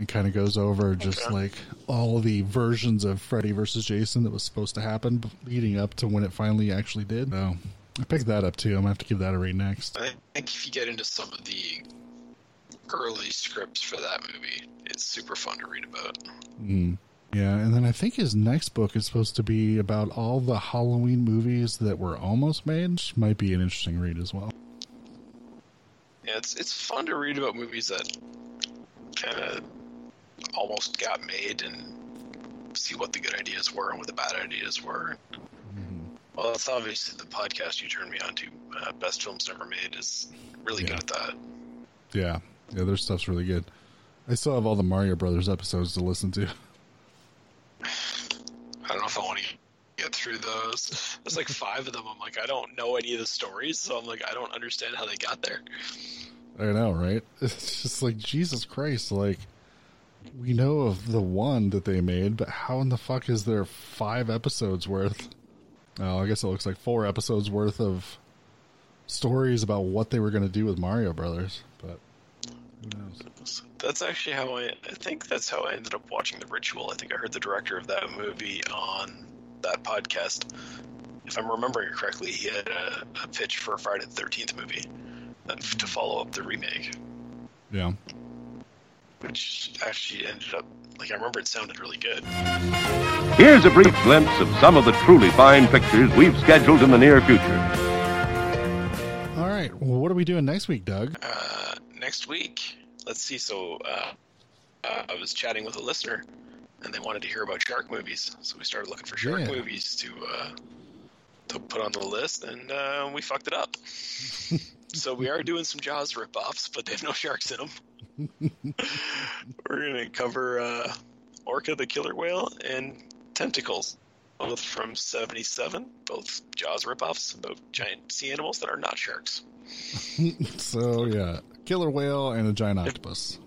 It kind of goes over just Okay. like all the versions of Freddy versus Jason that was supposed to happen leading up to when it finally actually did. So I picked that up too. I'm gonna have to give that a read next. I think if you get into some of the early scripts for that movie, it's super fun to read about. Mm. Yeah, and then I think his next book is supposed to be about all the Halloween movies that were almost made. Which might be an interesting read as well. Yeah, it's it's fun to read about movies that kind of almost got made and see what the good ideas were and what the bad ideas were. Well, that's obviously the podcast you turned me on to. Uh, Best films never made is really Yeah. good at that. Yeah, yeah, their stuff's really good. I still have all the Mario Brothers episodes to listen to. I don't know if I want to get through those. There's like five of them. I'm like, I don't know any of the stories, so I'm like, I don't understand how they got there. I know, right? It's just like Jesus Christ. Like we know of the one that they made, but how in the fuck is there five episodes worth? Oh, I guess it looks like four episodes worth of stories about what they were going to do with Mario Brothers. But who knows? That's actually how I. I think that's how I ended up watching The Ritual. I think I heard the director of that movie on that podcast. If I'm remembering it correctly, he had a, a pitch for a Friday the Thirteenth movie uh, to follow up the remake, Yeah. Which actually ended up like I remember it sounded really good. Here's a brief glimpse of some of the truly fine pictures we've scheduled in the near future. All right. Well, what are we doing next week, Doug? Uh, next week, let's see. So uh, uh, I was chatting with a listener, and they wanted to hear about shark movies. So we started looking for shark Yeah. movies to uh, to put on the list, and uh, we fucked it up. so we are doing some Jaws ripoffs, but they have no sharks in them. We're gonna cover uh, Orca the killer whale and Tentacles, both from '77, both Jaws ripoffs both giant sea animals that are not sharks. so yeah, killer whale and a giant octopus.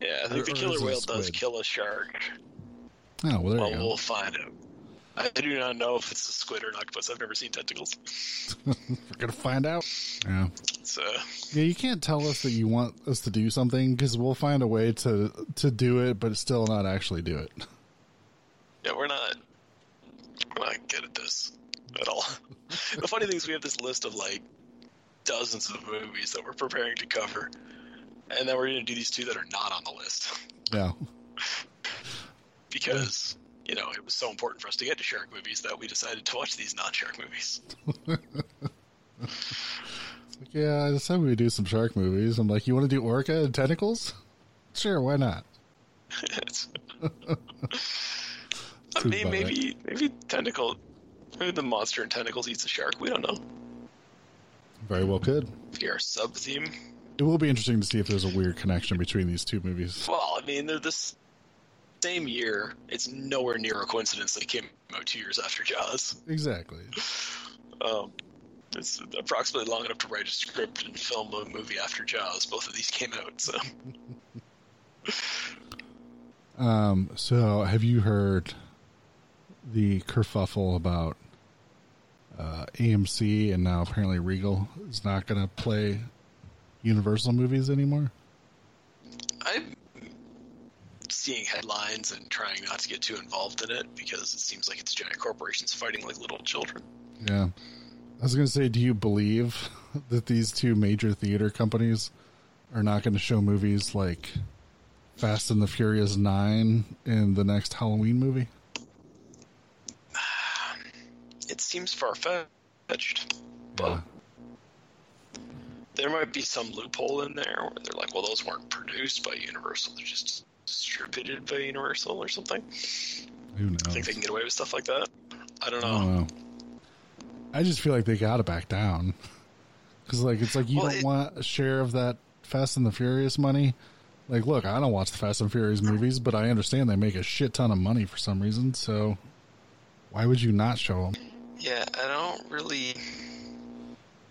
Yeah, I think Or- the killer is it a whale does kill a shark. Oh well, there Well, you go. we'll find out. I do not know if it's a squid or an octopus. I've never seen tentacles. We're gonna find out. Yeah. It's uh, Yeah, you can't tell us that you want us to do something because we'll find a way to to do it, but still not actually do it. yeah, we're not we're not good at this at all. the funny thing is, we have this list of like dozens of movies that we're preparing to cover, and then we're going to do these two that are not on the list Yeah, because you know it was so important for us to get to shark movies that we decided to watch these non-shark movies. Like, yeah. I decided we would do some shark movies. I'm like, you want to do orca and tentacles? Sure, why not? It's- Sounds maybe, about right. maybe maybe tentacle, maybe the monster in tentacles eats a shark. We don't know. Very well, could. Be our sub theme. It will be interesting to see if there's a weird connection between these two movies. Well, I mean, they're this same year. It's nowhere near a coincidence they came out two years after Jaws. Exactly. Um, it's approximately long enough to write a script and film a movie after Jaws. Both of these came out, so Um. So, have you heard the kerfuffle about uh, AMC and now apparently Regal is not going to play Universal movies anymore? I'm seeing headlines and trying not to get too involved in it because it seems like it's giant corporations fighting like little children. Yeah. I was going to say, do you believe that these two major theater companies are not going to show movies like Fast and the Furious 9 in the next Halloween movie? It seems far fetched, but Yeah. there might be some loophole in there where they're like, well, those weren't produced by Universal; they're just distributed by Universal or something. Who knows? I think they can get away with stuff like that. I don't I know. don't know. I just feel like they got to back down because, like, it's like you Well, don't it- want a share of that Fast and the Furious money. Like, look, I don't watch the Fast and Furious movies, but I understand they make a shit ton of money for some reason. So, why would you not show them? Yeah, I don't really.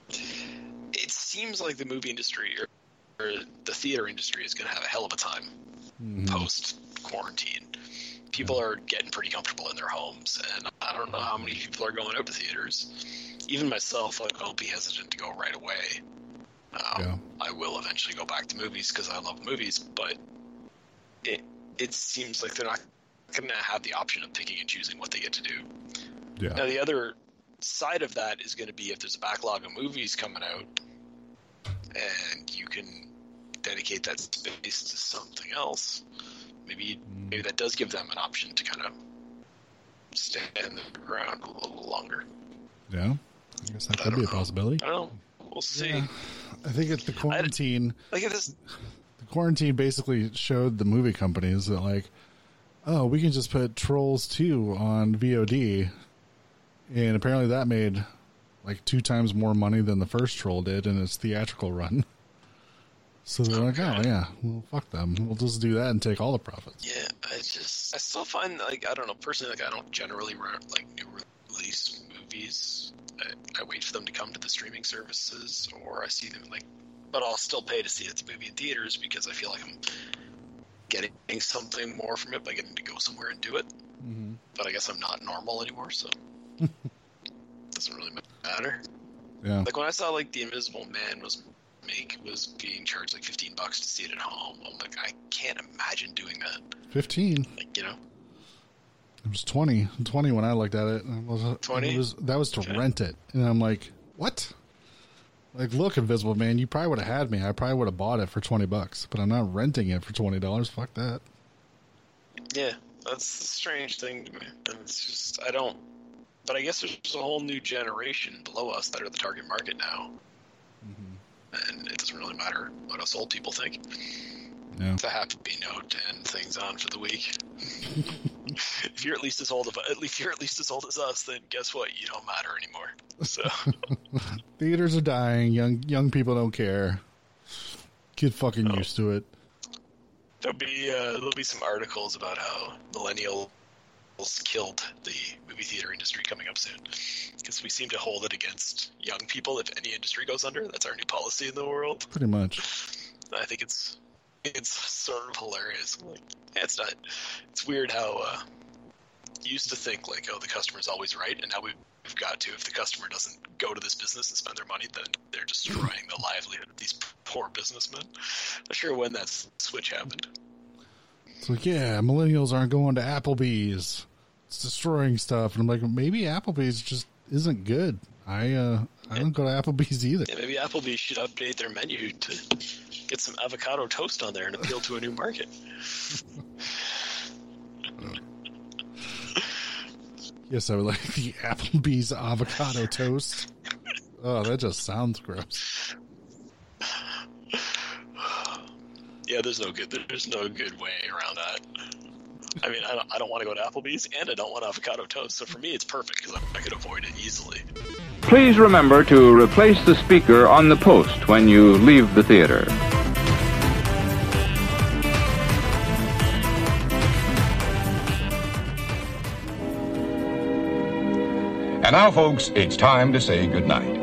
It seems like the movie industry or, or the theater industry is going to have a hell of a time post quarantine. People are getting pretty comfortable in their homes, and I don't know how many people are going out to theaters. Even myself, like, I'll be hesitant to go right away. Um, Yeah. I will eventually go back to movies because I love movies, but it it seems like they're not going to have the option of picking and choosing what they get to do. Yeah, Now the other side of that is going to be if there's a backlog of movies coming out, and you can dedicate that space to something else. Maybe maybe that does give them an option to kind of stand the ground a little longer. yeah. I guess that could be a know. possibility. I don't know. We'll see. Yeah. I think it's the quarantine. Like this, the quarantine basically showed the movie companies that like oh we can just put trolls 2 on vod and apparently that made like two times more money than the first troll did in its theatrical run so they're like oh yeah well fuck them we'll just do that and take all the profits yeah, I just I still find like I don't know personally like I don't generally re- like new release movies. I, I wait for them to come to the streaming services, or I see them like, but I'll still pay to see the movie in theaters because I feel like I'm getting something more from it by getting to go somewhere and do it. mm-hmm. But I guess I'm not normal anymore, so doesn't really matter. yeah Like when I saw like The Invisible Man was make was being charged like 15 bucks to see it at home. I'm like, I can't imagine doing that. 15 Like you know. it was 20 20 when i looked at it was, 20? it was that was to Okay. rent it and i'm like what like look invisible man you probably would have had me i probably would have bought it for 20 bucks but i'm not renting it for $20 fuck that Yeah, that's the strange thing to me. And it's just I don't. But I guess there's a whole new generation below us that are the target market now, and it doesn't really matter what us old people think. yeah It's a happy note to end things on for the week. if you're at least as old of at least you're at least as old as us, then guess what? You don't matter anymore. So theaters are dying young young people don't care get fucking Oh. used to it there'll be uh, there'll be some articles about how millennials killed the movie theater industry coming up soon because we seem to hold it against young people if any industry goes under. That's our new policy in the world. pretty much I think it's it's sort of hilarious. Like, yeah, it's not. It's weird how uh, used to think like, oh, the customer's always right, and now we've, we've got to. If the customer doesn't go to this business and spend their money, then they're destroying the livelihood of these poor businessmen. Not sure when that switch happened. It's like yeah millennials aren't going to applebee's it's destroying stuff and i'm like maybe applebee's just isn't good i uh i don't go to applebee's either Yeah, maybe Applebee's should update their menu to get some avocado toast on there and appeal to a new market. Yes, I would like the Applebee's avocado toast. Oh, that just sounds gross. Yeah, there's no good. There's no good way around that. I mean, I don't, I don't want to go to Applebee's, and I don't want avocado toast. So for me, it's perfect because I, I could avoid it easily. Please remember to replace the speaker on the post when you leave the theater. And now, folks, it's time to say goodnight.